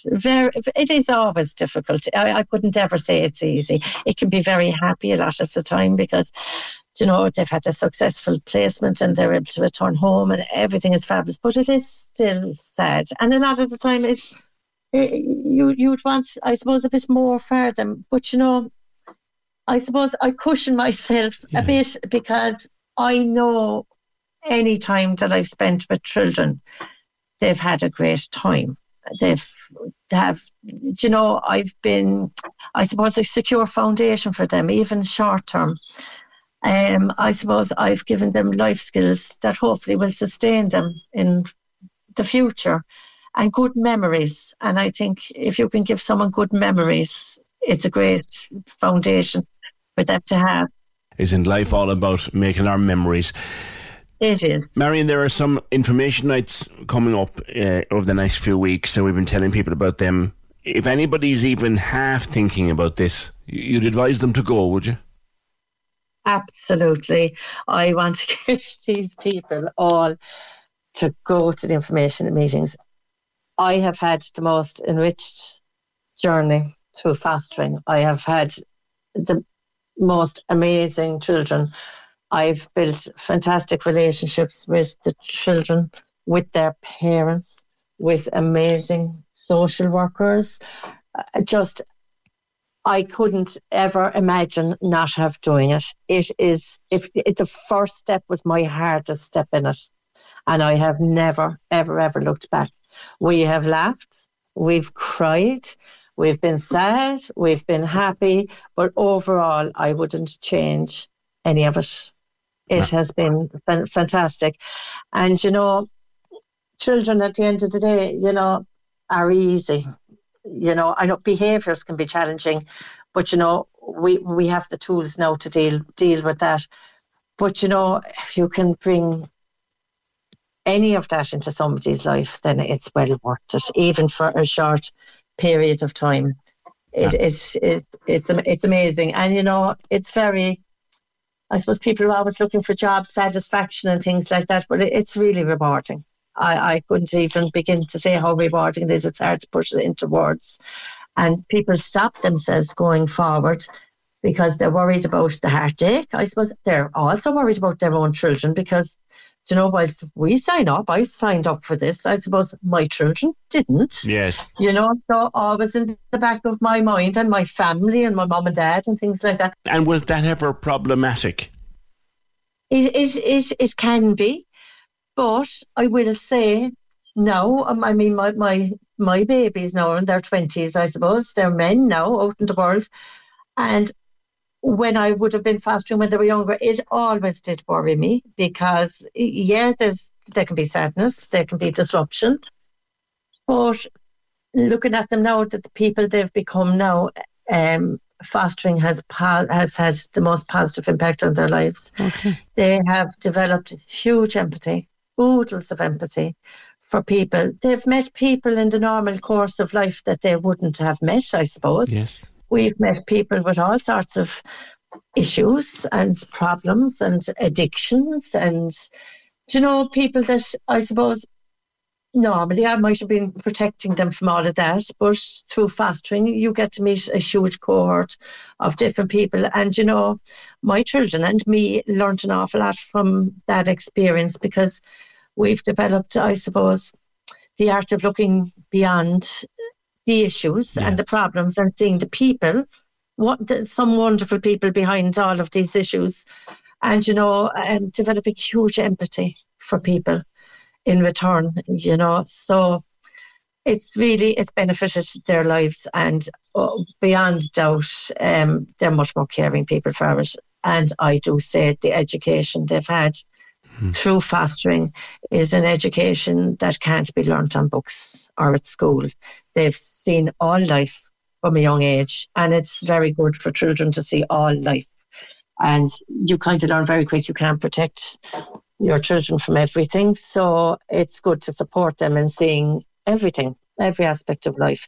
very it is always difficult I, I couldn't ever say it's easy it can be very happy a lot of the time because you know they've had a successful placement and they're able to return home and everything is fabulous but it is still sad. And a lot of the time it's eh, you you'd want I suppose a bit more for them. But you know I suppose I cushion myself a bit because I know any time that I've spent with children they've had a great time. They've have you know i've been i suppose a secure foundation for them even short term um i suppose i've given them life skills that hopefully will sustain them in the future and good memories and i think if you can give someone good memories it's a great foundation for them to have Isn't life all about making our memories? it is Marion, there are some information nights coming up uh, over the next few weeks, so we've been telling people about them. If anybody's even half thinking about this, you'd advise them to go, would you? Absolutely. I want to get these people all to go to the information meetings. I have had the most enriched journey through fostering. I have had the most amazing children. I've built fantastic relationships with the children, with their parents, with amazing social workers. Uh, Just, I couldn't ever imagine not have doing it. It is, if it, the first step was my hardest step in it, and I have never, ever, ever looked back. We have laughed, we've cried, we've been sad, we've been happy, but overall, I wouldn't change any of it. It has been fan- fantastic. And, you know, children at the end of the day, you know, are easy. You know, I know behaviours can be challenging, but, you know, we, we have the tools now to deal deal with that. But, you know, if you can bring any of that into somebody's life, then it's well worth it, even for a short period of time. It, it's it's it's it's amazing, and you know it's very. I suppose people are always looking for job satisfaction and things like that, but it, it's really rewarding. I, I couldn't even begin to say how rewarding it is. It's hard to put it into words, and people stop themselves going forward because they're worried about the heartache. I suppose they're also worried about their own children because you know, whilst we sign up, I signed up for this. I suppose my children didn't. Yes. You know, so always in the back of my mind and my family and my mum and dad and things like that. And was that ever problematic? It, it, it, it can be, but I will say no. um, I mean, my, my, my babies now are in their 20s, I suppose. They're men now out in the world. And when I would have been fostering when they were younger, it always did worry me because, yeah, there's there can be sadness, there can be disruption. But looking at them now, that the people they've become now, um, fostering has po- has had the most positive impact on their lives. Okay. They have developed huge empathy, oodles of empathy for people. They've met people in the normal course of life that they wouldn't have met, I suppose. Yes. We've met people with all sorts of issues and problems and addictions and do you know people that I suppose normally I might have been protecting them from all of that, but through fostering you get to meet a huge cohort of different people and you know my children and me learned an awful lot from that experience because we've developed I suppose the art of looking beyond the issues and the problems and seeing the people, what the, some wonderful people behind all of these issues, and you know, um, developing huge empathy for people in return. You know, so it's really it's benefited their lives, and uh, beyond doubt, um, they're much more caring people for it. And I do say the education they've had Mm. through fostering is an education that can't be learnt on books or at school. They've seen all life from a young age, and it's very good for children to see all life. And you kind of learn very quick you can't protect your children from everything. So it's good to support them in seeing everything, every aspect of life.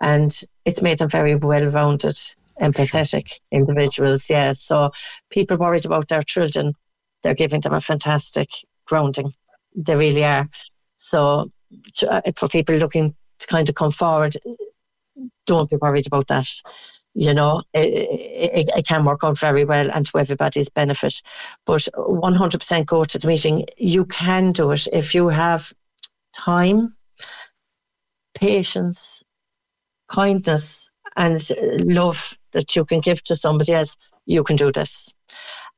And it's made them very well rounded, empathetic individuals. Yeah. So people worried about their children they're giving them a fantastic grounding. They really are. So uh, for people looking to kind of come forward, don't be worried about that. You know, it, it, it can work out very well and to everybody's benefit. But 100% go to the meeting. You can do it if you have time, patience, kindness, and love that you can give to somebody else. You can do this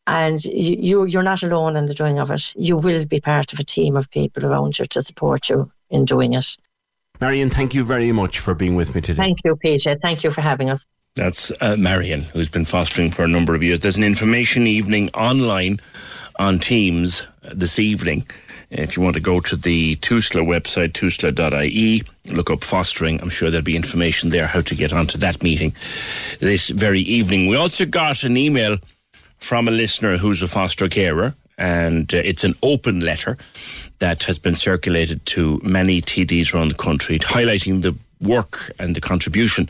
and you, you you're not alone in the doing of it. You will be part of a team of people around you to support you in doing it. Marion, thank you very much for being with me today. Thank you, Peter. Thank you for having us. That's uh, Marion, who's been fostering for a number of years. There's an information evening online on Teams this evening. If you want to go to the TUSLA website, tusla.ie, look up fostering, I'm sure there'll be information there how to get onto that meeting this very evening. We also got an email from a listener who's a foster carer, and uh, it's an open letter that has been circulated to many TDs around the country, highlighting the work and the contribution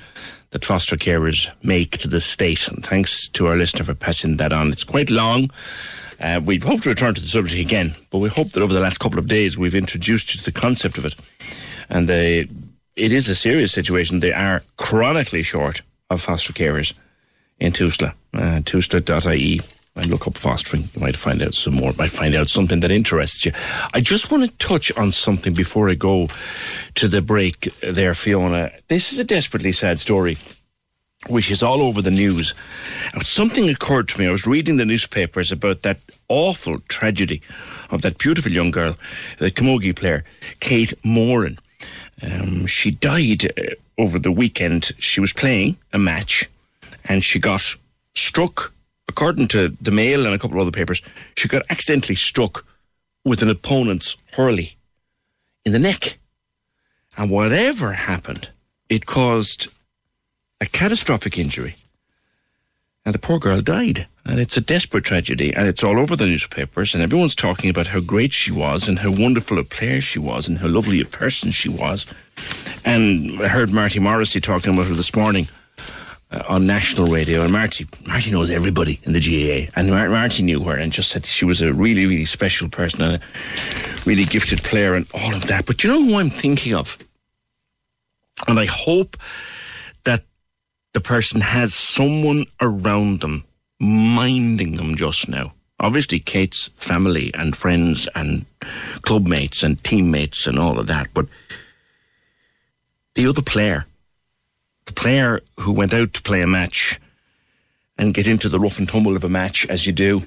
that foster carers make to the state. And thanks to our listener for passing that on. It's quite long. Uh, we hope to return to the subject again, but we hope that over the last couple of days we've introduced you to the concept of it. And they, it is a serious situation. They are chronically short of foster carers in Tusla, uh, tusla.ie. And look up fostering. You might find out some more. Might find out something that interests you. I just want to touch on something before I go to the break. There, Fiona. This is a desperately sad story, which is all over the news. Something occurred to me. I was reading the newspapers about that awful tragedy of that beautiful young girl, the camogie player, Kate Moran. Um, she died uh, over the weekend. She was playing a match, and she got struck according to the Mail and a couple of other papers, she got accidentally struck with an opponent's hurley in the neck. And whatever happened, it caused a catastrophic injury. And the poor girl died. And it's a desperate tragedy. And it's all over the newspapers. And everyone's talking about how great she was and how wonderful a player she was and how lovely a person she was. And I heard Marty Morrissey talking about her this morning uh, on national radio, and Marty Marty knows everybody in the GAA, and Mar- Marty knew her and just said she was a really really special person and a really gifted player and all of that. But you know who I'm thinking of, and I hope that the person has someone around them minding them just now. Obviously, Kate's family and friends and clubmates and teammates and all of that, but the other player the player who went out to play a match and get into the rough and tumble of a match as you do,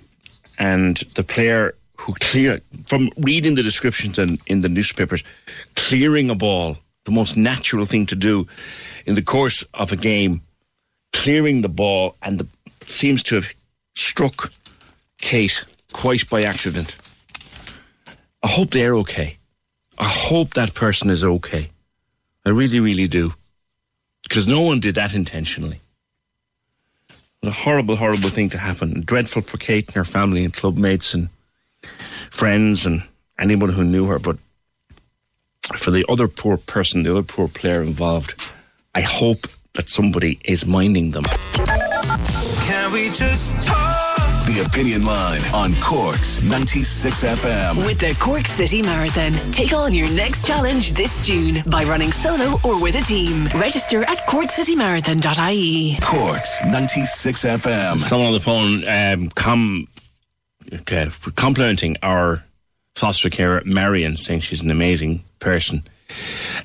and the player who clear from reading the descriptions in, in the newspapers, clearing a ball, the most natural thing to do in the course of a game, clearing the ball, and the, seems to have struck Kate quite by accident. I hope they're okay. I hope that person is okay. I really, really do because no one did that intentionally. What a horrible, horrible thing to happen. Dreadful for Kate and her family and club mates and friends and anyone who knew her. But for the other poor person, the other poor player involved, I hope that somebody is minding them. Can we just talk? The Opinion Line on Cork's 96 FM. With the Cork City Marathon, take on your next challenge this June by running solo or with a team. Register at corkcitymarathon.ie. Cork's 96 FM. Someone on the phone um, com- okay, complimenting our foster carer, Marion, saying she's an amazing person.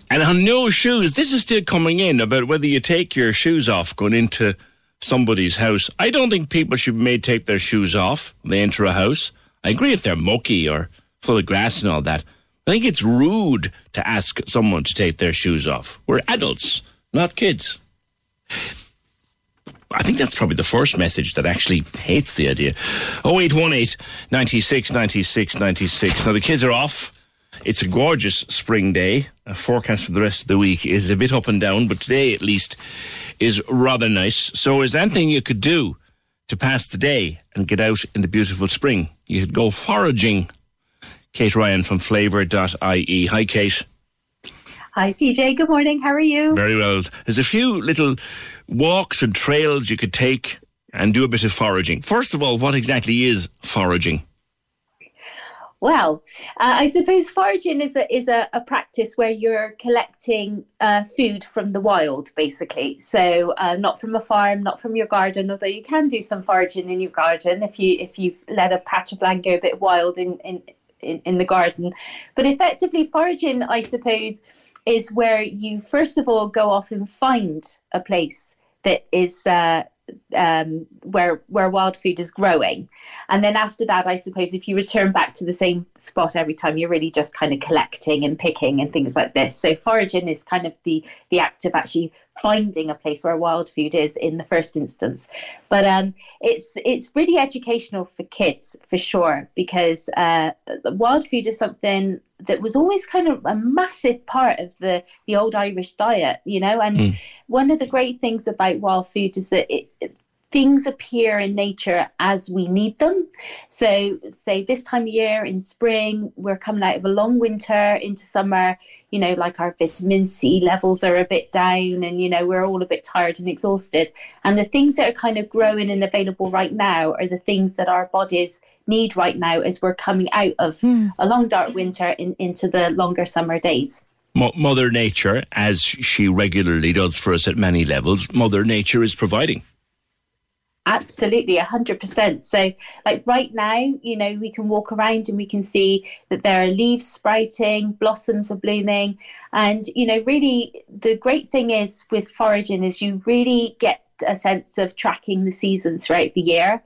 And on no shoes, this is still coming in about whether you take your shoes off going into somebody's house. I don't think people should be made take their shoes off when they enter a house. I agree if they're mucky or full of grass and all that. I think it's rude to ask someone to take their shoes off. We're adults, not kids. I think that's probably the first message that actually hates the idea. 0818 96 96 96. Now the kids are off. It's a gorgeous spring day. A forecast for the rest of the week is a bit up and down, but today at least is rather nice. So is there anything you could do to pass the day and get out in the beautiful spring? You could go foraging. Kate Ryan from flavour.ie. Hi, Kate. Hi, PJ. Good morning. How are you? Very well. There's a few little walks and trails you could take and do a bit of foraging. First of all, what exactly is foraging? Well, uh, I suppose foraging is a is a, a practice where you're collecting uh, food from the wild, basically. So uh, not from a farm, not from your garden. Although you can do some foraging in your garden if you if you've let a patch of land go a bit wild in in in, in the garden. But effectively, foraging, I suppose, is where you first of all go off and find a place that is uh, um, where where wild food is growing, and then after that, I suppose if you return back to the same spot every time, you're really just kind of collecting and picking and things like this. So foraging is kind of the the act of actually finding a place where wild food is in the first instance. But um, it's it's really educational for kids for sure because uh, wild food is something that was always kind of a massive part of the the old Irish diet, you know. And Mm. one of the great things about wild food is that it, it things appear in nature as we need them. So, say this time of year in spring, we're coming out of a long winter into summer, you know, like our vitamin C levels are a bit down and, you know, we're all a bit tired and exhausted. And the things that are kind of growing and available right now are the things that our bodies need right now as we're coming out of hmm. a long dark winter in, into the longer summer days. Mother Nature, as she regularly does for us at many levels, Mother Nature is providing. Absolutely, 100%. So, like right now, you know, we can walk around and we can see that there are leaves sprouting, blossoms are blooming. And, you know, really the great thing is with foraging is you really get a sense of tracking the seasons throughout the year.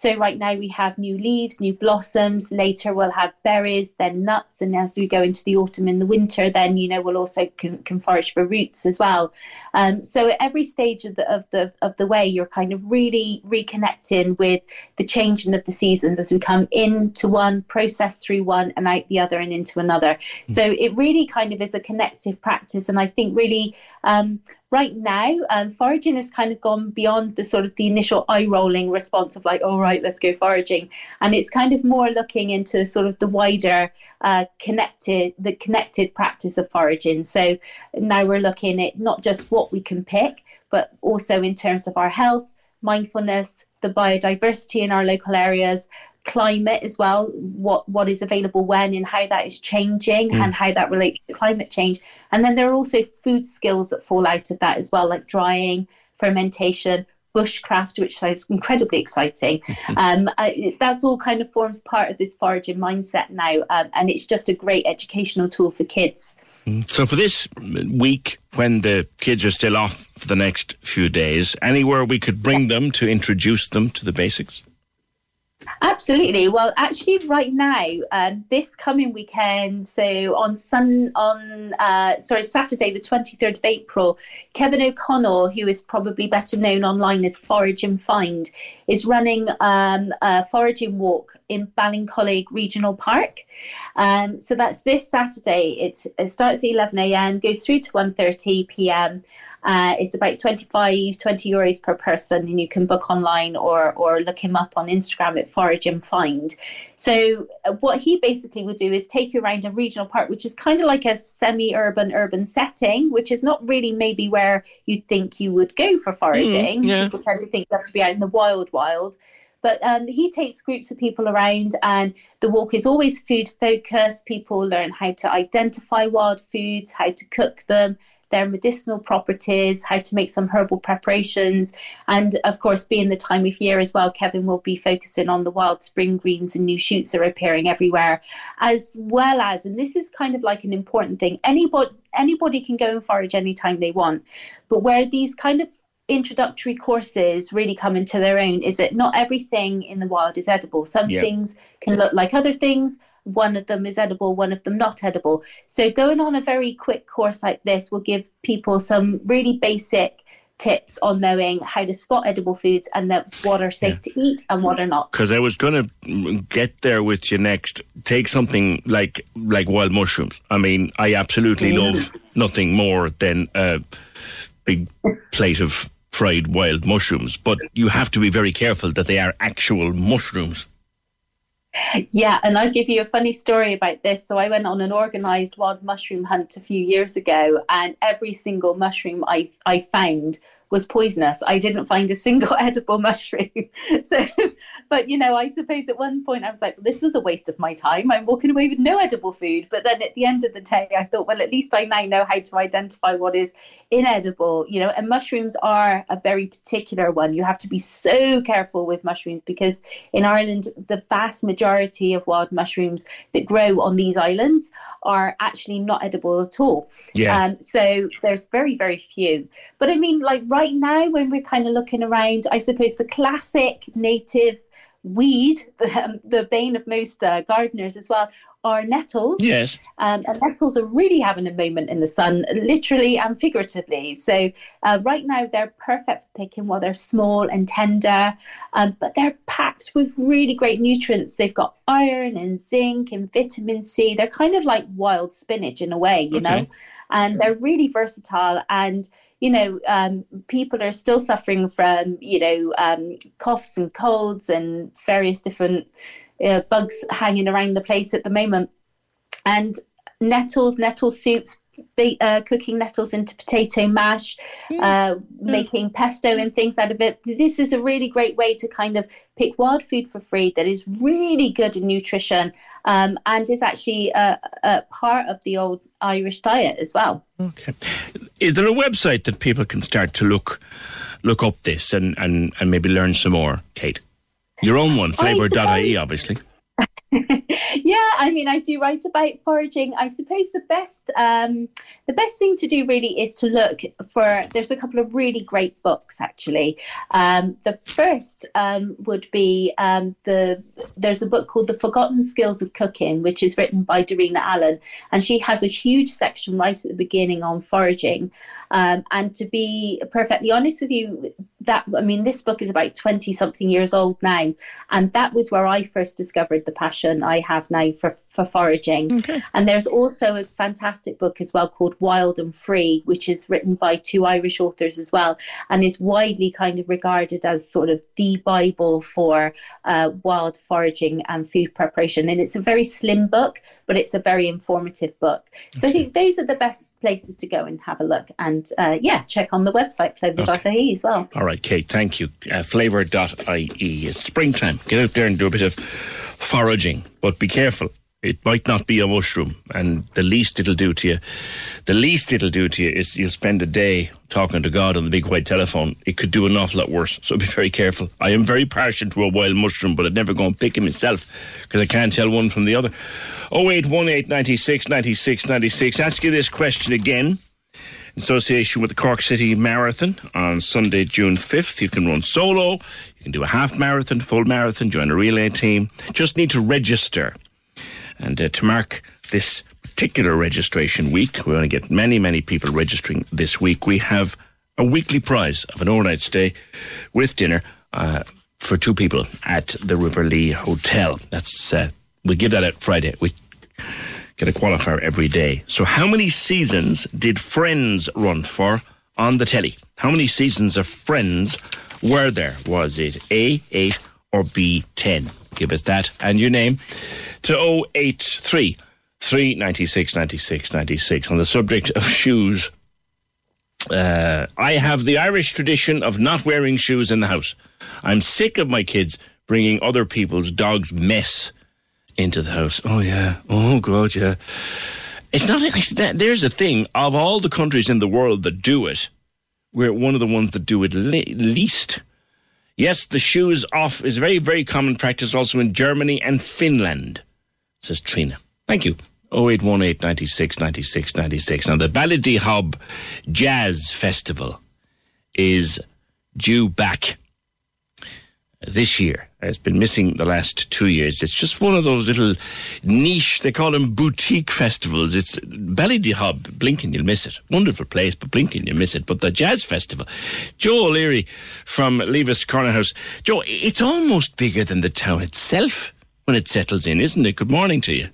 So right now we have new leaves, new blossoms. Later we'll have berries, then nuts, and as we go into the autumn and the winter, then you know we'll also can, can forage for roots as well. Um, so at every stage of the of the of the way, you're kind of really reconnecting with the changing of the seasons as we come into one, process through one, and out the other, and into another. So it really kind of is a connective practice, and I think really. Um, right now, um, foraging has kind of gone beyond the sort of the initial eye rolling response of like, all right, let's go foraging, and it's kind of more looking into sort of the wider uh, connected, the connected practice of foraging. So now we're looking at not just what we can pick, but also in terms of our health, mindfulness, the biodiversity in our local areas, climate as well what what is available when and how that is changing Mm. and how that relates to climate change. And then there are also food skills that fall out of that as well like drying fermentation bushcraft which sounds incredibly exciting. Um, uh, that's all kind of forms part of this foraging mindset now um, and it's just a great educational tool for kids. So for this week, when the kids are still off for the next few days, anywhere we could bring them to introduce them to the basics? Absolutely. Well, actually, right now, um, this coming weekend, so on Sun on uh, sorry Saturday, the twenty third of April, Kevin O'Connell, who is probably better known online as Forage and Find, is running um, a foraging walk in Ballincollig Regional Park. Um, so that's this Saturday. It, it starts at eleven a.m. goes through to 1.30 p.m. Uh, it's about 25, 20 euros per person, and you can book online or or look him up on Instagram at Forage and Find. So uh, what he basically would do is take you around a regional park, which is kind of like a semi-urban urban setting, which is not really maybe where you'd think you would go for foraging. yeah. People tend to think you have to be out in the wild, wild. But um, he takes groups of people around, and the walk is always food focused. People learn how to identify wild foods, how to cook them, their medicinal properties, how to make some herbal preparations. And of course, being the time of year as well, Kevin will be focusing on the wild spring greens and new shoots that are appearing everywhere, as well as, and this is kind of like an important thing, anybody, anybody can go and forage anytime they want. But where these kind of introductory courses really come into their own is that not everything in the wild is edible. Some Yeah. things can look like other things. One of them is edible, one of them not edible. So going on a very quick course like this will give people some really basic tips on knowing how to spot edible foods and that what are safe to eat and what are not. Because I was going to get there with you next. Take something like like wild mushrooms. I mean, I absolutely Mm. love nothing more than a big plate of fried wild mushrooms. But you have to be very careful that they are actual mushrooms. Yeah, and I'll give you a funny story about this. So I went on an organised wild mushroom hunt a few years ago, and every single mushroom I I found was poisonous. I didn't find a single edible mushroom. So, but you know, I suppose at one point I was like, this was a waste of my time. I'm walking away with no edible food. But then at the end of the day, I thought, well, at least I now know how to identify what is inedible. You know, and mushrooms are a very particular one. You have to be so careful with mushrooms because in Ireland, the vast majority of wild mushrooms that grow on these islands are actually not edible at all. Yeah. Um, so there's very, very few. But I mean, like right now, when we're kind of looking around, I suppose the classic native weed, the, the bane of most uh, gardeners as well, are nettles. Yes. Um, and nettles are really having a moment in the sun, literally and figuratively. So uh, right now they're perfect for picking while they're small and tender, um, but they're packed with really great nutrients. They've got iron and zinc and vitamin C. They're kind of like wild spinach in a way, you know, Okay. and they're really versatile and you know, um, people are still suffering from, you know, um, coughs and colds and various different uh, bugs hanging around the place at the moment. And nettles, nettle soups, uh, cooking nettles into potato mash, uh, making pesto and things out of it. This is a really great way to kind of pick wild food for free that is really good in nutrition um, and is actually a, a part of the old Irish diet as well. Okay. Is there a website that people can start to look look up this and, and, and maybe learn some more, Kate? Your own one, I flavour.ie, obviously. yeah, I mean, I do write about foraging. I suppose the best, um, the best thing to do really is to look for. There's a couple of really great books actually. Um, the first um, would be um, the. There's a book called The Forgotten Skills of Cooking, which is written by Darina Allen, and she has a huge section right at the beginning on foraging. Um, and to be perfectly honest with you, that I mean, this book is about twenty something years old now, and that was where I first discovered the passion I have now for, for foraging. And there's also a fantastic book as well called Wild and Free, which is written by two Irish authors as well, and is widely kind of regarded as sort of the Bible for uh, wild foraging and food preparation. And it's a very slim book, but it's a very informative book. So I think those are the best places to go and have a look. And uh, yeah, check on the website, flavour.ie as well. All right, Kate, thank you. Uh, flavour.ie. It's springtime. Get out there and do a bit of foraging, but be careful. It might not be a mushroom, and the least it'll do to you, the least it'll do to you is you'll spend a day talking to God on the big white telephone. It could do an awful lot worse, so be very careful. I am very partial to a wild mushroom, but I'd never go and pick him myself because I can't tell one from the other. 0818 96 96 96. Ask you this question again in association with the Cork City Marathon on Sunday, June 5th. You can run solo, you can do a half marathon, full marathon, join a relay team. Just need to register. And uh, to mark this particular registration week, we're going to get many, many people registering this week. We have a weekly prize of an overnight stay with dinner uh, for two people at the River Lee Hotel. That's uh, we give that out Friday. We get a qualifier every day. So, how many seasons did Friends run for on the telly? How many seasons of Friends were there? Was it A, 8, or B, 10? Give us that and your name to 083 396 96 96. On the subject of shoes, uh, I have the Irish tradition of not wearing shoes in the house. I'm sick of my kids bringing other people's dogs' mess into the house. Oh yeah. Oh god, yeah. It's not that. There's a thing of all the countries in the world that do it. We're one of the ones that do it le- least. Yes, the shoes off is very, very common practice also in Germany and Finland, says Trina. Thank you. 0818 96 96 96. Now, the Ballydehob Jazz Festival is due back this year. It's been missing the last two years. It's just one of those little niche, they call them boutique festivals. It's Ballydehob, Blinken, you'll miss it. Wonderful place, but Blinken, you'll miss it. But the Jazz Festival, Joe O'Leary from Levis Corner House. Joe, it's almost bigger than the town itself when it settles in, isn't it? Good morning to you.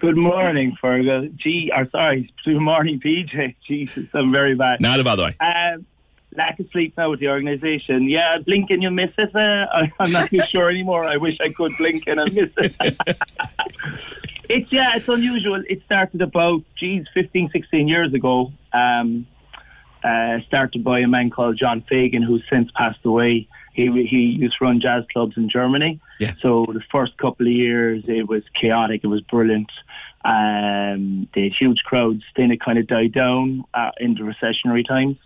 Good morning, Fergal. Gee, or sorry, good morning, PJ. Jesus, I'm very bad. Not about the way. Um, lack of sleep now with the organisation. Yeah, blinking, you miss it. Uh, I, I'm not too sure anymore. I wish I could blink and I miss it. it's yeah, it's unusual. It started about geez, 15, 16 years ago. Um, uh, started by a man called John Fagan, who's since passed away. He he used to run jazz clubs in Germany. Yeah. So the first couple of years, it was chaotic. It was brilliant. Um, they had huge crowds. Then it kind of died down uh, in the recessionary times.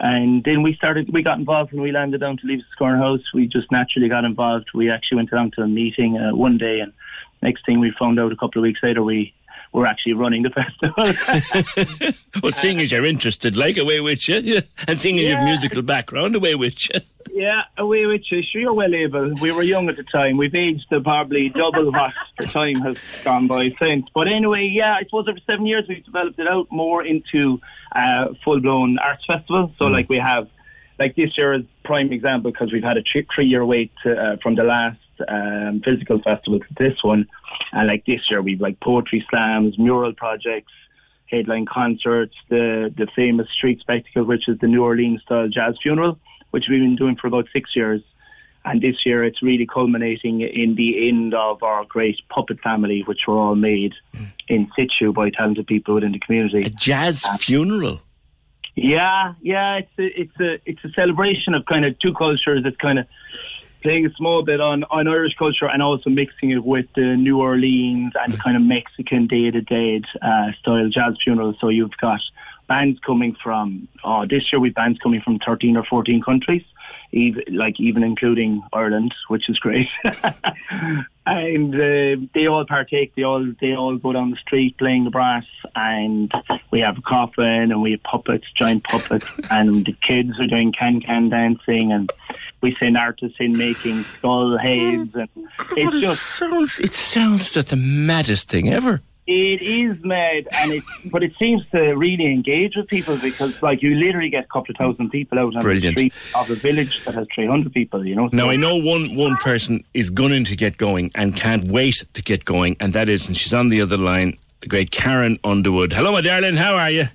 And then we started, we got involved when we landed down to Levis Corner House. We just naturally got involved. We actually went down to a meeting uh, one day, and next thing we found out a couple of weeks later, we were actually running the festival. well, seeing as you're interested, like away with you, yeah. and seeing as your musical background, away with you. yeah, away with you. Sure, you're well able. We were young at the time. We've aged to probably double what the time has gone by since. But anyway, yeah, I suppose over seven years we've developed it out more into uh, full blown arts festival. So, like, we have, like, this year is prime example because we've had a three year wait to, uh, from the last um, physical festival to this one. And like this year, we've like poetry slams, mural projects, headline concerts, the the famous street spectacle, which is the New Orleans style jazz funeral, which we've been doing for about six years. And this year it's really culminating in the end of our great puppet family, which were all made in situ by talented people within the community. A jazz uh, funeral. Yeah, yeah, it's a, it's a it's a celebration of kind of two cultures. It's kind of playing a small bit on, on Irish culture and also mixing it with the New Orleans and kind of Mexican Day Dead uh, style jazz funeral. So you've got bands coming from oh, this year we've bands coming from thirteen or fourteen countries even like even including Ireland, which is great. and uh, they all partake. They all they all go down the street playing the brass, and we have a coffin, and we have puppets, giant puppets, and the kids are doing can can dancing, and we send artists in making skull heads, and it's it just sounds it sounds like the maddest thing ever. It is mad, and it but it seems to really engage with people because, like, you literally get a couple of thousand people out on Brilliant. the street of a village that has three hundred people. You know. Now I know one one person is gunning to get going and can't wait to get going, and that is, and she's on the other line, the great Karen Underwood. Hello, my darling. How are you?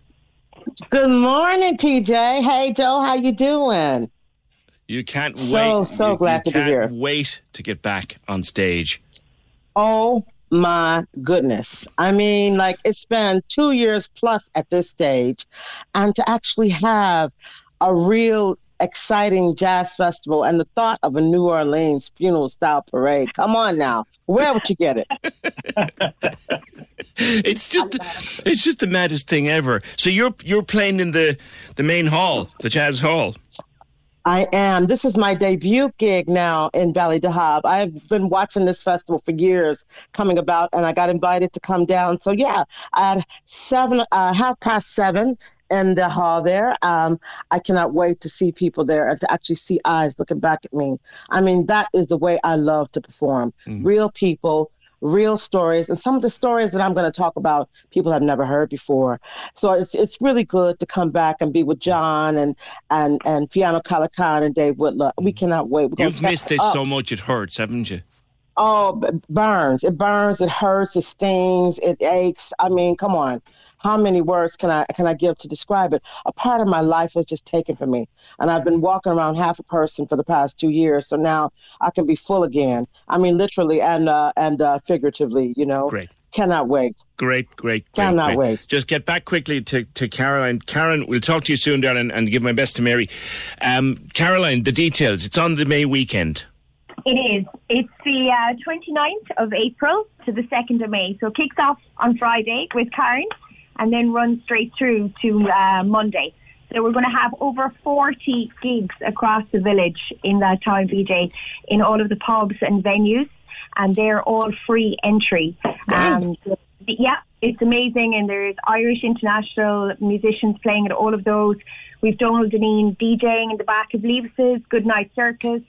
Good morning, PJ. Hey, Joe. How you doing? You can't So, wait. so so glad you to be here. Wait to get back on stage. Oh my goodness. I mean, like it's been two years plus at this stage, and to actually have a real exciting jazz festival and the thought of a New Orleans funeral style parade. Come on now. Where would you get it? It's just it's just the maddest thing ever. So you're you're playing in the the main hall, the jazz hall. I am. This is my debut gig now in Ballydehob. I've been watching this festival for years coming about, and I got invited to come down. So yeah, at seven, uh, half past seven in the hall there. Um, I cannot wait to see people there and to actually see eyes looking back at me. I mean, that is the way I love to perform. Real people. Real stories and some of the stories that I'm going to talk about, people have never heard before. So it's it's really good to come back and be with John and and and Fiano Calacan and Dave Whitler. We mm. cannot wait. We're You've missed this up. so much it hurts, haven't you? Oh, b- burns. It burns. It hurts. It stings. It aches. I mean, come on. How many words can I can I give to describe it? A part of my life was just taken from me, and I've been walking around half a person for the past two years. So now I can be full again. I mean, literally and uh, and uh, figuratively. You know. Great. Cannot wait. Great, great, great. Cannot great. wait. Just get back quickly to, to Caroline. Karen, we'll talk to you soon, darling, and give my best to Mary. Um, Caroline, the details. It's on the May weekend. It is. It's the uh, 29th of April to the 2nd of May. So it kicks off on Friday with Karen and then run straight through to uh, Monday. So we're going to have over 40 gigs across the village in that time, PJ, in all of the pubs and venues. And they're all free entry. Um, yeah, it's amazing. And there's Irish international musicians playing at all of those. We've Donal Dineen DJing in the back of Levis's, Goodnight Circus,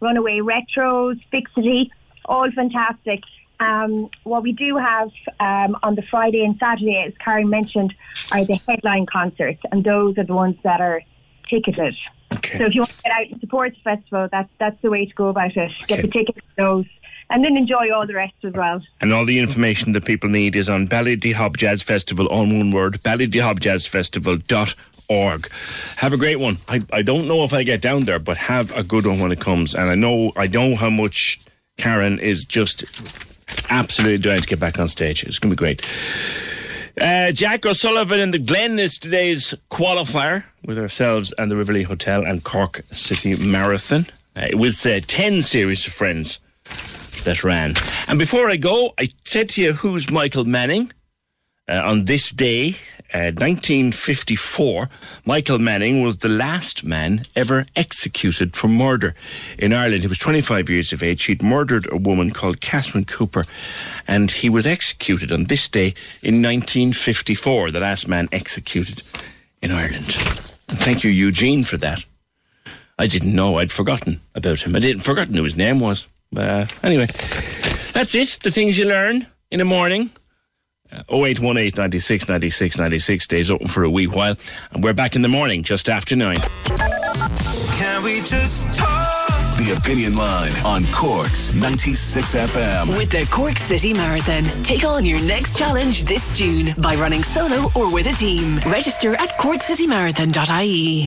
Runaway Retros, Fixity, all fantastic. Um, what we do have um, on the Friday and Saturday, as Karen mentioned, are the headline concerts, and those are the ones that are ticketed. So if you want to get out and support the festival, that's that's the way to go about it. Get the tickets to those, and then enjoy all the rest as well. And all the information that people need is on Ballydehob Jazz Festival, all one word, ballydehobjazzfestival.org. Have a great one. I, I don't know if I get down there, but have a good one when it comes. And I know I know how much Karen is just absolutely dying to get back on stage. It's going to be great. Uh, Jack O'Sullivan in the Glen is today's qualifier with ourselves and the River Lee Hotel and Cork City Marathon. Uh, it was a 10 series of friends that ran. And before I go, I said to you who's Michael Manning. Uh, on this day, uh, 1954, Michael Manning was the last man ever executed for murder in Ireland. He was 25 years of age. He'd murdered a woman called Catherine Cooper, and he was executed on this day in 1954, the last man executed in Ireland. And thank you, Eugene, for that. I didn't know. I'd forgotten about him. I didn't forgotten who his name was. Uh, anyway, that's it. The things you learn in the morning. Uh, 0818 96 96 96 stays open for a wee while. And we're back in the morning just after nine. Can we just talk? The The Opinion Line on Cork's 96 FM. With the Cork City Marathon. Take on your next challenge this June by running solo or with a team. Register at corkcitymarathon.ie.